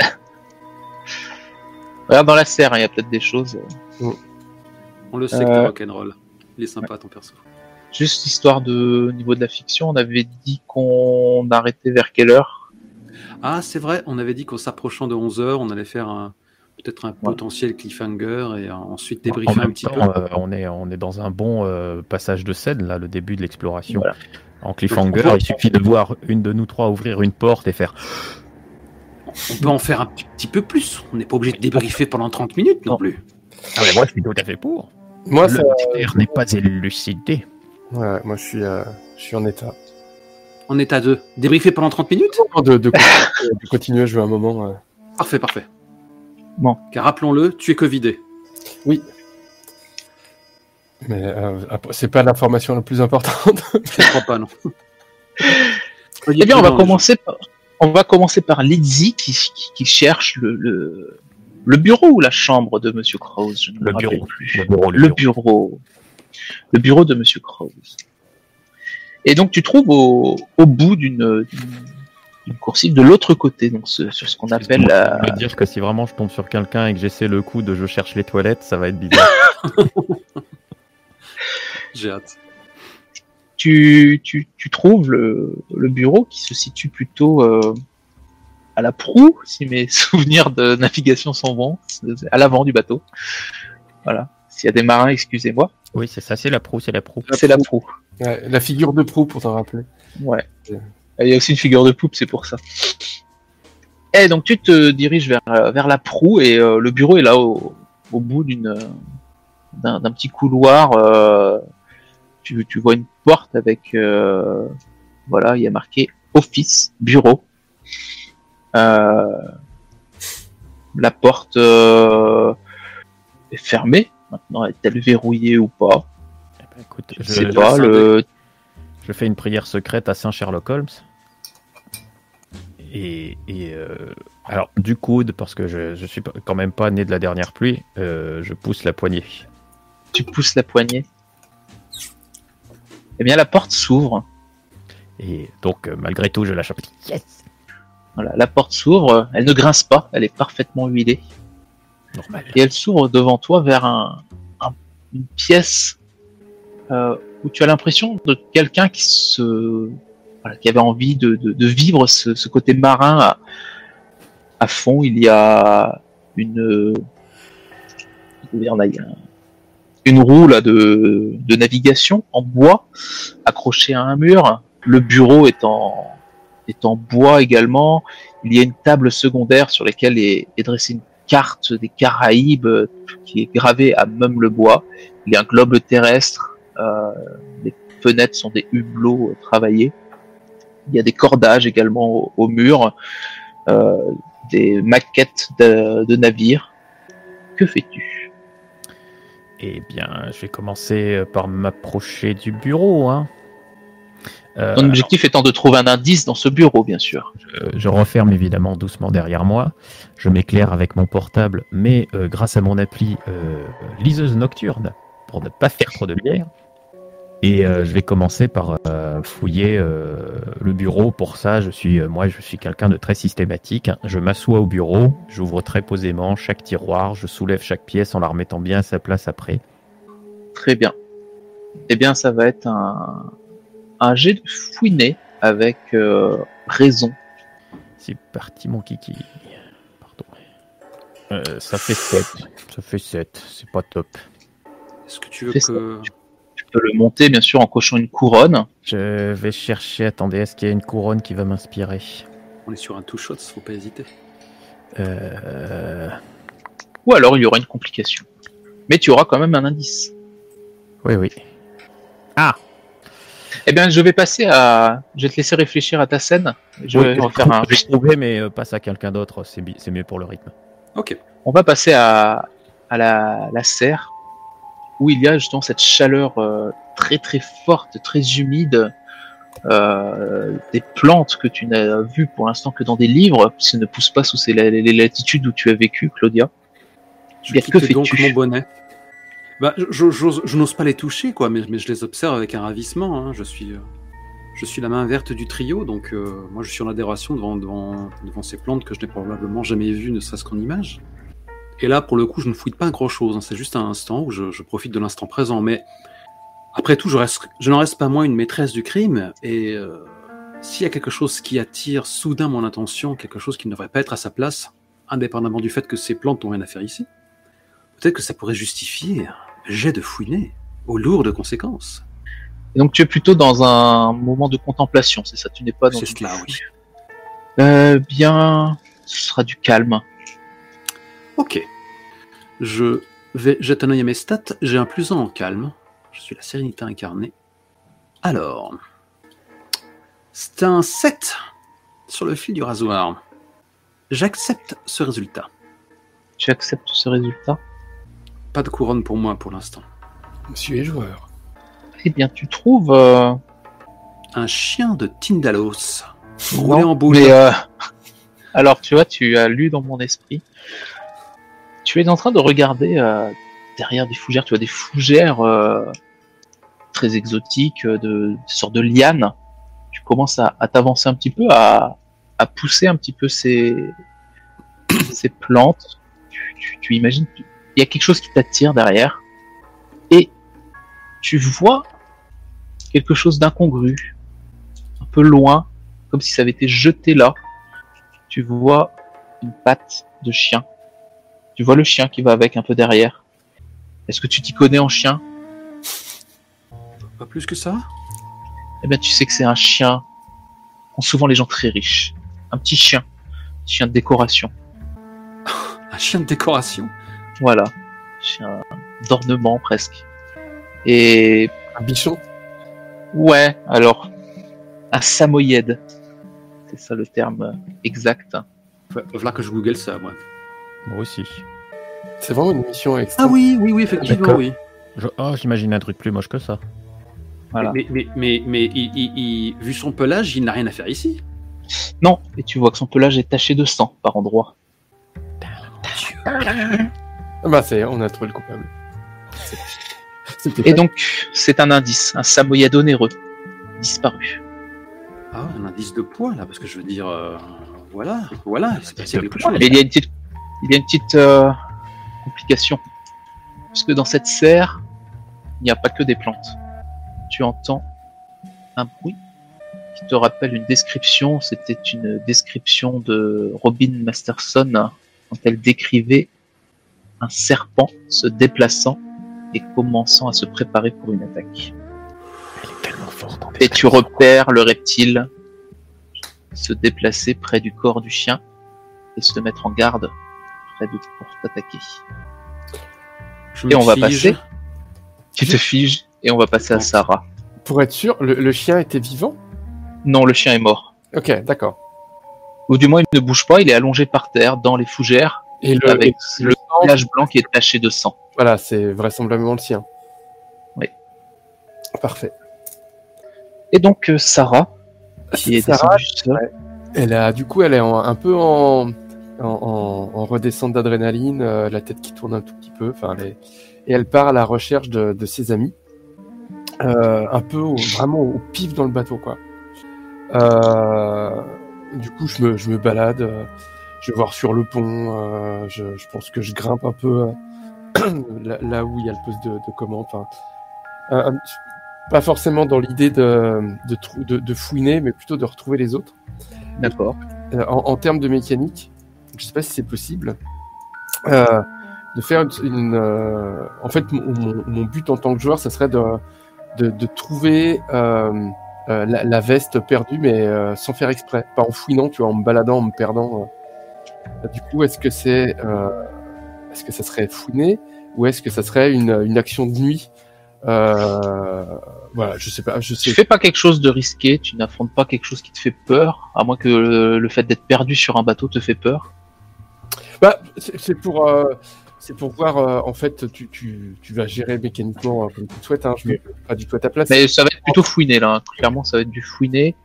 Regarde dans la serre, hein, il y a peut-être des choses. euh, On le sait que t'es rock'n'roll. Il est sympa, ton perso. Juste histoire de au niveau de la fiction, on avait dit qu'on arrêtait vers quelle heure? Ah, c'est vrai, on avait dit qu'en s'approchant de 11h, on allait faire un- peut-être un potentiel cliffhanger et ensuite En débriefer un petit temps, peu. euh, on, est, on est dans un bon euh, passage de scène, là, le début de l'exploration. Voilà. En cliffhanger, il suffit de voir une de nous trois ouvrir une porte et faire On peut en faire un petit, peu plus. On n'est pas obligé de débriefer pendant 30 minutes non Non. plus. Ah, mais moi, je suis tout à fait pour. Moi, le ça... mystère n'est pas élucidé. Ouais, moi je suis, euh, je suis en état. En état 2. Débriefer pendant 30 minutes De, de, continuer, de continuer à jouer un moment. euh. Parfait, parfait. Bon. Car rappelons-le, tu es covidé. Oui. Mais euh, c'est pas l'information la plus importante. Je ne crois pas, non. Eh bien, on va commencer par, on va commencer par Lizzie qui, qui, qui cherche le, le, le bureau ou la chambre de Monsieur Krause. Je ne me Le bureau. plus. Le bureau, le le bureau. bureau. Le bureau de Monsieur Krause. Et donc tu trouves au, au bout d'une coursive de l'autre côté, donc ce- sur ce qu'on appelle la, Je veux dire que si vraiment je tombe sur quelqu'un et que j'essaie le coup de je cherche les toilettes, ça va être bizarre. J'ai hâte. tu, tu, tu trouves le, le bureau qui se situe plutôt euh, à la proue, si mes souvenirs de navigation sont bons, à l'avant du bateau. Voilà. S'il y a des marins, excusez-moi. oui, c'est ça, c'est la proue, c'est la proue. C'est la proue. Ouais, la figure de proue, pour t'en rappeler. Ouais. Il y a aussi une figure de poupe, c'est pour ça. Et donc tu te diriges vers, euh, vers la proue et euh, le bureau est là au, au bout d'une euh, d'un d'un petit couloir. euh, tu, tu vois une porte avec euh, voilà, il y a marqué office, bureau. Euh, la porte euh, est fermée. Maintenant, est-elle verrouillée ou pas Eh ben, écoute, Je je, sais pas. Le, je fais une prière secrète à Saint Sherlock Holmes. Et, et, euh, alors, du coude, parce que je, je suis quand même pas né de la dernière pluie, euh, je pousse la poignée. tu pousses la poignée. Eh bien, la porte s'ouvre. Et donc, euh, malgré tout, je lâche un petit yes. Voilà, la porte s'ouvre. Elle ne grince pas. Elle est parfaitement huilée. Et elle s'ouvre devant toi vers un, un- une pièce euh, où tu as l'impression de quelqu'un qui se, voilà, qui avait envie de, de- de vivre ce, ce côté marin à, à fond. Il y a une, une roue là de, de navigation en bois accrochée à un mur. Le bureau est en, est en bois également. Il y a une table secondaire sur laquelle est, est dressée une carte des Caraïbes euh, qui est gravée à même le bois. Il y a un globe terrestre, euh, des fenêtres sont des hublots euh, travaillés. Il y a des cordages également au, mur, des maquettes de, de navires. Que fais-tu? Eh bien, je vais commencer par m'approcher du bureau. Hein. Euh, Ton objectif étant de trouver un indice dans ce bureau, bien sûr. Je, je referme évidemment doucement derrière moi. Je m'éclaire avec mon portable, mais euh, grâce à mon appli euh, liseuse nocturne, pour ne pas faire trop de lumière. Et euh, je vais commencer par euh, fouiller euh, le bureau. Pour ça, je suis, euh, moi, je suis quelqu'un de très systématique. Je m'assois au bureau, j'ouvre très posément chaque tiroir, je soulève chaque pièce en la remettant bien à sa place après. Très bien. Eh bien, ça va être un, un jet de fouiner avec euh, raison. C'est parti, mon kiki. Pardon. Euh, ça fait 7. Ça fait 7. C'est pas top. Est-ce que tu veux que. Tu peux le monter, bien sûr, en cochant une couronne. Je vais chercher. Attendez, est-ce qu'il y a une couronne qui va m'inspirer? On est sur un two shot, faut pas hésiter. euh... Ou alors, il y aura une complication. Mais tu auras quand même un indice. Oui, oui. Eh bien, je vais passer à... Je vais te laisser réfléchir à ta scène. Je vais Oui, refaire un... Je vais trouver, mais euh, passe à quelqu'un d'autre. C'est bi- c'est mieux pour le rythme. Ok. On va passer à, à la, la serre, où il y a justement cette chaleur euh, très très forte, très humide, euh, des plantes que tu n'as vues pour l'instant que dans des livres, puisqu'elles ne poussent pas sous ces, les, les latitudes où tu as vécu, Claudia. Je quitte que donc mon bonnet. Bah, je, j'ose- je n'ose pas les toucher, quoi, mais, mais je les observe avec un ravissement. hein. Je suis, euh, je suis la main verte du trio, donc euh, moi je suis en adération devant, devant, devant ces plantes que je n'ai probablement jamais vues, ne serait-ce qu'en image. Et là, pour le coup, je ne fouille pas grand-chose. hein. C'est juste un instant où je, je profite de l'instant présent. Mais après tout, je, reste, je n'en reste pas moins une maîtresse du crime. Et euh, s'il y a quelque chose qui attire soudain mon attention, quelque chose qui ne devrait pas être à sa place, indépendamment du fait que ces plantes n'ont rien à faire ici, peut-être que ça pourrait justifier jet de fouiner aux lourdes conséquences. Et donc tu es plutôt dans un moment de contemplation, c'est ça? Tu n'es pas dans C'est cela, oui. Euh, bien, ce sera du calme. Ok. Je vais jeter un œil à mes stats. J'ai un plus un en calme. Je suis la sérénité incarnée. Alors. C'est un 7 sur le fil du rasoir. J'accepte ce résultat. Tu acceptes ce résultat? Pas de couronne pour moi pour l'instant. Monsieur est joueur. Eh bien, tu trouves euh, Un chien de Tindalos. Roulé en boule. Mais euh, alors, tu vois, tu as lu dans mon esprit. Tu es en train de regarder euh, derrière des fougères. Tu vois des fougères euh, très exotiques, euh, de des sortes de lianes. Tu commences à, à t'avancer un petit peu, à, à pousser un petit peu ces ces plantes. Tu, tu, tu imagines, tu- il y a quelque chose qui t'attire derrière, et tu vois quelque chose d'incongru, un peu loin, comme si ça avait été jeté là. Tu vois une patte de chien. Tu vois le chien qui va avec un peu derrière. Est-ce que tu t'y connais en chien? Pas plus que ça? Eh bien, tu sais que c'est un chien. qu'ont souvent les gens très riches. Un petit chien. Un chien de décoration. Un chien de décoration? Voilà. Chien d'ornement presque. Et Un bichon? Ouais, alors un samoyède. C'est ça le terme exact. Ouais, Voilà que je google ça, moi. Moi aussi. C'est vraiment une mission extra. Ah oui, oui, oui, effectivement, D'accord. oui. Je... Oh, j'imagine un truc plus moche que ça. Voilà. Mais, mais, mais, mais il- il- il- vu son pelage, il n'a rien à faire ici. Non, et tu vois que son pelage est taché de sang par endroits. Ah Bah, c'est, on a trouvé le coupable. C'est- Et donc, c'est un indice, un samoyède onéreux, disparu. Ah, un indice de poids, là, parce que je veux dire, euh, voilà, voilà, il s'est passé quelque chose. Mais il y a une petite, il y a une petite euh, complication. Puisque dans cette serre, il n'y a pas que des plantes. Tu entends un bruit qui te rappelle une description. C'était une description de Robin Masterson quand elle décrivait un serpent se déplaçant et commençant à se préparer pour une attaque. Elle est tellement forte en Et tu repères le reptile se déplacer près du corps du chien et se mettre en garde près de pour t'attaquer. Et on va passer. Tu te figes et on va passer à. Sarah. pour être sûr, le, le chien était vivant? Non, le chien est mort. Ok, d'accord. Ou du moins, il ne bouge pas, il est allongé par terre dans les fougères Et le, avec et le visage blanc qui est taché de sang. Voilà, c'est vraisemblablement le sien. Oui. Parfait. Et donc, euh, Sarah, qui est Sarah, ouais. Elle a, du coup, elle est en- un peu en, en, en- en redescente d'adrénaline, euh, la tête qui tourne un tout petit peu. Enfin, et elle part à la recherche de, de ses amis, euh, un peu au- vraiment au pif dans le bateau, quoi. Du coup, je me, je me balade, je vais voir sur le pont. euh, je, je pense que je grimpe un peu euh, là, là où il y a le poste de, de commande. Enfin, un- un- pas forcément dans l'idée de, de, trou- de, de fouiner, mais plutôt de retrouver les autres. d'accord. Euh, en, en termes de mécanique, je sais pas si c'est possible, euh, de faire une. une, euh, en fait, mon, but en tant que joueur, ça serait de, de, de trouver euh, euh, la, la veste perdue, mais euh, sans faire exprès, pas en fouinant, tu vois, en me baladant, en me perdant. Euh. Du coup, est-ce que c'est, euh, est-ce que ça serait fouiner ou est-ce que ça serait une, une action de nuit euh, Voilà, je sais pas, je sais. Tu fais pas quelque chose de risqué, tu n'affrontes pas quelque chose qui te fait peur, à moins que le, le fait d'être perdu sur un bateau te fait peur. Bah, c'est pour, euh, c'est pour voir. euh, en fait, tu, tu, tu vas gérer mécaniquement comme tu le souhaites. Hein, je ne pas du tout à ta place. Mais ça va être plutôt fouiné là, hein. clairement ça va être du fouiné.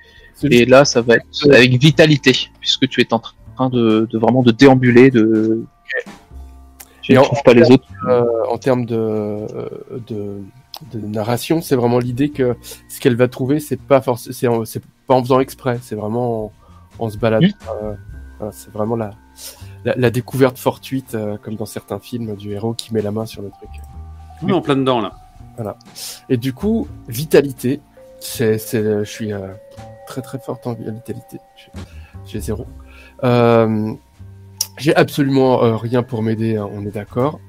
Et là ça va être avec vitalité, puisque tu es en train de, de vraiment de déambuler, de... Et ne en- trouves pas les autres. euh, en termes de, euh, de, de narration, c'est vraiment l'idée que ce qu'elle va trouver, c'est pas forcément, c'est pas en faisant exprès, c'est vraiment en, en se baladant. euh, voilà, c'est vraiment la, la, la découverte fortuite, euh, comme dans certains films, du héros qui met la main sur le truc. On est en plein dedans là. Et du coup, vitalité, c'est, c'est, je suis euh, très très forte en vitalité. J'ai zéro. Euh, j'ai absolument euh, rien pour m'aider, hein, on est d'accord.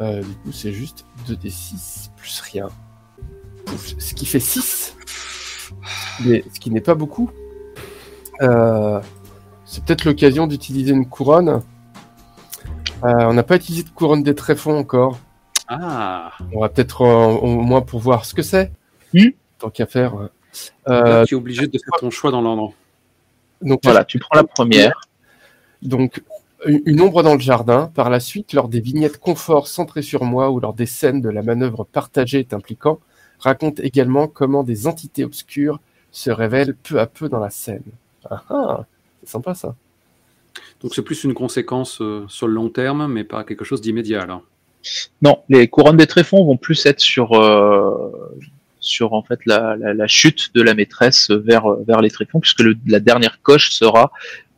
Euh, du coup, c'est juste 2d6 plus rien. Pouf, ce qui fait 6. Mais ce qui n'est pas beaucoup. Euh, c'est peut-être l'occasion d'utiliser une couronne. Euh, on n'a pas utilisé de couronne des tréfonds encore. Ah, On va peut-être euh, au moins pour voir ce que c'est. Hmm. Tant qu'à faire. Euh, tu es obligé de faire ton choix dans l'ordre. donc, Voilà, tu prends la première. Donc, une ombre dans le jardin. Par la suite, lors des vignettes confort centrées sur moi ou lors des scènes de la manœuvre partagée est impliquant, raconte également comment des entités obscures se révèlent peu à peu dans la scène. Ah ah, c'est sympa ça. Donc c'est plus une conséquence euh, sur le long terme, mais pas quelque chose d'immédiat alors. Non, les couronnes des tréfonds vont plus être sur euh, sur en fait la, la, la chute de la maîtresse vers vers les tréfonds, puisque le- la dernière coche sera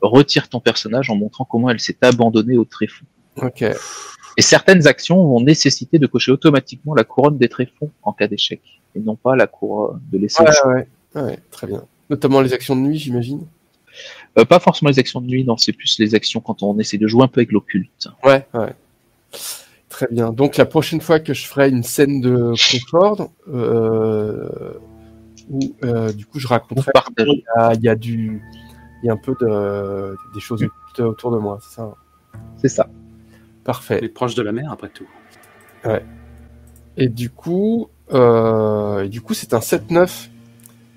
retire ton personnage en montrant comment elle s'est abandonnée au tréfonds. Et certaines actions vont nécessiter de cocher automatiquement la couronne des tréfonds en cas d'échec, et non pas la couronne de laisser Ouais, ouais, ouais, très bien. Notamment les actions de nuit, j'imagine. Euh, pas forcément les actions de nuit, non, c'est plus les actions quand on essaie de jouer un peu avec l'occulte. Ouais, ouais. Très bien. Donc la prochaine fois que je ferai une scène de confort, euh, où euh, du coup je On raconterai partage. il y a, il y a du, il y a un peu de des choses occultes autour de moi, c'est ça. C'est ça. Elle Parfait. est proche de la mer après tout. Et du coup, euh, et du coup c'est un 7-9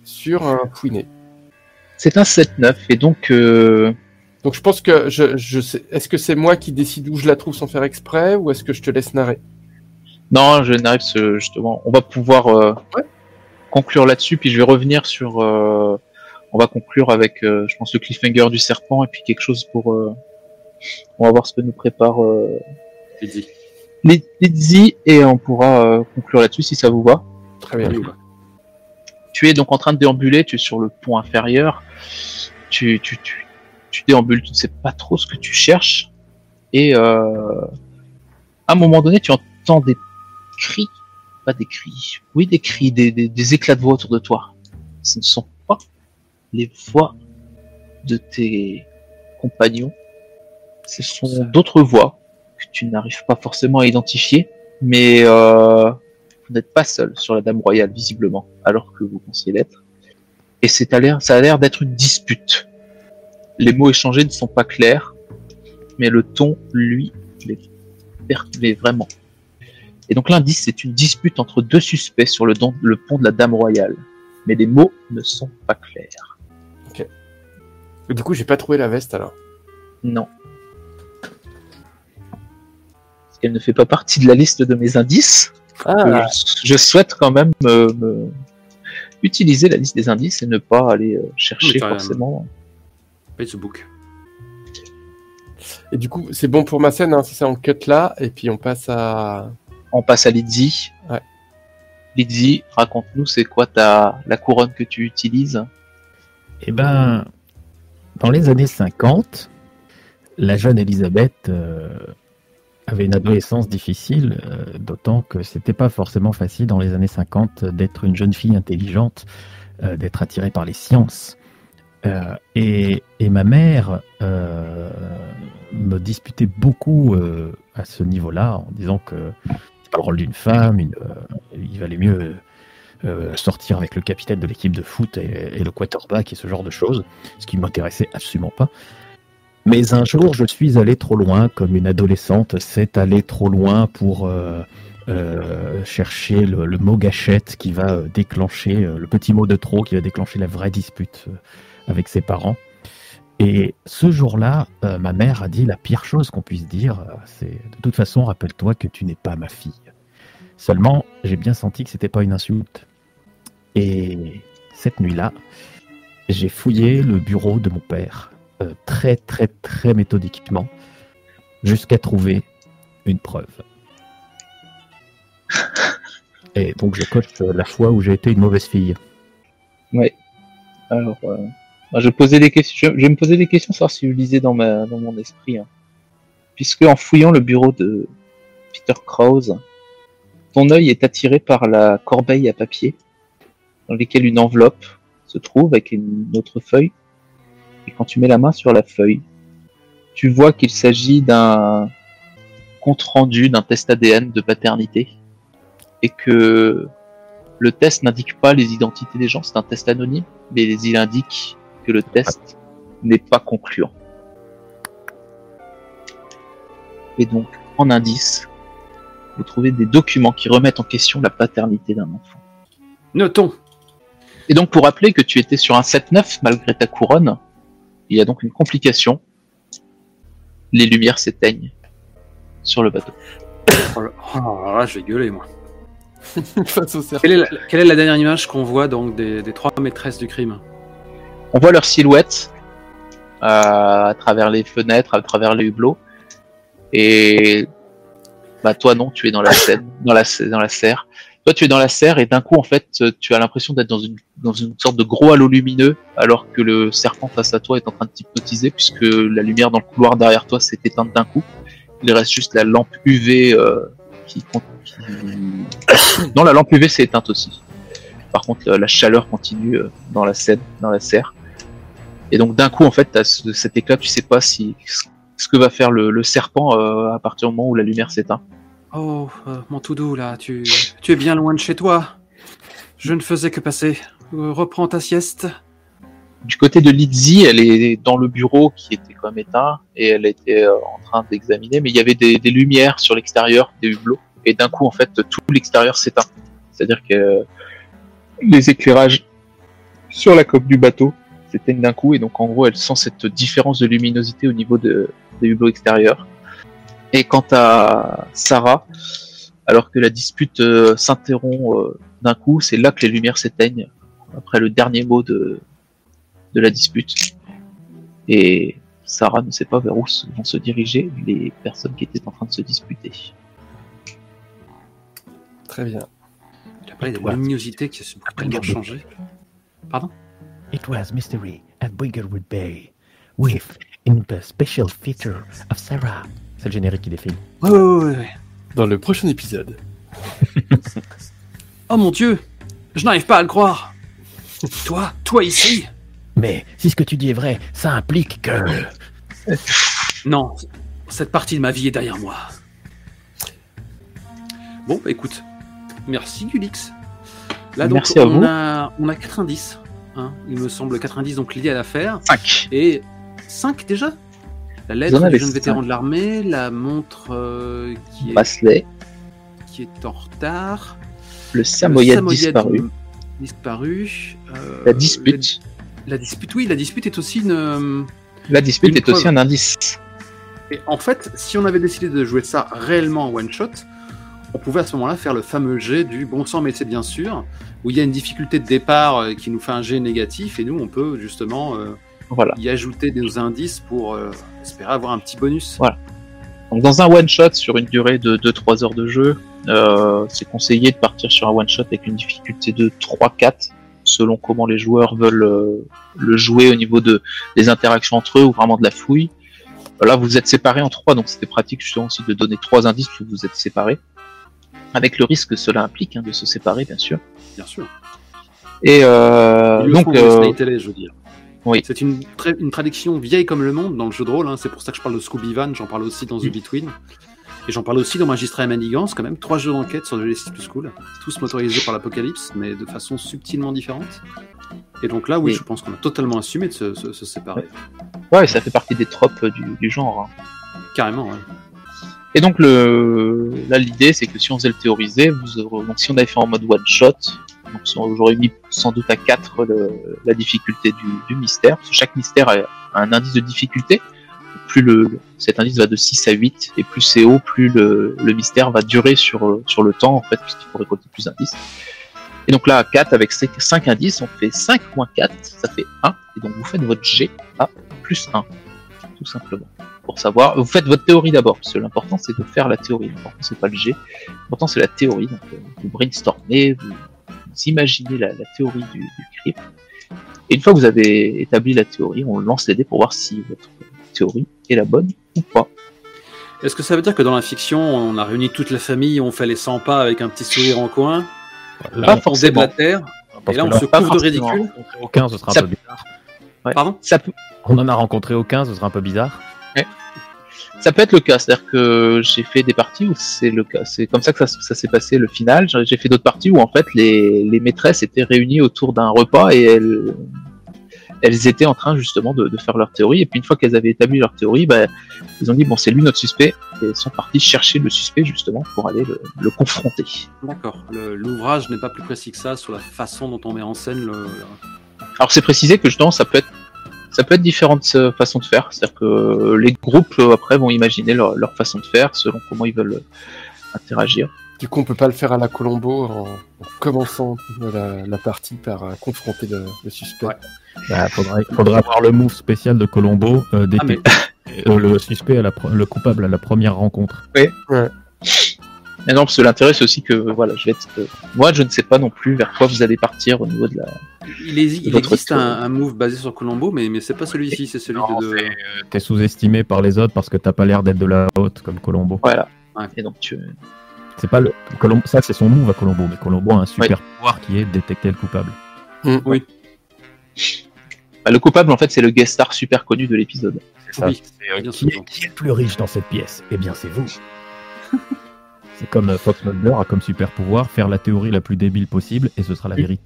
sur un fouiné. C'est un 7-9, et donc euh, Donc je pense que je, je sais. Est-ce que c'est moi qui décide où je la trouve sans faire exprès, ou est-ce que je te laisse narrer? Non, je n'arrive ce- justement. On va pouvoir euh, Ouais. conclure là-dessus, puis je vais revenir sur. On va conclure avec, euh, je pense, le cliffhanger du serpent, et puis quelque chose pour. euh, on va voir ce que nous prépare euh, Lidzi, et on pourra euh, conclure là-dessus si ça vous va. Très bien. Tu es donc en train de déambuler, tu es sur le pont inférieur, tu, tu, tu, tu déambules, tu ne sais pas trop ce que tu cherches, et euh, à un moment donné, tu entends des cris, pas des cris, oui des cris, des, des, des éclats de voix autour de toi. Ce ne sont les voix de tes compagnons, ce sont d'autres voix que tu n'arrives pas forcément à identifier, mais euh, vous n'êtes pas seul sur la Dame Royale, visiblement, alors que vous pensiez l'être. Et c'est à l'air, ça a l'air d'être une dispute. Les mots échangés ne sont pas clairs, mais le ton, lui, l'est per- l'est vraiment. Et donc l'indice, c'est une dispute entre deux suspects sur le, don- le pont de la Dame Royale. mais les mots ne sont pas clairs. Du coup, j'ai pas trouvé la veste alors. Non. Parce qu'elle ne fait pas partie de la liste de mes indices? Ah, Je, je souhaite quand même me- me utiliser la liste des indices et ne pas aller euh, chercher forcément. Page the book. et du coup, c'est bon pour ma scène, hein, c'est ça, on cut là, et puis on passe à. On passe à Lizzie. Ouais. Lizzie, raconte-nous, c'est quoi ta la couronne que tu utilises? Eh ben, dans les années 50, la jeune Elisabeth euh, avait une adolescence difficile, euh, d'autant que c'était pas forcément facile dans les années 50 d'être une jeune fille intelligente, euh, d'être attirée par les sciences. Et, ma mère me disputait beaucoup à ce niveau-là, en disant que c'est pas le rôle d'une femme, il valait mieux euh, sortir avec le capitaine de l'équipe de foot et, le quarterback et ce genre de choses, ce qui m'intéressait absolument pas. Mais un jour, je suis allé trop loin, comme une adolescente s'est allée trop loin pour euh, euh, chercher le, mot gâchette qui va déclencher, le petit mot de trop qui va déclencher la vraie dispute avec ses parents. Et ce jour-là, ma mère a dit la pire chose qu'on puisse dire, c'est de toute façon, rappelle-toi que tu n'es pas ma fille. Seulement, j'ai bien senti que c'était pas une insulte. Et cette nuit-là, j'ai fouillé le bureau de mon père euh, très très très méthodiquement jusqu'à trouver une preuve. Et donc je coche la fois où j'ai été une mauvaise fille. Alors, euh, moi, je posais des questions. Je, me poser des questions, savoir si je lisais dans ma dans mon esprit. hein. Puisque en fouillant le bureau de Peter Krause, ton œil est attiré par la corbeille à papier, dans laquelle une enveloppe se trouve avec une autre feuille. Et quand tu mets la main sur la feuille, tu vois qu'il s'agit d'un compte rendu d'un test ADN de paternité et que le test n'indique pas les identités des gens, c'est un test anonyme, mais il indique que le test n'est pas concluant. Et donc, en indice, vous trouvez des documents qui remettent en question la paternité d'un enfant. Notons. Et donc, pour rappeler que tu étais sur un 7-9 malgré ta couronne, il y a donc une complication. Les lumières s'éteignent sur le bateau. Oh là, oh là je vais gueuler, moi. face au cerf. Quelle est la, quelle est la dernière image qu'on voit donc des, des trois maîtresses du crime? On voit leur silhouette euh, à travers les fenêtres, à travers les hublots. Et bah toi non, tu es dans la scène, dans la dans la serre. Toi tu es dans la serre et d'un coup en fait tu as l'impression d'être dans une dans une sorte de gros halo lumineux alors que le serpent face à toi est en train de t'hypnotiser puisque la lumière dans le couloir derrière toi s'est éteinte d'un coup. Il reste juste la lampe UV euh, qui, qui... non la lampe UV s'est éteinte aussi. Par contre la, chaleur continue euh, dans la scène, dans la serre. Et donc d'un coup, en fait, ce- cet éclat, tu sais pas si ce que va faire le, serpent euh, à partir du moment où la lumière s'éteint. Oh, euh, mon tout doux, là, tu, tu es bien loin de chez toi. Je ne faisais que passer. Euh, reprends ta sieste. Du côté de Lizzie, elle est dans le bureau qui était quand même éteint et elle était euh, en train d'examiner, mais il y avait des, lumières sur l'extérieur, des hublots, et d'un coup, en fait, tout l'extérieur s'éteint. C'est-à-dire que les éclairages sur la coque du bateau s'éteignent d'un coup, et donc en gros, elle sent cette différence de luminosité au niveau de, des hublots extérieurs. Et quant à Sarah, alors que la dispute euh, s'interrompt euh, d'un coup, c'est là que les lumières s'éteignent, après le dernier mot de, de la dispute. Et Sarah ne sait pas vers où vont se diriger les personnes qui étaient en train de se disputer. Très bien. Tu as parlé de luminosité qui a beaucoup changé. Pardon? It was mystery at Briggerwood Bay, with in the special feature of Sarah. C'est le générique qui défile. Ouais, ouais, ouais, ouais. Dans le prochain épisode. Oh mon dieu Je n'arrive pas à le croire Toi, toi ici Mais si ce que tu dis est vrai, ça implique que... Non, cette partie de ma vie est derrière moi. Bon, bah écoute, merci Gulix. Là donc Merci à on vous. a on a 4 indices, hein, il me semble 4 indices donc liés à l'affaire 5. et 5 déjà? La lettre du jeune vétéran de l'armée, la montre euh, qui, est, Bracelet, qui est en retard, le le samoyed disparu, Disparu. euh, La dispute. La, la dispute, oui, la dispute est aussi une. euh, La dispute Une est aussi un indice. Et en fait, si on avait décidé de jouer ça réellement en one shot, on pouvait à ce moment-là faire le fameux jet du bon sang, mais c'est bien sûr, où il y a une difficulté de départ qui nous fait un jet négatif, et nous, on peut justement euh, Voilà. y ajouter des indices pour euh, espérer avoir un petit bonus. Voilà. Donc dans un one shot sur une durée de 2-3 heures de jeu, euh, c'est conseillé de partir sur un one shot avec une difficulté de 3-4 selon comment les joueurs veulent euh, le jouer au niveau de des interactions entre eux ou vraiment de la fouille. Là, vous êtes séparés en trois, donc c'était pratique justement aussi de donner trois indices où vous êtes séparés, avec le risque que cela implique hein, de se séparer, bien sûr. Bien sûr. Et euh, Ils le donc, font euh, Slay Télé, je veux dire. Oui. C'est une, tra- une traduction vieille comme le monde dans le jeu de rôle. hein. C'est pour ça que je parle de Scooby Van. J'en parle aussi dans The Mm. Between. Et j'en parle aussi dans Magistrat et Manigance, quand même. Trois jeux d'enquête sur le 6 plus cool. Tous motorisés par l'Apocalypse, mais de façon subtilement différente. Et donc là, oui, Oui. je pense qu'on a totalement assumé de se, se- se séparer. ouais, ça fait partie des tropes du, du genre. hein. Carrément, ouais. Et donc le là l'idée c'est que si on faisait le théoriser, vous aurez- donc si on avait fait en mode one shot, donc on- j'aurais mis sans doute à 4 le- la difficulté du, mystère, parce que chaque mystère a un indice de difficulté. Plus le, cet indice va de 6 à 8, et plus c'est haut, plus le, mystère va durer sur, sur le temps en fait, puisqu'il faut récolter plus d'indices. Et donc là à 4 avec 5 indices, on fait 5 moins 4, ça fait 1, et donc vous faites votre G à plus 1, tout simplement pour savoir. Vous faites votre théorie d'abord, parce que l'important c'est de faire la théorie. L'important c'est pas le G. L'important c'est la théorie. Donc euh, vous brainstormez, vous imaginez la, la théorie du, du crypt. Et une fois que vous avez établi la théorie, on lance les dés pour voir si votre théorie est la bonne ou pas. Est-ce que ça veut dire que dans la fiction, on a réuni toute la famille, on fait les 100 pas avec un petit sourire en coin, Là, Pas on forcément. déblatère, parce et là on là, se pas couvre de ridicule rencontré aucun, ce sera un Ça- peu bizarre. Ouais. Pardon? Ça peut, On en a rencontré aucun, ce sera un peu bizarre. Ça peut être le cas. C'est-à-dire que j'ai fait des parties où c'est le cas. C'est comme ça que ça, ça s'est passé le final. J'ai fait d'autres parties où en fait les, les maîtresses étaient réunies autour d'un repas et elles, elles étaient en train justement de, de faire leur théorie. Et puis une fois qu'elles avaient établi leur théorie, bah, ils ont dit bon c'est lui notre suspect et elles sont parties chercher le suspect justement pour aller le, le confronter. D'accord. L'ouvrage n'est pas plus précis que ça sur la façon dont on met en scène le. Alors c'est précisé que justement ça peut être ça peut être différentes euh, façons de faire. C'est-à-dire que euh, les groupes euh, après vont imaginer leur, leur façon de faire selon comment ils veulent interagir. Du coup, on peut pas le faire à la Colombo en, en commençant la, la partie par euh, confronter le, le suspect. Ouais. Bah, faudrait, faudrait avoir le move spécial de Colombo, euh, Ah, mais- euh, le suspect, à la le coupable à la première rencontre. Mais non, parce que l'intérêt c'est aussi que voilà, je vais être. euh, moi, je ne sais pas non plus vers quoi vous allez partir au niveau de la. Il, est- existe un, un move basé sur Colombo, mais, mais c'est pas celui-ci, c'est celui Non, de. de- c'est- T'es sous-estimé par les autres parce que t'as pas l'air d'être de la haute comme Colombo. Voilà. Ouais. Et donc tu. C'est pas le Colombo, ça c'est son move à Colombo, mais Colombo a un super pouvoir qui est de détecter le coupable. Bah, le coupable en fait c'est le guest star super connu de l'épisode. C'est ça. Oui, C'est, euh, qui, est, qui est le plus riche dans cette pièce? Eh bien, c'est vous. c'est comme euh, Fox Mulder a comme super pouvoir faire la théorie la plus débile possible et ce sera la vérité.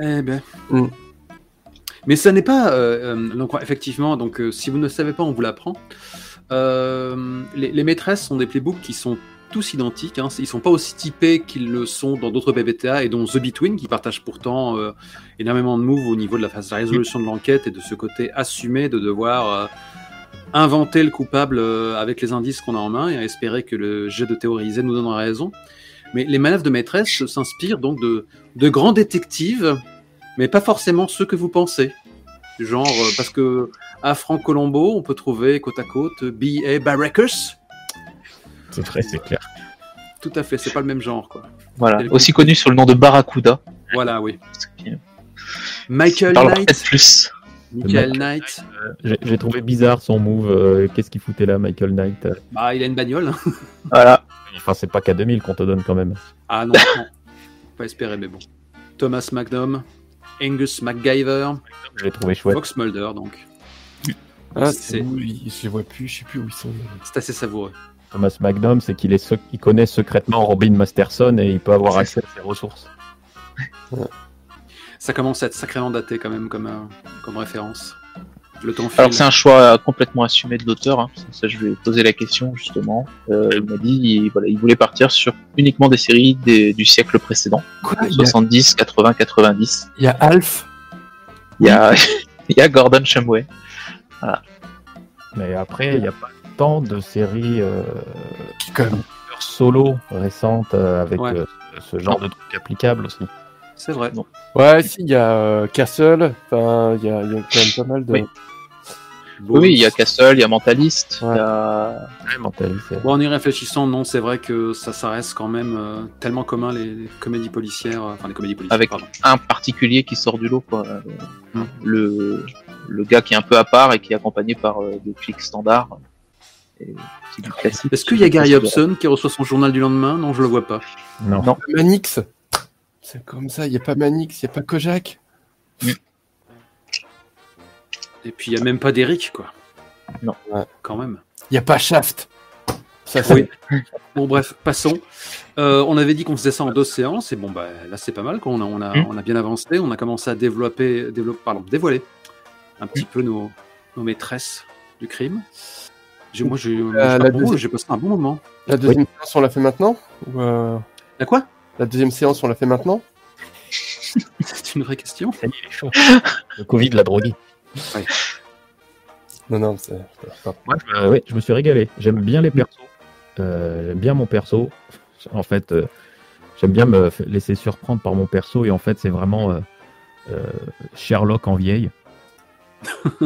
Eh ben. Mm. Mais ça n'est pas. euh, euh, donc, effectivement, donc, euh, si vous ne le savez pas, on vous l'apprend. Euh, les, les maîtresses sont des playbooks qui sont tous identiques. Hein. Ils sont pas aussi typés qu'ils le sont dans d'autres BBTA et dont The Between, qui partagent pourtant euh, énormément de moves au niveau de la phase de la résolution de l'enquête et de ce côté assumé de devoir euh, inventer le coupable euh, avec les indices qu'on a en main et à espérer que le jet de théoriser nous donnera raison. Mais les manœuvres de maîtresse s'inspirent donc de, de grands détectives, mais pas forcément ceux que vous pensez. Genre, euh, parce que à Franck Colombo, on peut trouver côte à côte B.A. Barrackers. C'est vrai, c'est clair. Tout à fait, c'est pas le même genre, quoi. Voilà. Aussi connu sous le nom de Barracuda. Voilà, oui. Michael Knight. peut-être plus. Michael Knight. J'ai, j'ai trouvé bizarre son move. euh, qu'est-ce qu'il foutait là, Michael Knight Bah, il a une bagnole. Voilà. Enfin, c'est pas K2000 qu'on te donne quand même. Ah non, non. Pas espérer, mais bon. Thomas McDom. Angus MacGyver. Je l'ai trouvé chouette. Fox Mulder, donc. Ah, C'est- Je les vois plus, je sais plus où ils sont. C'est assez savoureux. Thomas McDom, c'est qu'il est sec- il connaît secrètement Robin Masterson et il peut avoir accès à ses ressources. Ça commence à être sacrément daté quand même comme, euh, comme référence. Le temps Alors c'est un choix complètement assumé de l'auteur. Hein. Ça, je vais poser la question justement. Euh, il m'a dit, il, voilà, il voulait partir sur uniquement des séries des- du siècle précédent, Quoi il y, a, 70, 80, 90. il y a Alf. Il y a, il y a Gordon Shumway. Mais après, il n'y a pas tant de séries euh, Comme... solo récentes euh, avec Ouais. euh, ce genre de trucs applicables aussi. C'est vrai. Ouais, si, il y a euh, Castle. Enfin, il y a, il y a quand même pas mal de. Oui. Oui, il y a Castle, il y a Mentalist, il y a... Ouais, Mentalist, Bon, en y réfléchissant, non, c'est vrai que ça, ça reste quand même euh, tellement commun les, les comédies policières, euh, enfin les comédies policières. Avec- pardon. un particulier qui sort du lot, quoi. Euh, Hmm. Le, le gars qui est un peu à part et qui est accompagné par euh, des flics standards. Est-ce qu'il y a Gary Hobson qui reçoit son journal du lendemain? Non, je le vois pas. Non. Non. Manix? C'est comme ça, il n'y a pas Manix, il n'y a pas Kojak. Et puis il y a même pas d'Eric, quoi. Non. Ouais. Quand même. Il n'y a pas Shaft. Ça, Oui. Bon, bref, passons. Euh, on avait dit qu'on faisait ça en deux séances, et bon, bah, là, c'est pas mal. Quoi. On, a, on, a, Mm. on a bien avancé. On a commencé à développer, développer pardon, dévoiler un petit peu nos, nos maîtresses du crime. J'ai- Moi, j'ai moi, j'ai la pas de rôle, deuxième- j'ai passé un bon moment. La deuxième séance, on l'a fait maintenant Ou, euh, À quoi? La deuxième séance, on l'a fait maintenant C'est une vraie question. Ça y est, il est chaud. Le Covid l'a drogué. Non, non, c'est. Moi, je, me- ouais, je me suis régalé. J'aime bien les persos. Euh, j'aime bien mon perso. En fait, euh, j'aime bien me laisser surprendre par mon perso. Et en fait, c'est vraiment euh, euh, Sherlock en vieille.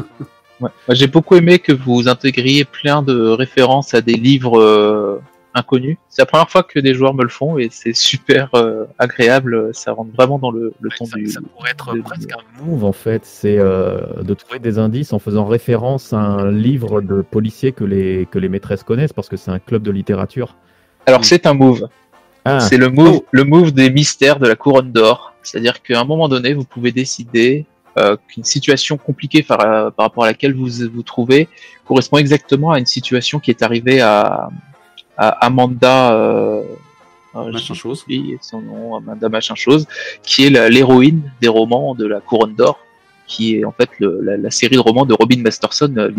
Ouais. J'ai beaucoup aimé que vous intégriez plein de références à des livres inconnus. C'est la première fois que des joueurs me le font et c'est super euh, agréable. Ça rentre vraiment dans le, le ton Ça, du. ça pourrait être presque un move, en fait. C'est euh, de trouver des indices en faisant référence à un livre de policiers que les, que les maîtresses connaissent parce que c'est un club de littérature. Alors c'est un move. Ah, C'est le move, le move des mystères de la couronne d'or. C'est-à-dire qu'à un moment donné, vous pouvez décider euh, qu'une situation compliquée par, par rapport à laquelle vous vous trouvez correspond exactement à une situation qui est arrivée à Amanda. Euh, euh, Machin chose. son nom, Amanda machin chose, qui est l'héroïne des romans de la couronne d'or, qui est en fait le- la, la série de romans de Robin Masterson, euh,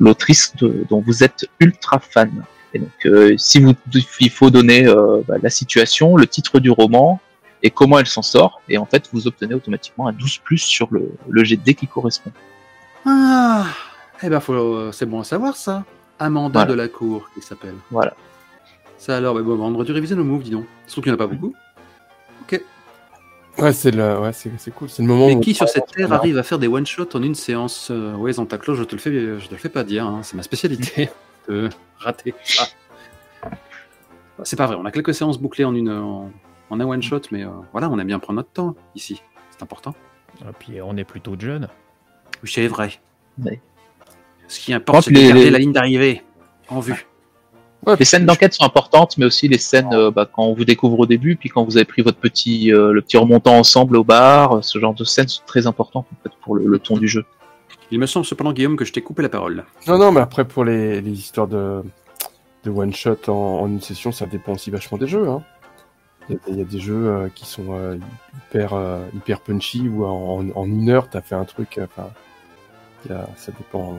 l'autrice dont vous êtes ultra fan. Et donc, euh, si vous, il faut donner euh, bah, la situation, le titre du roman et comment elle s'en sort, et en fait, vous obtenez automatiquement un 12 plus sur le, le jet de dés qui correspond. Ah Eh ben, c'est bon à savoir ça. Amanda Voilà. de la Cour, qui s'appelle. Voilà. Ça alors, bah, bon, on aurait dû réviser nos moves, dis donc. Surtout qu'il n'y en a pas beaucoup. Ouais, c'est le... ouais, c'est c'est cool. C'est le moment Mais où. qui sur cette terre arrive à faire des one-shots en une séance euh, Ouais, Zantaclo, je te le fais, je te le fais pas dire, hein, c'est ma spécialité de rater. Ah. C'est pas vrai, on a quelques séances bouclées en une en, en un one-shot, mais euh, voilà, on aime bien prendre notre temps ici. C'est important. et puis on est plutôt jeune. Oui, c'est vrai. Ouais. Ce qui importe, c'est de les- garder les- la ligne d'arrivée en vue. Les scènes d'enquête sont importantes, mais aussi les scènes euh, bah, quand on vous découvre au début, puis quand vous avez pris votre petit, euh, le petit remontant ensemble au bar, ce genre de scènes sont très importantes en fait, pour le, le ton du jeu. Il me semble cependant, Guillaume, que je t'ai coupé la parole. Non, non, mais après, pour les, les histoires de, de one-shot en, en une session, ça dépend aussi vachement des jeux. Hein. Il, y a, il y a des jeux euh, qui sont euh, hyper, euh, hyper punchy où en, en une heure, t'as fait un truc. euh, Enfin, il y a- ça dépend euh.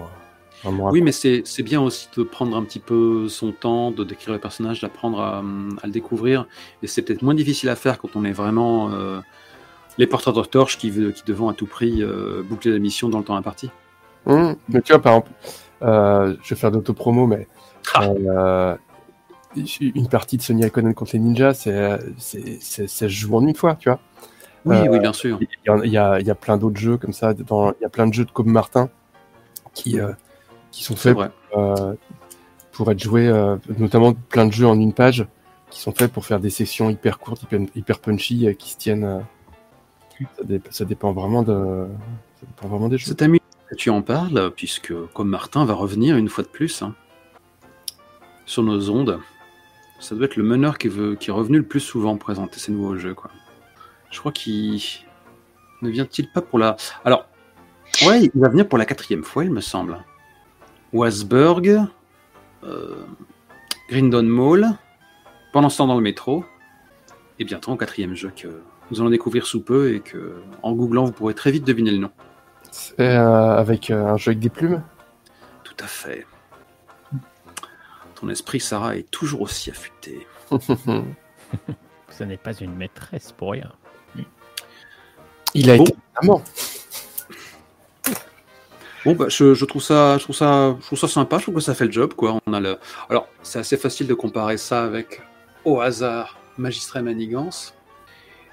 Oui, mais c'est bien aussi de prendre un petit peu son temps, de décrire le personnage, d'apprendre à, à le découvrir. Et c'est peut-être moins difficile à faire quand on est vraiment euh, les porteurs de torches qui, qui à tout prix euh, boucler la mission dans le temps imparti. Hum, mais tu vois, par exemple, euh, je vais faire d'autopromo, mais Ah. une partie de Sony Icon contre les ninjas, ça se joue en une fois, tu vois. Oui, oui, bien sûr. Il y, y a, il y a plein d'autres jeux comme ça. il y a plein de jeux de Cobb Martin qui, euh, qui sont faits euh, pour être joués, euh, notamment plein de jeux en une page qui sont faits pour faire des sessions hyper courtes, hyper, hyper punchy, euh, qui se tiennent. ça, dé- ça dépend vraiment de, ça dépend vraiment des jeux. C'est amusant que tu en parles, puisque comme Martin va revenir une fois de plus hein, sur nos ondes, ça doit être le meneur qui, veut, qui est revenu le plus souvent présenter ses nouveaux jeux. Quoi. Je crois qu'il ne vient-il pas pour la. Alors, ouais, il va venir pour la quatrième fois, il me semble. Wasburg, euh, Grindon Mall, pendant ce temps dans le métro, et bientôt un quatrième jeu que nous allons découvrir sous peu et que, en googlant, vous pourrez très vite deviner le nom. Euh, avec euh, un jeu avec des plumes? Tout à fait. Ton esprit, Sarah, est toujours aussi affûté. Ce n'est pas une maîtresse pour rien. Il a Bon. été amant. Bon, bah, je, trouve ça, je trouve ça, je trouve ça sympa. Je trouve que ça fait le job, quoi. On a le. Alors, c'est assez facile de comparer ça avec, au hasard, Magistrat Manigance.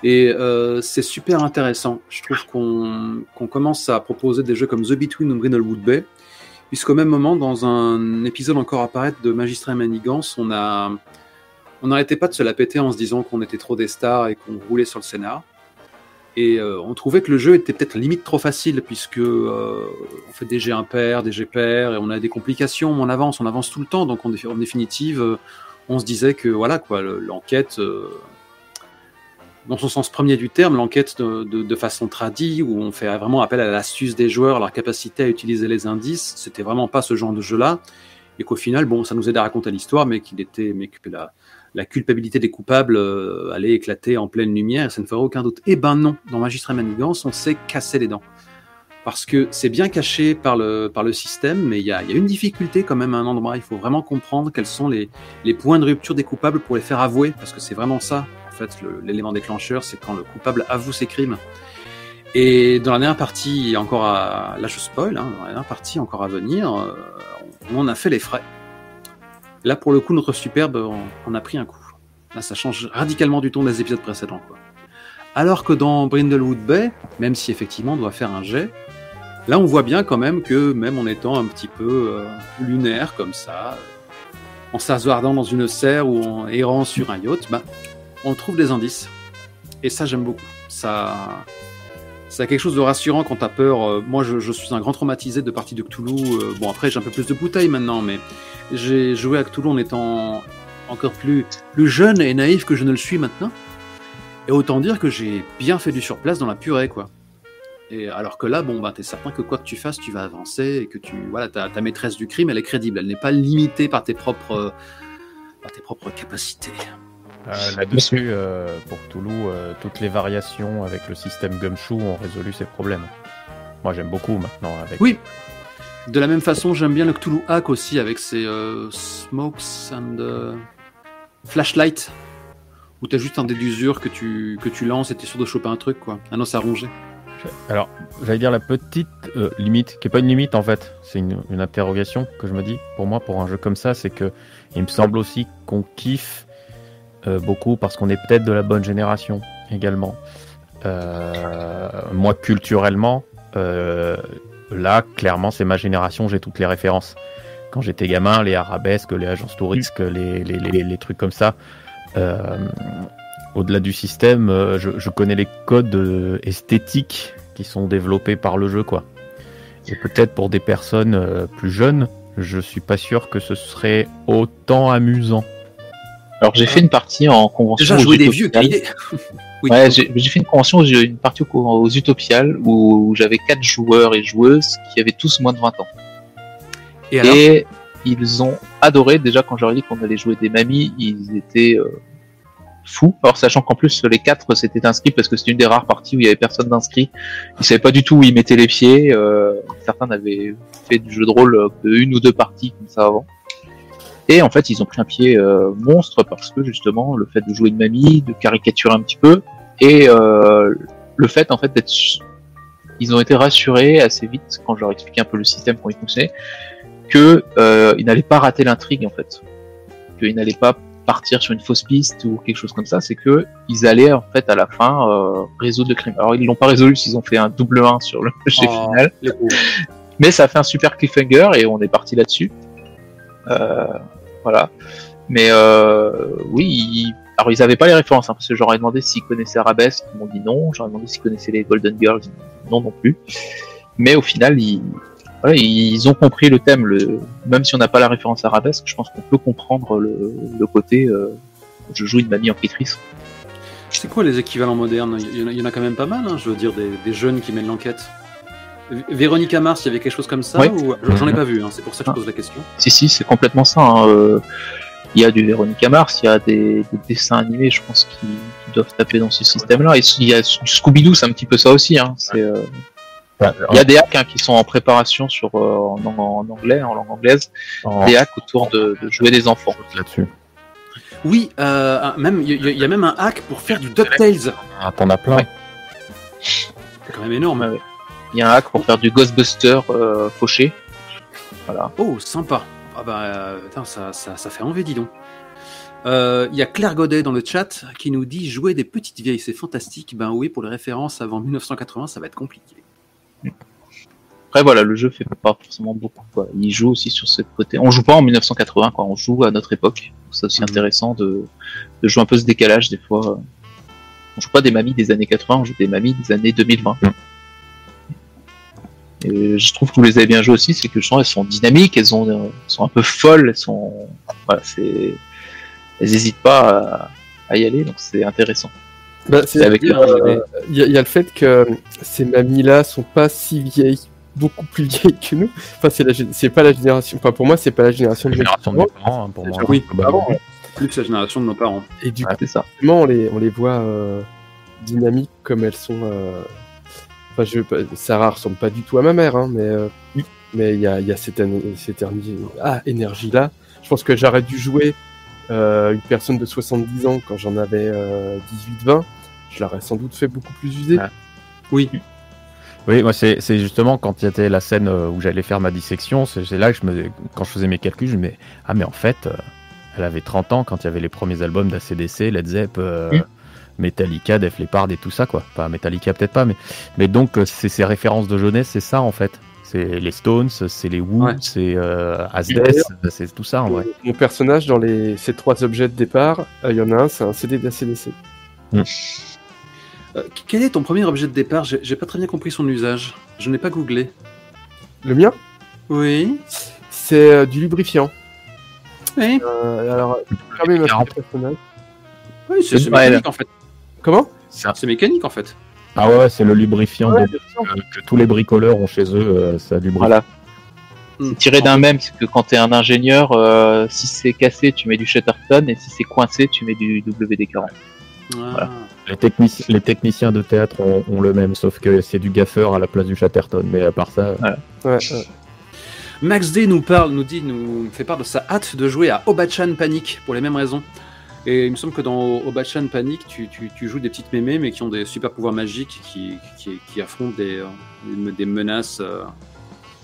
Et euh, c'est super intéressant. Je trouve qu'on commence à proposer des jeux comme The Between ou Brindlewood Bay, puisqu'au même moment, dans un épisode encore à de Magistrat Manigance, on a, on n'arrêtait pas de se la péter en se disant qu'on était trop des stars et qu'on roulait sur le scénar. Et euh, on trouvait que le jeu était peut-être limite trop facile, puisque euh, on fait des G impairs, des G pairs, et on a des complications, on avance, on avance tout le temps. Donc dé- en définitive, euh, on se disait que voilà quoi, le- l'enquête, dans son sens premier du terme, l'enquête de, façon tradie, où on fait vraiment appel à l'astuce des joueurs, leur capacité à utiliser les indices, c'était vraiment pas ce genre de jeu-là. Et qu'au final, bon, ça nous aide à raconter l'histoire, mais qu'il était, mais que la culpabilité des coupables euh, allait éclater en pleine lumière, ça ne ferait aucun doute. Eh ben non, dans Magistrat Manigance, on s'est cassé les dents. Parce que c'est bien caché par le, par le système, mais il y a, y a une difficulté quand même à un endroit. Il faut vraiment comprendre quels sont les, les points de rupture des coupables pour les faire avouer, parce que c'est vraiment ça, en fait, l'élément déclencheur, c'est quand le coupable avoue ses crimes. Et dans la dernière partie, encore à, là je spoil, hein, dans la dernière partie encore à venir, euh, on a fait les frais. Là, pour le coup, notre superbe, on a pris un coup. Ça change radicalement du ton des épisodes précédents. Alors que dans Brindlewood Bay, même si effectivement on doit faire un jet, là on voit bien quand même que même en étant un petit peu euh, lunaire comme ça, euh, en s'assoardant dans une serre ou en errant sur un yacht, bah, on trouve des indices. Et ça j'aime beaucoup. Ça, ça a quelque chose de rassurant quand t'as peur. Euh, moi je, suis un grand traumatisé de parties de Cthulhu. Euh, bon après j'ai un peu plus de bouteilles maintenant, mais j'ai joué à Cthulhu en étant encore plus, plus jeune et naïf que je ne le suis maintenant. Et autant dire que j'ai bien fait du surplace dans la purée, quoi. Et alors que là, bon, bah, t'es certain que quoi que tu fasses, tu vas avancer et que tu, voilà, ta, ta maîtresse du crime, elle est crédible. Elle n'est pas limitée par tes propres, euh, par tes propres capacités. Euh, Là-dessus, euh, pour Toulouse, euh, toutes les variations avec le système Gumshoe ont résolu ces problèmes. Moi, j'aime beaucoup maintenant. Avec... Oui. De la même façon, j'aime bien le Cthulhu Hack aussi avec ses euh, smokes and euh, flashlight, où t'as juste un dé d'usure que tu, que tu lances et t'es sûr de choper un truc, quoi. Un os à ronger. Alors, j'allais dire la petite euh, limite, qui est pas une limite en fait, c'est une, une interrogation que je me dis. Pour moi, pour un jeu comme ça, c'est que il me semble aussi qu'on kiffe beaucoup parce qu'on est peut-être de la bonne génération également. Euh, moi, culturellement, euh, là, clairement, c'est ma génération, j'ai toutes les références. Quand j'étais gamin, les arabesques, les agences touristes, les, les, les, les trucs comme ça. Euh, au-delà du système, euh, je, je, connais les codes euh, esthétiques qui sont développés par le jeu, quoi. Et peut-être pour des personnes euh, plus jeunes, je suis pas sûr que ce serait autant amusant. Alors j'ai fait une partie en convention. Déjà jouer des vieux oui, ouais, j'ai fait une convention, une partie aux, Utopiales où j'avais quatre joueurs et joueuses qui avaient tous moins de 20 ans. Et, et ils ont adoré. Déjà quand j'aurais dit qu'on allait jouer des mamies, ils étaient euh, fou. Alors sachant qu'en plus les quatre s'étaient inscrits parce que c'était une des rares parties où il y avait personne d'inscrit. Ils savaient pas du tout où ils mettaient les pieds. Euh, certains avaient fait du jeu de rôle de une ou deux parties comme ça avant. Et en fait ils ont pris un pied euh, monstre parce que justement le fait de jouer une mamie, de caricaturer un petit peu et euh, le fait en fait d'être ils ont été rassurés assez vite quand je leur expliquais un peu le système comment il fonctionnait que euh, ils n'allaient pas rater l'intrigue en fait qu'ils n'allaient pas partir sur une fausse piste ou quelque chose comme ça, c'est que ils allaient en fait à la fin euh, résoudre le crime. Alors ils l'ont pas résolu, ils ont fait un double 1 sur le jeu oh, final, mais ça a fait un super cliffhanger et on est parti là-dessus. Euh, voilà. Mais euh, oui, alors ils avaient pas les références hein, parce que j'aurais demandé s'ils connaissaient Arabesque, ils m'ont dit non. J'aurais demandé s'ils connaissaient les Golden Girls, ils non non plus. Mais au final, ils, ont compris le thème. Même si on n'a pas la référence arabesque, je pense qu'on peut comprendre le, côté euh, je joue une mamie enquêtrice. C'est quoi les équivalents modernes? Il y, en a, quand même pas mal, hein, je veux dire, des jeunes qui mènent l'enquête. Véronica Mars, il y avait quelque chose comme ça ouais. ou... J'en ai pas vu, hein, c'est pour ça que je pose la question. Si, si, c'est complètement ça. Hein. Euh, il y a du Véronica Mars, il y a des, des dessins animés, je pense, qui, qui, doivent taper dans ce système-là. Et il y a Scooby-Doo, c'est un petit peu ça aussi. Hein. C'est. Euh... Il y a des hacks hein, qui sont en préparation sur en, anglais, en langue anglaise, des hacks autour de, jouer des enfants. Là-dessus. Oui, même il y, a même un hack pour faire du Ducktales. Ah, t'en as plein. C'est quand même énorme. Il y a un hack pour faire du Ghostbuster fauché. Voilà. Oh, sympa. Ah bah, ça, ça, ça fait envie, dis donc. Euh, il y a Claire Godet dans le chat qui nous dit jouer des petites vieilles, c'est fantastique. Ben oui, pour les références avant 1980, ça va être compliqué. Après voilà, le jeu fait pas forcément beaucoup. Quoi. Il joue aussi sur ce côté. On joue pas en 1980, quoi. On joue à notre époque. C'est aussi mhm. intéressant de, jouer un peu ce décalage des fois. On joue pas des mamies des années 80, on joue des mamies des années 2020. Mhm. Et je trouve que vous les avez bien jouées aussi, c'est que je sens elles sont dynamiques, elles, ont, elles sont un peu folles, elles sont, voilà, c'est, elles n'hésitent pas à, y aller, donc c'est intéressant. Bah, il avec euh, y, a le fait que ces mamies-là sont pas si vieilles, beaucoup plus vieilles que nous. Enfin, c'est, c'est pas la génération. Enfin, pour moi, c'est pas la génération de, génération de mes parents. Hein, pour moi. Oui, plus la génération de nos parents. Et du coup, c'est ça. On les, on les voit euh, dynamiques comme elles sont. Euh... Enfin, je, Sarah ressemble pas du tout à ma mère, hein, mais euh, mais il y a, y a cette, cette ah, énergie là. Je pense que j'aurais dû jouer euh, une personne de 70 ans, quand j'en avais 18-20, euh, je l'aurais sans doute fait beaucoup plus user. Oui. Oui, moi c'est justement quand il y avait la scène où j'allais faire ma dissection, c'est là que je me, quand je faisais mes calculs, je me disais, ah mais en fait, elle avait 30 ans quand il y avait les premiers albums d'ACDC, Led Zepp, Metallica, Def Leppard et tout ça quoi. Pas Metallica peut-être pas, mais mais donc c'est ces références de jeunesse, c'est ça en fait. C'est les Stones, c'est les Who, c'est euh, c'est tout ça en vrai. Mon personnage dans les, ces trois objets de départ, euh, il y en a un, c'est un CD d'ACDC. Hmm. Euh, quel est ton premier objet de départ? J'ai pas très bien compris son usage. Je n'ai pas googlé. Le mien? Oui. C'est euh, du lubrifiant. Oui. alors, ma personnage. Oui, c'est mécanique en fait. Comment C'est mécanique en fait. Ah ouais, c'est le lubrifiant que, tous les bricoleurs ont chez eux, euh, ça lubrifie. Voilà. C'est tiré d'un même, c'est que quand tu es un ingénieur, euh, si c'est cassé, tu mets du Shatterton, et si c'est coincé, tu mets du WD-40. Voilà. Les, les, techniciens de théâtre ont, le même, sauf que c'est du gaffeur à la place du Chatterton, mais à part ça. Max D nous parle, nous dit, nous fait part de sa hâte de jouer à Obachan Panic pour les mêmes raisons. Et il me semble que dans Obachan Panic, tu, tu, joues des petites mémés, mais qui ont des super pouvoirs magiques, qui, qui, qui affrontent des, euh, des menaces euh,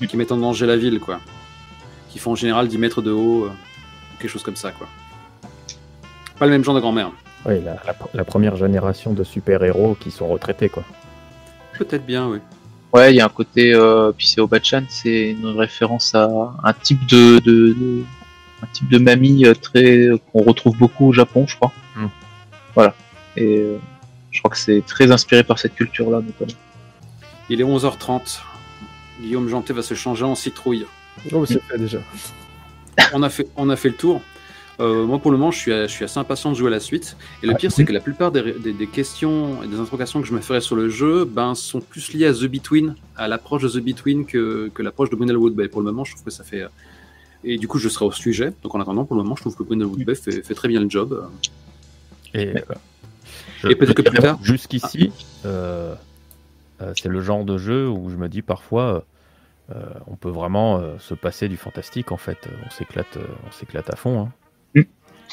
qui mettent en danger la ville, quoi. Qui font en général 10 mètres de haut, euh, quelque chose comme ça, quoi. Pas le même genre de grand-mère. Oui, la, première génération de super-héros qui sont retraités, quoi. Peut-être bien, oui. Ouais, il y a un côté, puis c'est Obachan, c'est une référence à un type de, de un type de mamie euh, très qu'on retrouve beaucoup au Japon, je crois. Hmm. Voilà. Et euh, je crois que c'est très inspiré par cette culture-là, notamment. Il est 11h30. Guillaume Janté va se changer en citrouille. Oh, c'est fait déjà. on, a fait, on a fait le tour. Euh, moi, pour le moment, je suis, je suis assez impatient de jouer à la suite. Et le pire, c'est que la plupart des, questions et des interrogations que je me ferai sur le jeu ben, sont plus liées à The Between, à l'approche de The Between que, que l'approche de Brindlewood Bay. Pour le moment, je trouve que ça fait, et du coup, je serai au sujet. Donc en attendant, pour le moment, je trouve que Brindlewood Bay fait, fait très bien le job. Et, et peut-être que plus tard. Jusqu'ici, euh, euh, c'est le genre de jeu où je me dis parfois. Euh, on peut vraiment se passer du fantastique en fait. On s'éclate, on s'éclate à fond. Hein. Mm.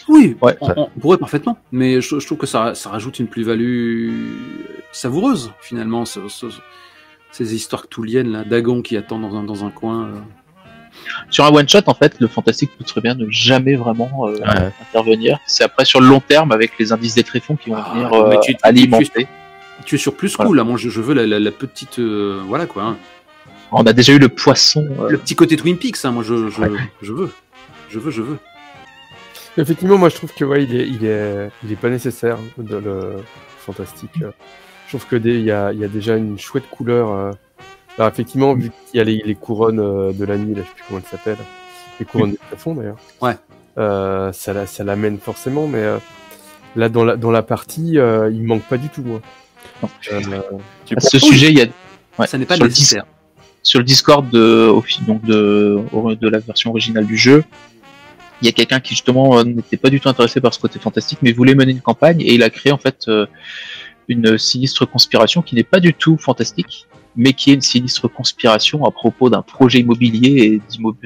Oui, on, pourrait parfaitement, mais je, trouve que ça, ça rajoute une plus-value savoureuse finalement. ces histoires cthulhiennes là, Dagon qui attend dans un, dans un coin. Sur un one shot, en fait, le fantastique peut très bien ne jamais vraiment euh, intervenir. C'est après sur le long terme avec les indices des tréfonds qui vont ah, venir euh, alimenter. Tu, es sur plus cool là. Moi, je, veux la, petite, euh, voilà quoi. Hein. On a déjà eu le poisson. Le petit côté Twin Peaks. Hein, moi, je, je, je, veux, je veux, je veux. Effectivement, moi, je trouve que ouais, il est, il est, il est pas nécessaire de le fantastique. Je trouve que il y a, y a déjà une chouette couleur alors effectivement, vu qu'il y a les, couronnes euh, de la nuit, là, je sais plus comment elles s'appellent, les couronnes de plafond d'ailleurs. Ouais. Euh, ça, ça l'amène forcément, mais euh, là dans la, dans la partie, euh, il manque pas du tout. Moi. à ce sujet, il y a. ça n'est pas nécessaire. sur le Discord de, donc de, de la version originale du jeu, il y a quelqu'un qui justement n'était pas du tout intéressé par ce côté fantastique, mais voulait mener une campagne et il a créé en fait une sinistre conspiration qui n'est pas du tout fantastique, mais qui est une sinistre conspiration à propos d'un projet immobilier et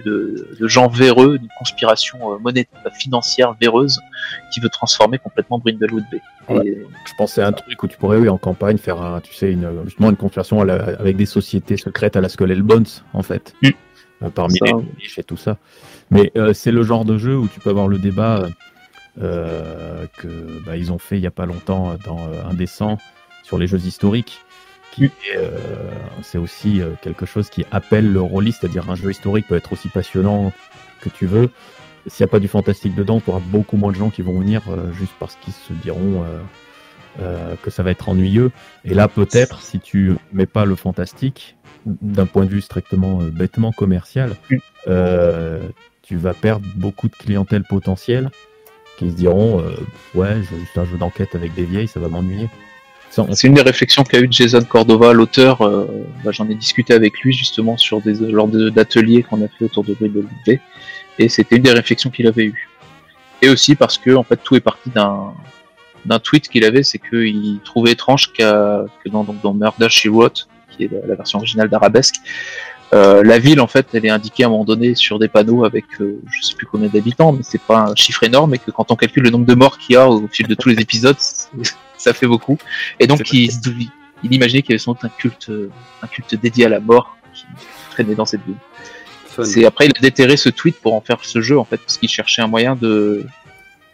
de, de, gens véreux, d'une conspiration euh, monétaire, financière véreuse qui veut transformer complètement Brindlewood Bay. Je pensais à un truc où tu pourrais, oui, en campagne, faire un, tu sais, une, justement une conspiration avec des sociétés secrètes à la Skull Bones, en fait, mm. euh, parmi les riches et tout ça. Mais euh, c'est le genre de jeu où tu peux avoir le débat que bah, ils ont fait il y a pas longtemps dans Indécent sur les jeux historiques euh, c'est aussi euh, quelque chose qui appelle le rôliste, c'est-à-dire un jeu historique peut être aussi passionnant que tu veux. S'il n'y a pas du fantastique dedans, tu auras beaucoup moins de gens qui vont venir euh, juste parce qu'ils se diront que ça va être ennuyeux. Et là, peut-être, si tu mets pas le fantastique, d'un point de vue strictement bêtement commercial, tu vas perdre beaucoup de clientèle potentielle qui se diront ouais, j'ai juste un jeu d'enquête avec des vieilles, ça va m'ennuyer. C'est une des réflexions qu'a eu Jason Cordova, l'auteur. Euh, bah, j'en ai discuté avec lui justement sur des lors d'ateliers qu'on a fait autour de Bride et c'était une des réflexions qu'il avait eues. Et aussi parce que en fait tout est parti d'un d'un tweet qu'il avait, c'est qu'il trouvait étrange que dans, dans Murder She Wrote, qui est la, version originale d'Arabesque, euh, la ville en fait elle est indiquée à un moment donné sur des panneaux avec euh, je sais plus combien d'habitants, mais c'est pas un chiffre énorme et que quand on calcule le nombre de morts qu'il y a au fil de tous les épisodes, ça fait beaucoup. Et donc, il, il, imaginait qu'il y avait sans doute un culte, un culte dédié à la mort qui traînait dans cette ville. C'est après, il a déterré ce tweet pour en faire ce jeu, en fait, parce qu'il cherchait un moyen de,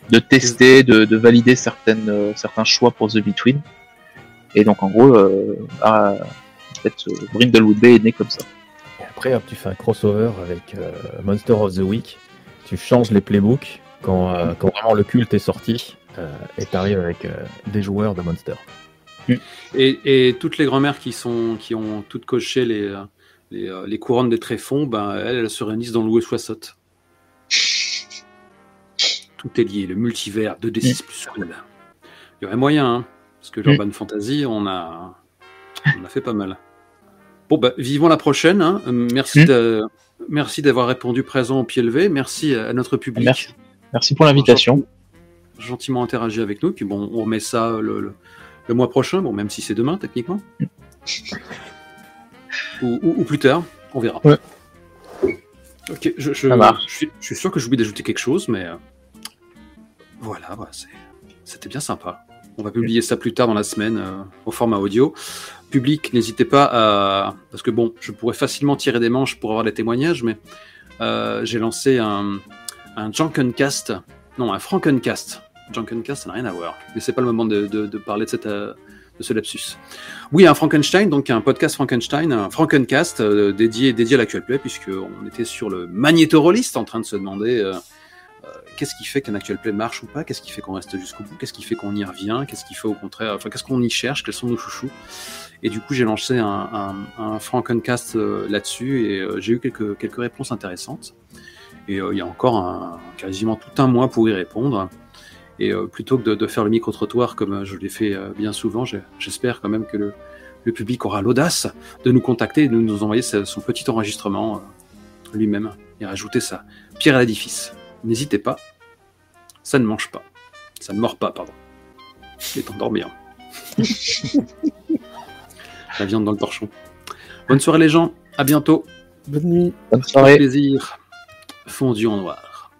de tester, de, de valider certaines, euh, certains choix pour The Between. Et donc, en gros, euh, en fait, Brindlewood Bay est né comme ça. Après, hop, tu fais un crossover avec euh, Monster of the Week. Tu changes les playbooks quand, quand vraiment le culte est sorti. Euh, et t'arrives avec euh, des joueurs de Monster. Et, toutes les grand-mères qui, sont, qui ont toutes coché les, les, euh, les couronnes des tréfonds, ben, elles, elles se réunissent dans le Soissot. Tout est lié, le multivers, 2D6 plus cool. Il y aurait moyen, hein, parce que l'Urban Fantasy, on a, on a fait pas mal. Bon, bah, vivons la prochaine. Hein. Merci, merci d'avoir répondu présent au pied levé. Merci à notre public. Merci, merci pour l'invitation gentiment interagi avec nous. Puis bon, on remet ça le, mois prochain, bon, même si c'est demain techniquement. ou, plus tard, on verra. Ok, je, suis, sûr que j'oublie d'ajouter quelque chose, mais euh, voilà, c'était bien sympa. On va publier ça plus tard dans la semaine euh, au format audio. Public, n'hésitez pas à. Parce que bon, je pourrais facilement tirer des manches pour avoir des témoignages, mais euh, j'ai lancé un, un Junkencast, non, un Frankencast Junkencast, ça n'a rien à voir. Mais c'est pas le moment de, parler de, cette, euh, de ce lapsus. Oui, un Frankenstein, donc un podcast Frankenstein, un Frankencast euh, dédié, dédié à l'actuel play, puisqu'on était sur le magnétoroliste en train de se demander qu'est-ce qui fait qu'un actuel play marche ou pas, qu'est-ce qui fait qu'on reste jusqu'au bout, qu'est-ce qui fait qu'on y revient, qu'est-ce qui fait au contraire, enfin qu'est-ce qu'on y cherche, quels sont nos chouchous? Et du coup, j'ai lancé un, un, Frankencast là-dessus et j'ai eu quelques, quelques réponses intéressantes. Et il y a encore quasiment tout un mois pour y répondre. Et euh, plutôt que de, faire le micro-trottoir comme euh, je l'ai fait euh, bien souvent, j'espère quand même que le, public aura l'audace de nous contacter et de nous envoyer son petit enregistrement lui-même et rajouter sa pierre à l'édifice. N'hésitez pas, ça ne mange pas. Ça ne mord pas, pardon. Il est endormir. La viande dans le torchon. Bonne soirée les gens, à bientôt. Bonne nuit. Bonne soirée. plaisir. Fondu en noir.